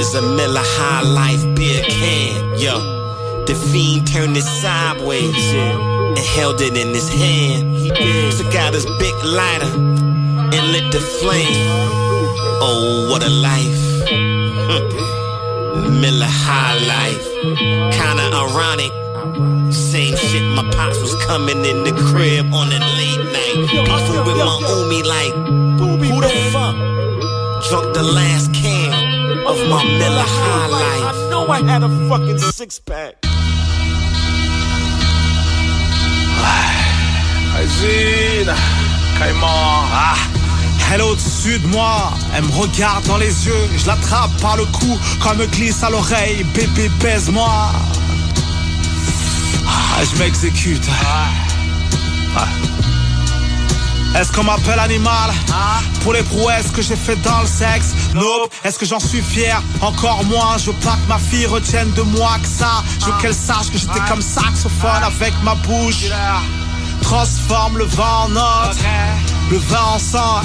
Speaker 76: Is a Miller High Life beer can, yo. The fiend turned it sideways and held it in his hand. Took out his big lighter and lit the flame. Oh, what a life. Miller High Life. Kinda ironic. Same shit, my pops was coming in the crib on a late night. Beefing with my Umi like, who the fuck drunk the last can of my Miller High Life?
Speaker 77: I know I had a fucking six pack.
Speaker 65: Vas-y, Caïman. Ah. Elle est au-dessus de moi, elle me regarde dans les yeux, je l'attrape par le cou, quand elle me glisse à l'oreille, bébé baise-moi. Ah, je m'exécute. Ah. Est-ce qu'on m'appelle animal? Pour les prouesses que j'ai fait dans le sexe? Nope, est-ce que j'en suis fier? Encore moins, je veux pas que ma fille retienne de moi que ça. Je veux qu'elle sache que j'étais comme saxophone avec ma bouche. Transforme le vin en note Le vin en sang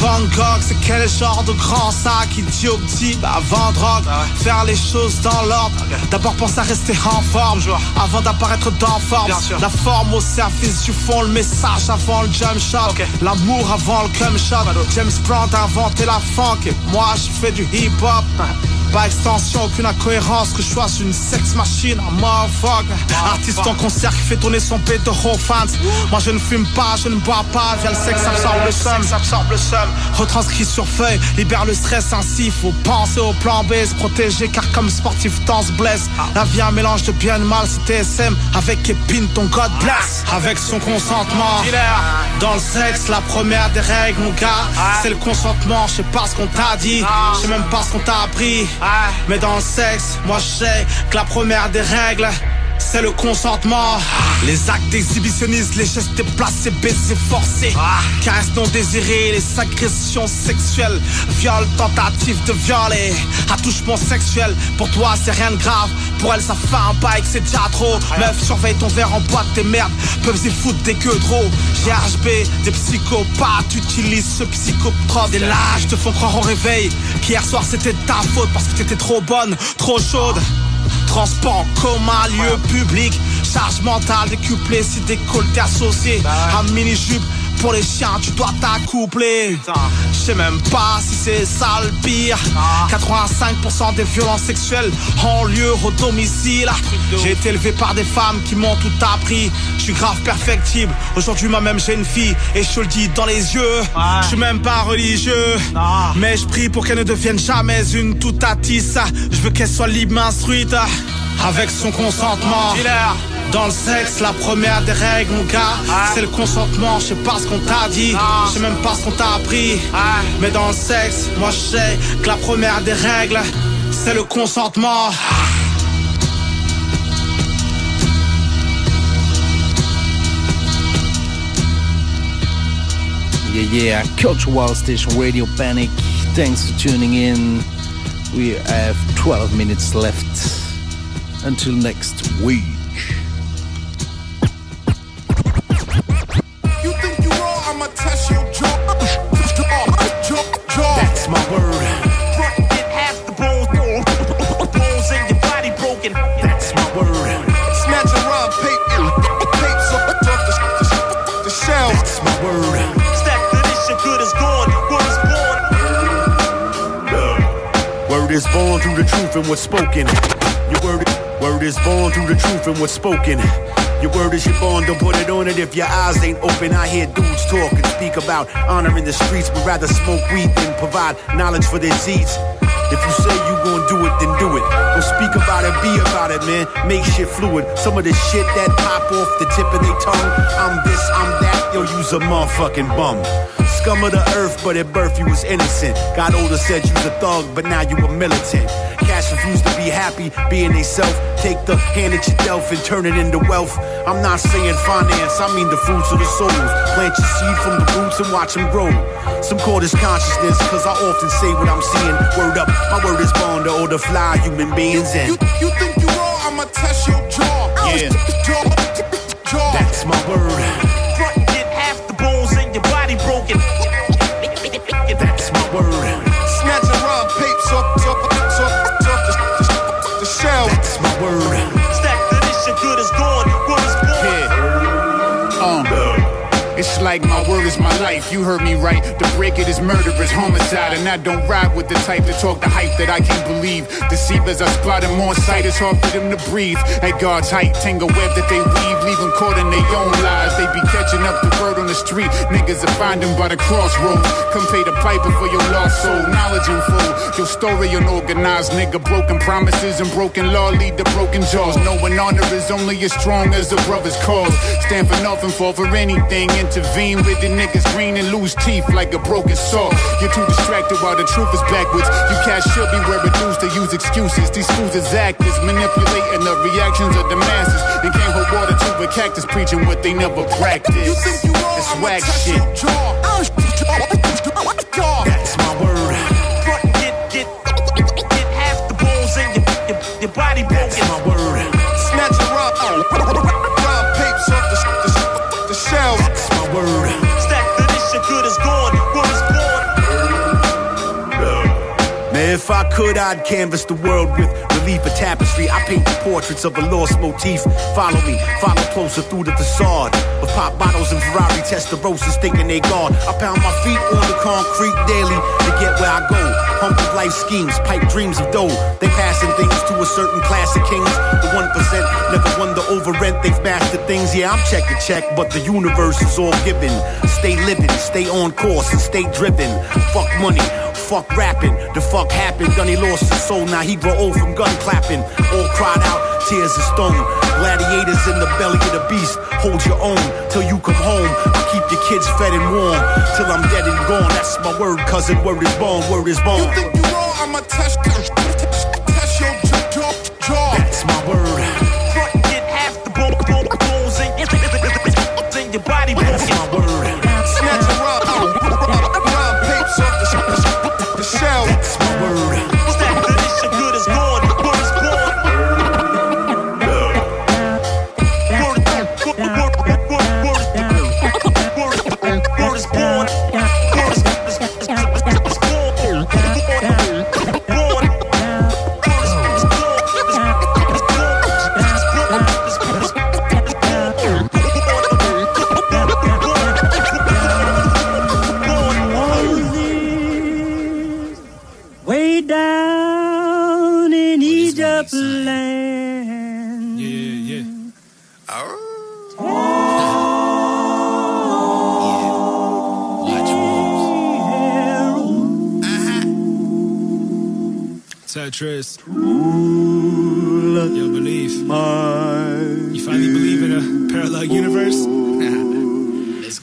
Speaker 65: Van Gogh, c'est quel genre de grand sac Idiot petit, bah avant drogue Faire les choses dans l'ordre. D'abord pense à rester en forme Avant d'apparaître dans forme. La forme au service du fond Le message avant le jump shot. L'amour avant le cum shot. James Brown a inventé la funk. Et moi je fais du hip hop Pas extension, aucune incohérence Que je sois une sex machine, un motherfucker. Artiste en concert qui fait tourner son pétro fans. Moi je ne fume pas, je ne bois pas Via le sexe absorbe le seum. Absorbe le seum. Retranscrit sur feuille, libère le stress ainsi Faut penser au plan B, se protéger Car comme sportif temps se blesse La vie un mélange de bien et de mal C'est TSM avec épine ton God bless. Avec son consentement. Dans le sexe, la première des règles mon gars C'est le consentement, je sais pas ce qu'on t'a dit Je sais même pas ce qu'on t'a appris Mais dans le sexe, moi je sais que la première des règles c'est le consentement. Les actes exhibitionnistes, les gestes déplacés, baisers forcés. Caresses non désirées, les agressions sexuelles. Viol, tentative de violer. Attouchement sexuel, pour toi c'est rien de grave. Pour elle, ça fait un bail que c'est déjà trop. Meuf, surveille ton verre en boîte, tes merdes peuvent y foutre des queues trop. GHB, des psychopathes utilisent ce psychotrope. Des lâches te font croire au réveil qu'hier soir c'était ta faute parce que t'étais trop bonne, trop chaude. Transport en commun, lieu public Charge mentale décuplée si décolleté associé Un mini-jupe pour les chiens, tu dois t'accoupler. Je sais même pas si c'est ça le pire. 85% des violences sexuelles ont lieu au domicile. J'ai été élevé par des femmes qui m'ont tout appris. Je suis grave perfectible. Aujourd'hui moi-même j'ai une fille Et je te le dis dans les yeux. Je suis même pas religieux. Mais je prie pour qu'elle ne devienne jamais une toute attisse Je veux qu'elle soit libre instruite avec son consentement. Dans le sexe, la première des règles, mon gars, c'est le consentement. Je sais pas ce qu'on t'a dit, je sais même pas ce qu'on t'a appris. Mais dans le sexe, moi je sais que la première des règles, c'est le consentement.
Speaker 78: Yeah, yeah, Culture Wow Station Radio Panic. Thanks for tuning in. We have 12 minutes left until next week.
Speaker 79: That's my word.
Speaker 77: Get half the bones, bones in your body broken.
Speaker 79: That's my word.
Speaker 77: Snatch a rhyme, paper, tapes off the, the, the shells.
Speaker 79: That's my word.
Speaker 77: Stack the this, your good is gone. Word is born.
Speaker 79: Word is born through the truth and what's spoken. Your word, word is born through the truth and what's spoken. Your word is your bond, don't put it on it if your eyes ain't open. I hear dudes talk and speak about honor in the streets, but rather smoke weed than provide knowledge for their deeds. If you say you gon' do it, then do it. Don't speak about it, be about it, man. Make shit fluid. Some of the shit that pop off the tip of their tongue. I'm this, I'm that, yo, use a motherfucking bum.
Speaker 8: Scum of the earth, but at birth you was innocent. Got older, said you was a thug, but now you a militant. Cash refuse to be happy, being they self. Take the hand that you dealt and turn it into wealth. I'm not saying finance, I mean the fruits of the souls. Plant your seed from the roots and watch them grow. Some call this consciousness, cause I often say what I'm seeing. Word up, my word is born to all the fly human beings in.
Speaker 19: You, you think you raw? I'ma test your jaw.
Speaker 8: Yeah.
Speaker 19: Jaw.
Speaker 8: That's my word.
Speaker 80: Is
Speaker 65: my life. You heard me right. The break it is murderous, homicide. And I don't ride with the type to talk the hype that I can't believe. Deceivers are spotted on sight. It's hard for them to breathe. At God's height, tangle web that they weave, leave them caught in their own lies. They be catching up the word on the street. Niggas are finding by the crossroads. Come pay the piper for your lost soul. Knowledge and full. Your story unorganized, nigga. Broken promises and broken law lead to broken jaws. Knowing honor is only as strong as a brother's cause. Stand for nothing, fall for anything. Intervene with the niggas green and lose teeth like a broken saw. You're too distracted while the truth is backwards. You cats should be where reduced to use excuses. These fools is actors, manipulating the reactions of the masses. And can't hold water to a cactus preaching what they never practiced.
Speaker 19: You think you raw?
Speaker 65: It's whack shit.
Speaker 8: If I could, I'd canvas the world with relief of tapestry. I paint the portraits of a lost motif. Follow me, follow closer through the facade of pop bottles and Ferrari Testarossas thinking they God. I pound my feet on the concrete daily to get where I go. Humble life schemes, pipe dreams of dough. They passing things to a certain class of kings. The one percent never wonder over rent. They've mastered things. Yeah, I'm check to check, but the universe is all given. Stay living, stay on course, and stay driven. Fuck money. Fuck rapping, the fuck happened? Done he lost his soul, now he grow old from gun clapping. All cried out, tears of stone. Gladiators in the belly of the beast. Hold your own till you come home. I keep your kids fed and warm till I'm dead and gone. That's my word, cousin. Word is born, word is born.
Speaker 19: You think you raw? I'ma test, test your jaw. jaw.
Speaker 8: That's my word.
Speaker 80: Front get half the bone, bone, bones in your body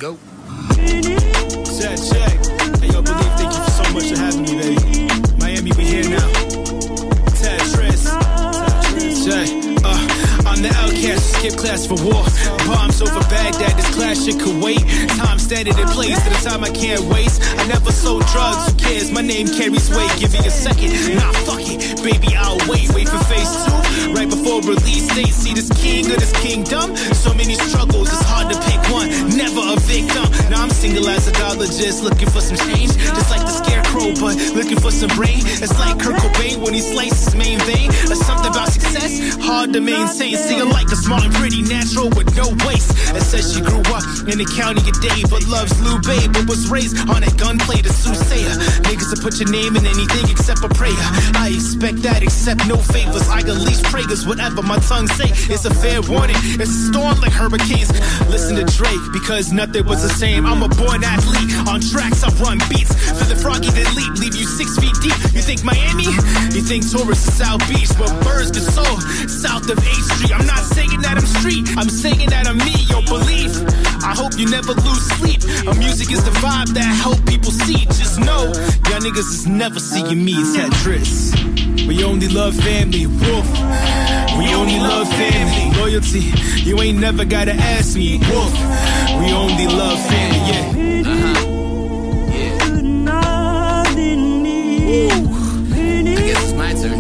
Speaker 65: go. Check, check. Hey, yo, believe, thank you so much for having me, baby. Miami, we here now. Tetris. Tetris. Uh, I'm the outcast, skip class for war. Bombs over Baghdad, this clash in Kuwait. Time standing in place to the time I can't waste. I never sold drugs, who cares? My name carries weight. Give me a second. Nah, fuck it. Baby, I'll wait. Wait for phase two. Right before release date. See this king of this kingdom. So many struggles, it's hard to pick one. Never a victim. Now I'm single as a dollar, just looking for some change. Just like the scarecrow, but looking for some brain. It's like Kurt Cobain when he slices his main vein. There's something about success, hard to maintain. See a like a small and pretty, natural with no waste. It says she grew up in the county of Dade, but loves Lou Bay, but was raised on a gunplay to soothsayer. Niggas to put your name in anything except a prayer. I expect that, except no favors. I unleash prayers, whatever my tongue say. It's a fair warning. It's a storm like hurricanes. Listen to Drake, because nothing was the same. I'm a born athlete. On tracks, I run beats. For the froggy that leap, leave you six feet deep. You think Miami? You think tourists is South Beach, but birds get sold south of 8th Street. I'm not saying that I'm street, I'm saying that I'm me, yo, believe. I hope you never lose sleep. Our music is the vibe that help people see. Just know, y'all niggas is never seeing me Tetris. We only love family, wolf. We only love family, loyalty. You ain't never gotta ask me, wolf. We only love family, yeah. Uh-huh.
Speaker 41: I guess it's my turn.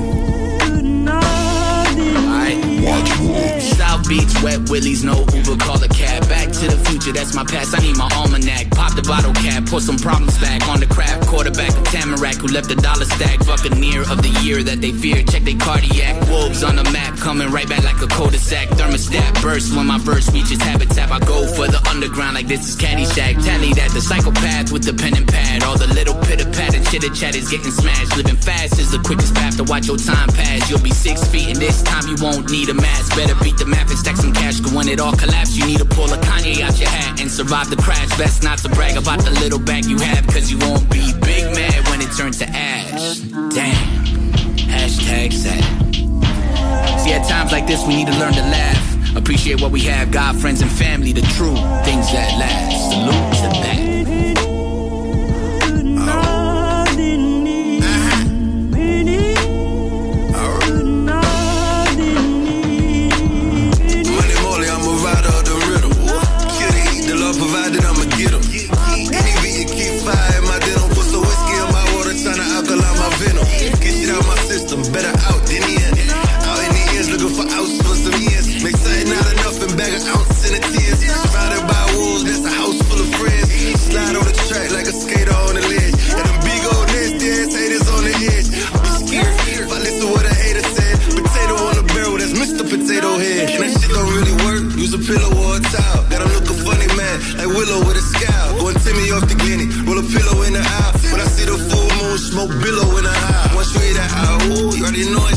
Speaker 41: Alright. South Beach, wet willies, no Uber, call a cab. Back to the future, that's my past. I need my almanac. Pop the bottle cap, put some problems back on the craft. Quarterback of Tamarack who left a dollar stack. Buccaneer of the year that they fear. Check they cardiac. Wolves on the map, coming right back like a cul-de-sac. Thermostat burst when my verse reaches habitat. I go for the underground like this is Caddyshack. Tally that the psychopath with the pen and pad. All the little pitter patter chitter chat is getting smashed. Living fast is the quickest path to watch your time pass. You'll be six feet and this time you won't need a mask. Better beat the math and stack some cash. Cause when it all collapse, you need to pull a Kanye out your hat and survive the crash. Best not to brag about the little bag you have. Cause you won't be big mad when it turns to ash. Damn. Hashtag sad. See, at times like this, we need to learn to laugh. Appreciate what we have, God, friends, and family, the true things that last. Salute to that.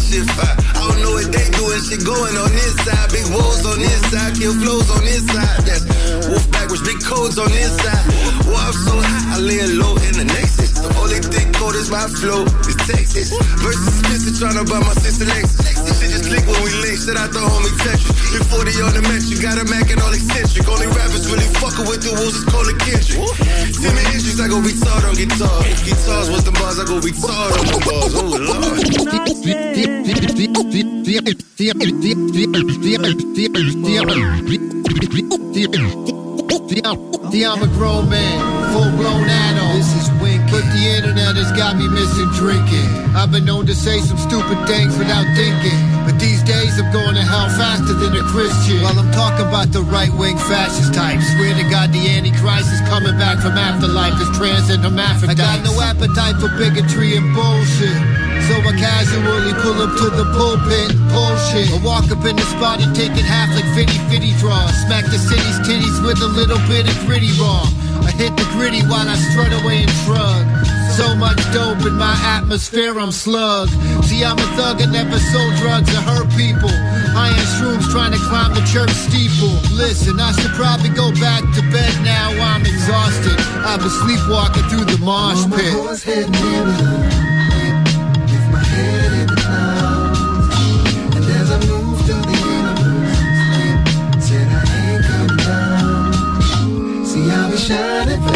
Speaker 75: Shit fire. I don't know what they doing, shit going on this side. Big wolves on this side, kill flows on this side. That's wolf backwards, big codes on this side. Well, I'm so high, I lay low in the Nexus. The only thing cold is my flow, is Texas. Versus Spencer tryna buy my sister Lexus. Shit just click when we link, shout out the homie Tetris. Big 40 on the match, you got a Mac and all eccentric. Only rappers really fucking with the wolves is Cole and Kendrick. me, issues, I go retard on guitar. Guitars was the bars, I go retard on the bars. Oh lord.
Speaker 81: See, I'm a grown man, full blown adult. This is wink, but the internet has got me missing drinking. I've been known to say some stupid things without thinking, but these days I'm going to hell faster than a Christian. While I'm talking about the right wing fascist types, swear to God the Antichrist is coming back from afterlife as trans and hermaphrodites. I got no appetite for bigotry and bullshit. So I casually pull up to the pulpit, bullshit. I walk up in the spot and take it half like fitty fitty draw. Smack the city's titties with a little bit of gritty raw. I hit the gritty while I strut away and shrug. So much dope in my atmosphere, I'm slug. See, I'm a thug and never sold drugs to hurt people. Iron shrooms trying to climb the church steeple. Listen, I should probably go back to bed now. I'm exhausted. I've been sleepwalking through the marsh pit.
Speaker 82: Shining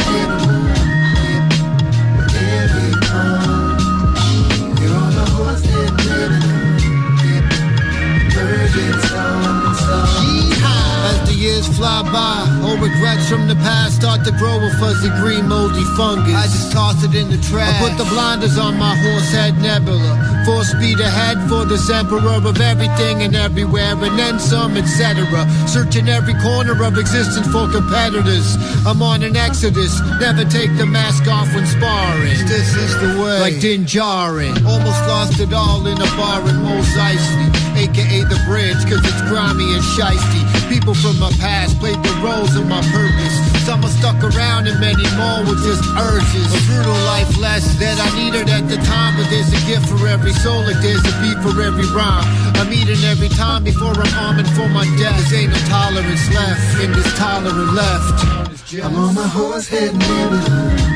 Speaker 81: fuzzy green moldy fungus. I just toss it in the trash. I put the blinders on my horse head nebula. Full speed ahead for this emperor of everything and everywhere, and then some, etc. Searching every corner of existence for competitors. I'm on an exodus, never take the mask off when sparring. This is the way. Like Din Djarin. Almost lost it all in a bar in Mos Eisley, aka the bridge, cause it's grimy and shisty. People from my past played the roles of my purpose. Some are stuck around and many more were just urges. A brutal life less that I needed at the time, but there's a gift for every soul, like there's a beat for every rhyme. I'm eating every time before I'm arming for my death. There ain't no tolerance left in this tolerant left.
Speaker 82: I'm on my horse heading Nebula.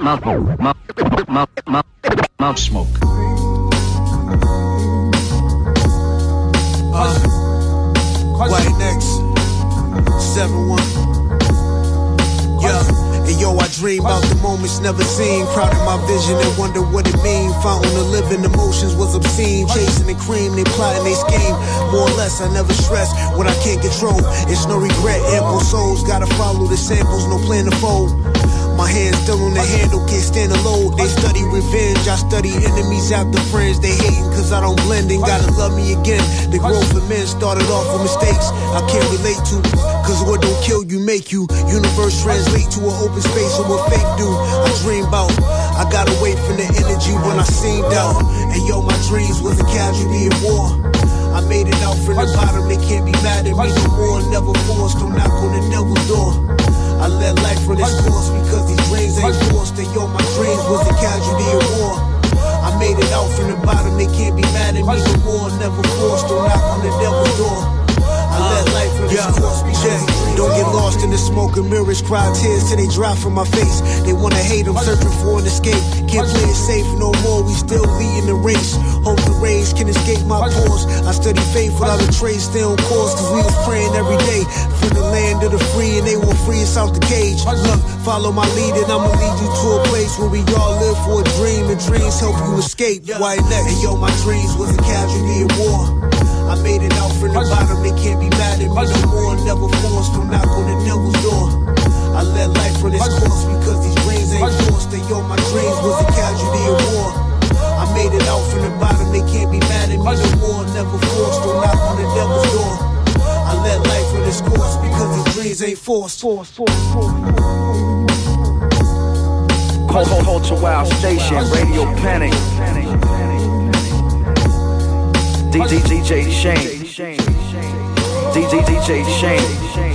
Speaker 82: Mouth,
Speaker 83: mouth, mouth, mouth mouth smoke.
Speaker 10: White next. 7 1. Yeah. And yo, I dream about the moments never seen. Of my vision and wonder what it mean. Fountain of living emotions was obscene. Chasing the cream, they plotting, they scheme. More or less, I never stress what I can't control. It's no regret, ample souls. Gotta follow the samples, no plan to fold. My hands still on the handle, can't stand the load. They study revenge, I study enemies after friends. They hating cause I don't blend and gotta love me again. The growth of men started off with mistakes I can't relate to. Cause what don't kill you make you. Universe translate to an open space or what fake do. I dream about. I got away from the energy when I seemed out. And yo, my dreams was a casualty of war. I made it out from the bottom, they can't be mad at me no more. Never forced, don't knock on the devil's door. I let life run its course because these dreams ain't forced. And yo, my dreams was a casualty of war. I made it out from the bottom, they can't be mad at me no more. Never forced, don't knock on the devil's door. I let life run its course because these dreams don't get lost in the smoke and mirrors. Cry tears till they dry from my face. They wanna hate, I'm searching for an escape. Can't play it safe no more, we still leading the race. Hope the rage can escape my pores. I study faith without a trace, stay on course, cause we was praying every day for the land of the free, and they won't free us out the cage. Look, follow my lead, and I'ma lead you to a place where we all live for a dream, and dreams help you escape. White neck, and yo, my dreams was a casualty of war. I made it out from the bottom, they can't be mad at me no more. Never forced, don't knock on the devil's door. I let life run its course because these dreams ain't forced. And yo, my dreams was a casualty of war. I made it out from the bottom, they can't be mad at me no more. Never forced, don't knock on the devil's door. I let life run its course because these dreams ain't forced. forced, forced, forced.
Speaker 1: Culture, Culture Wild Station, Radio Panik. DJ Schame. DJ Schame.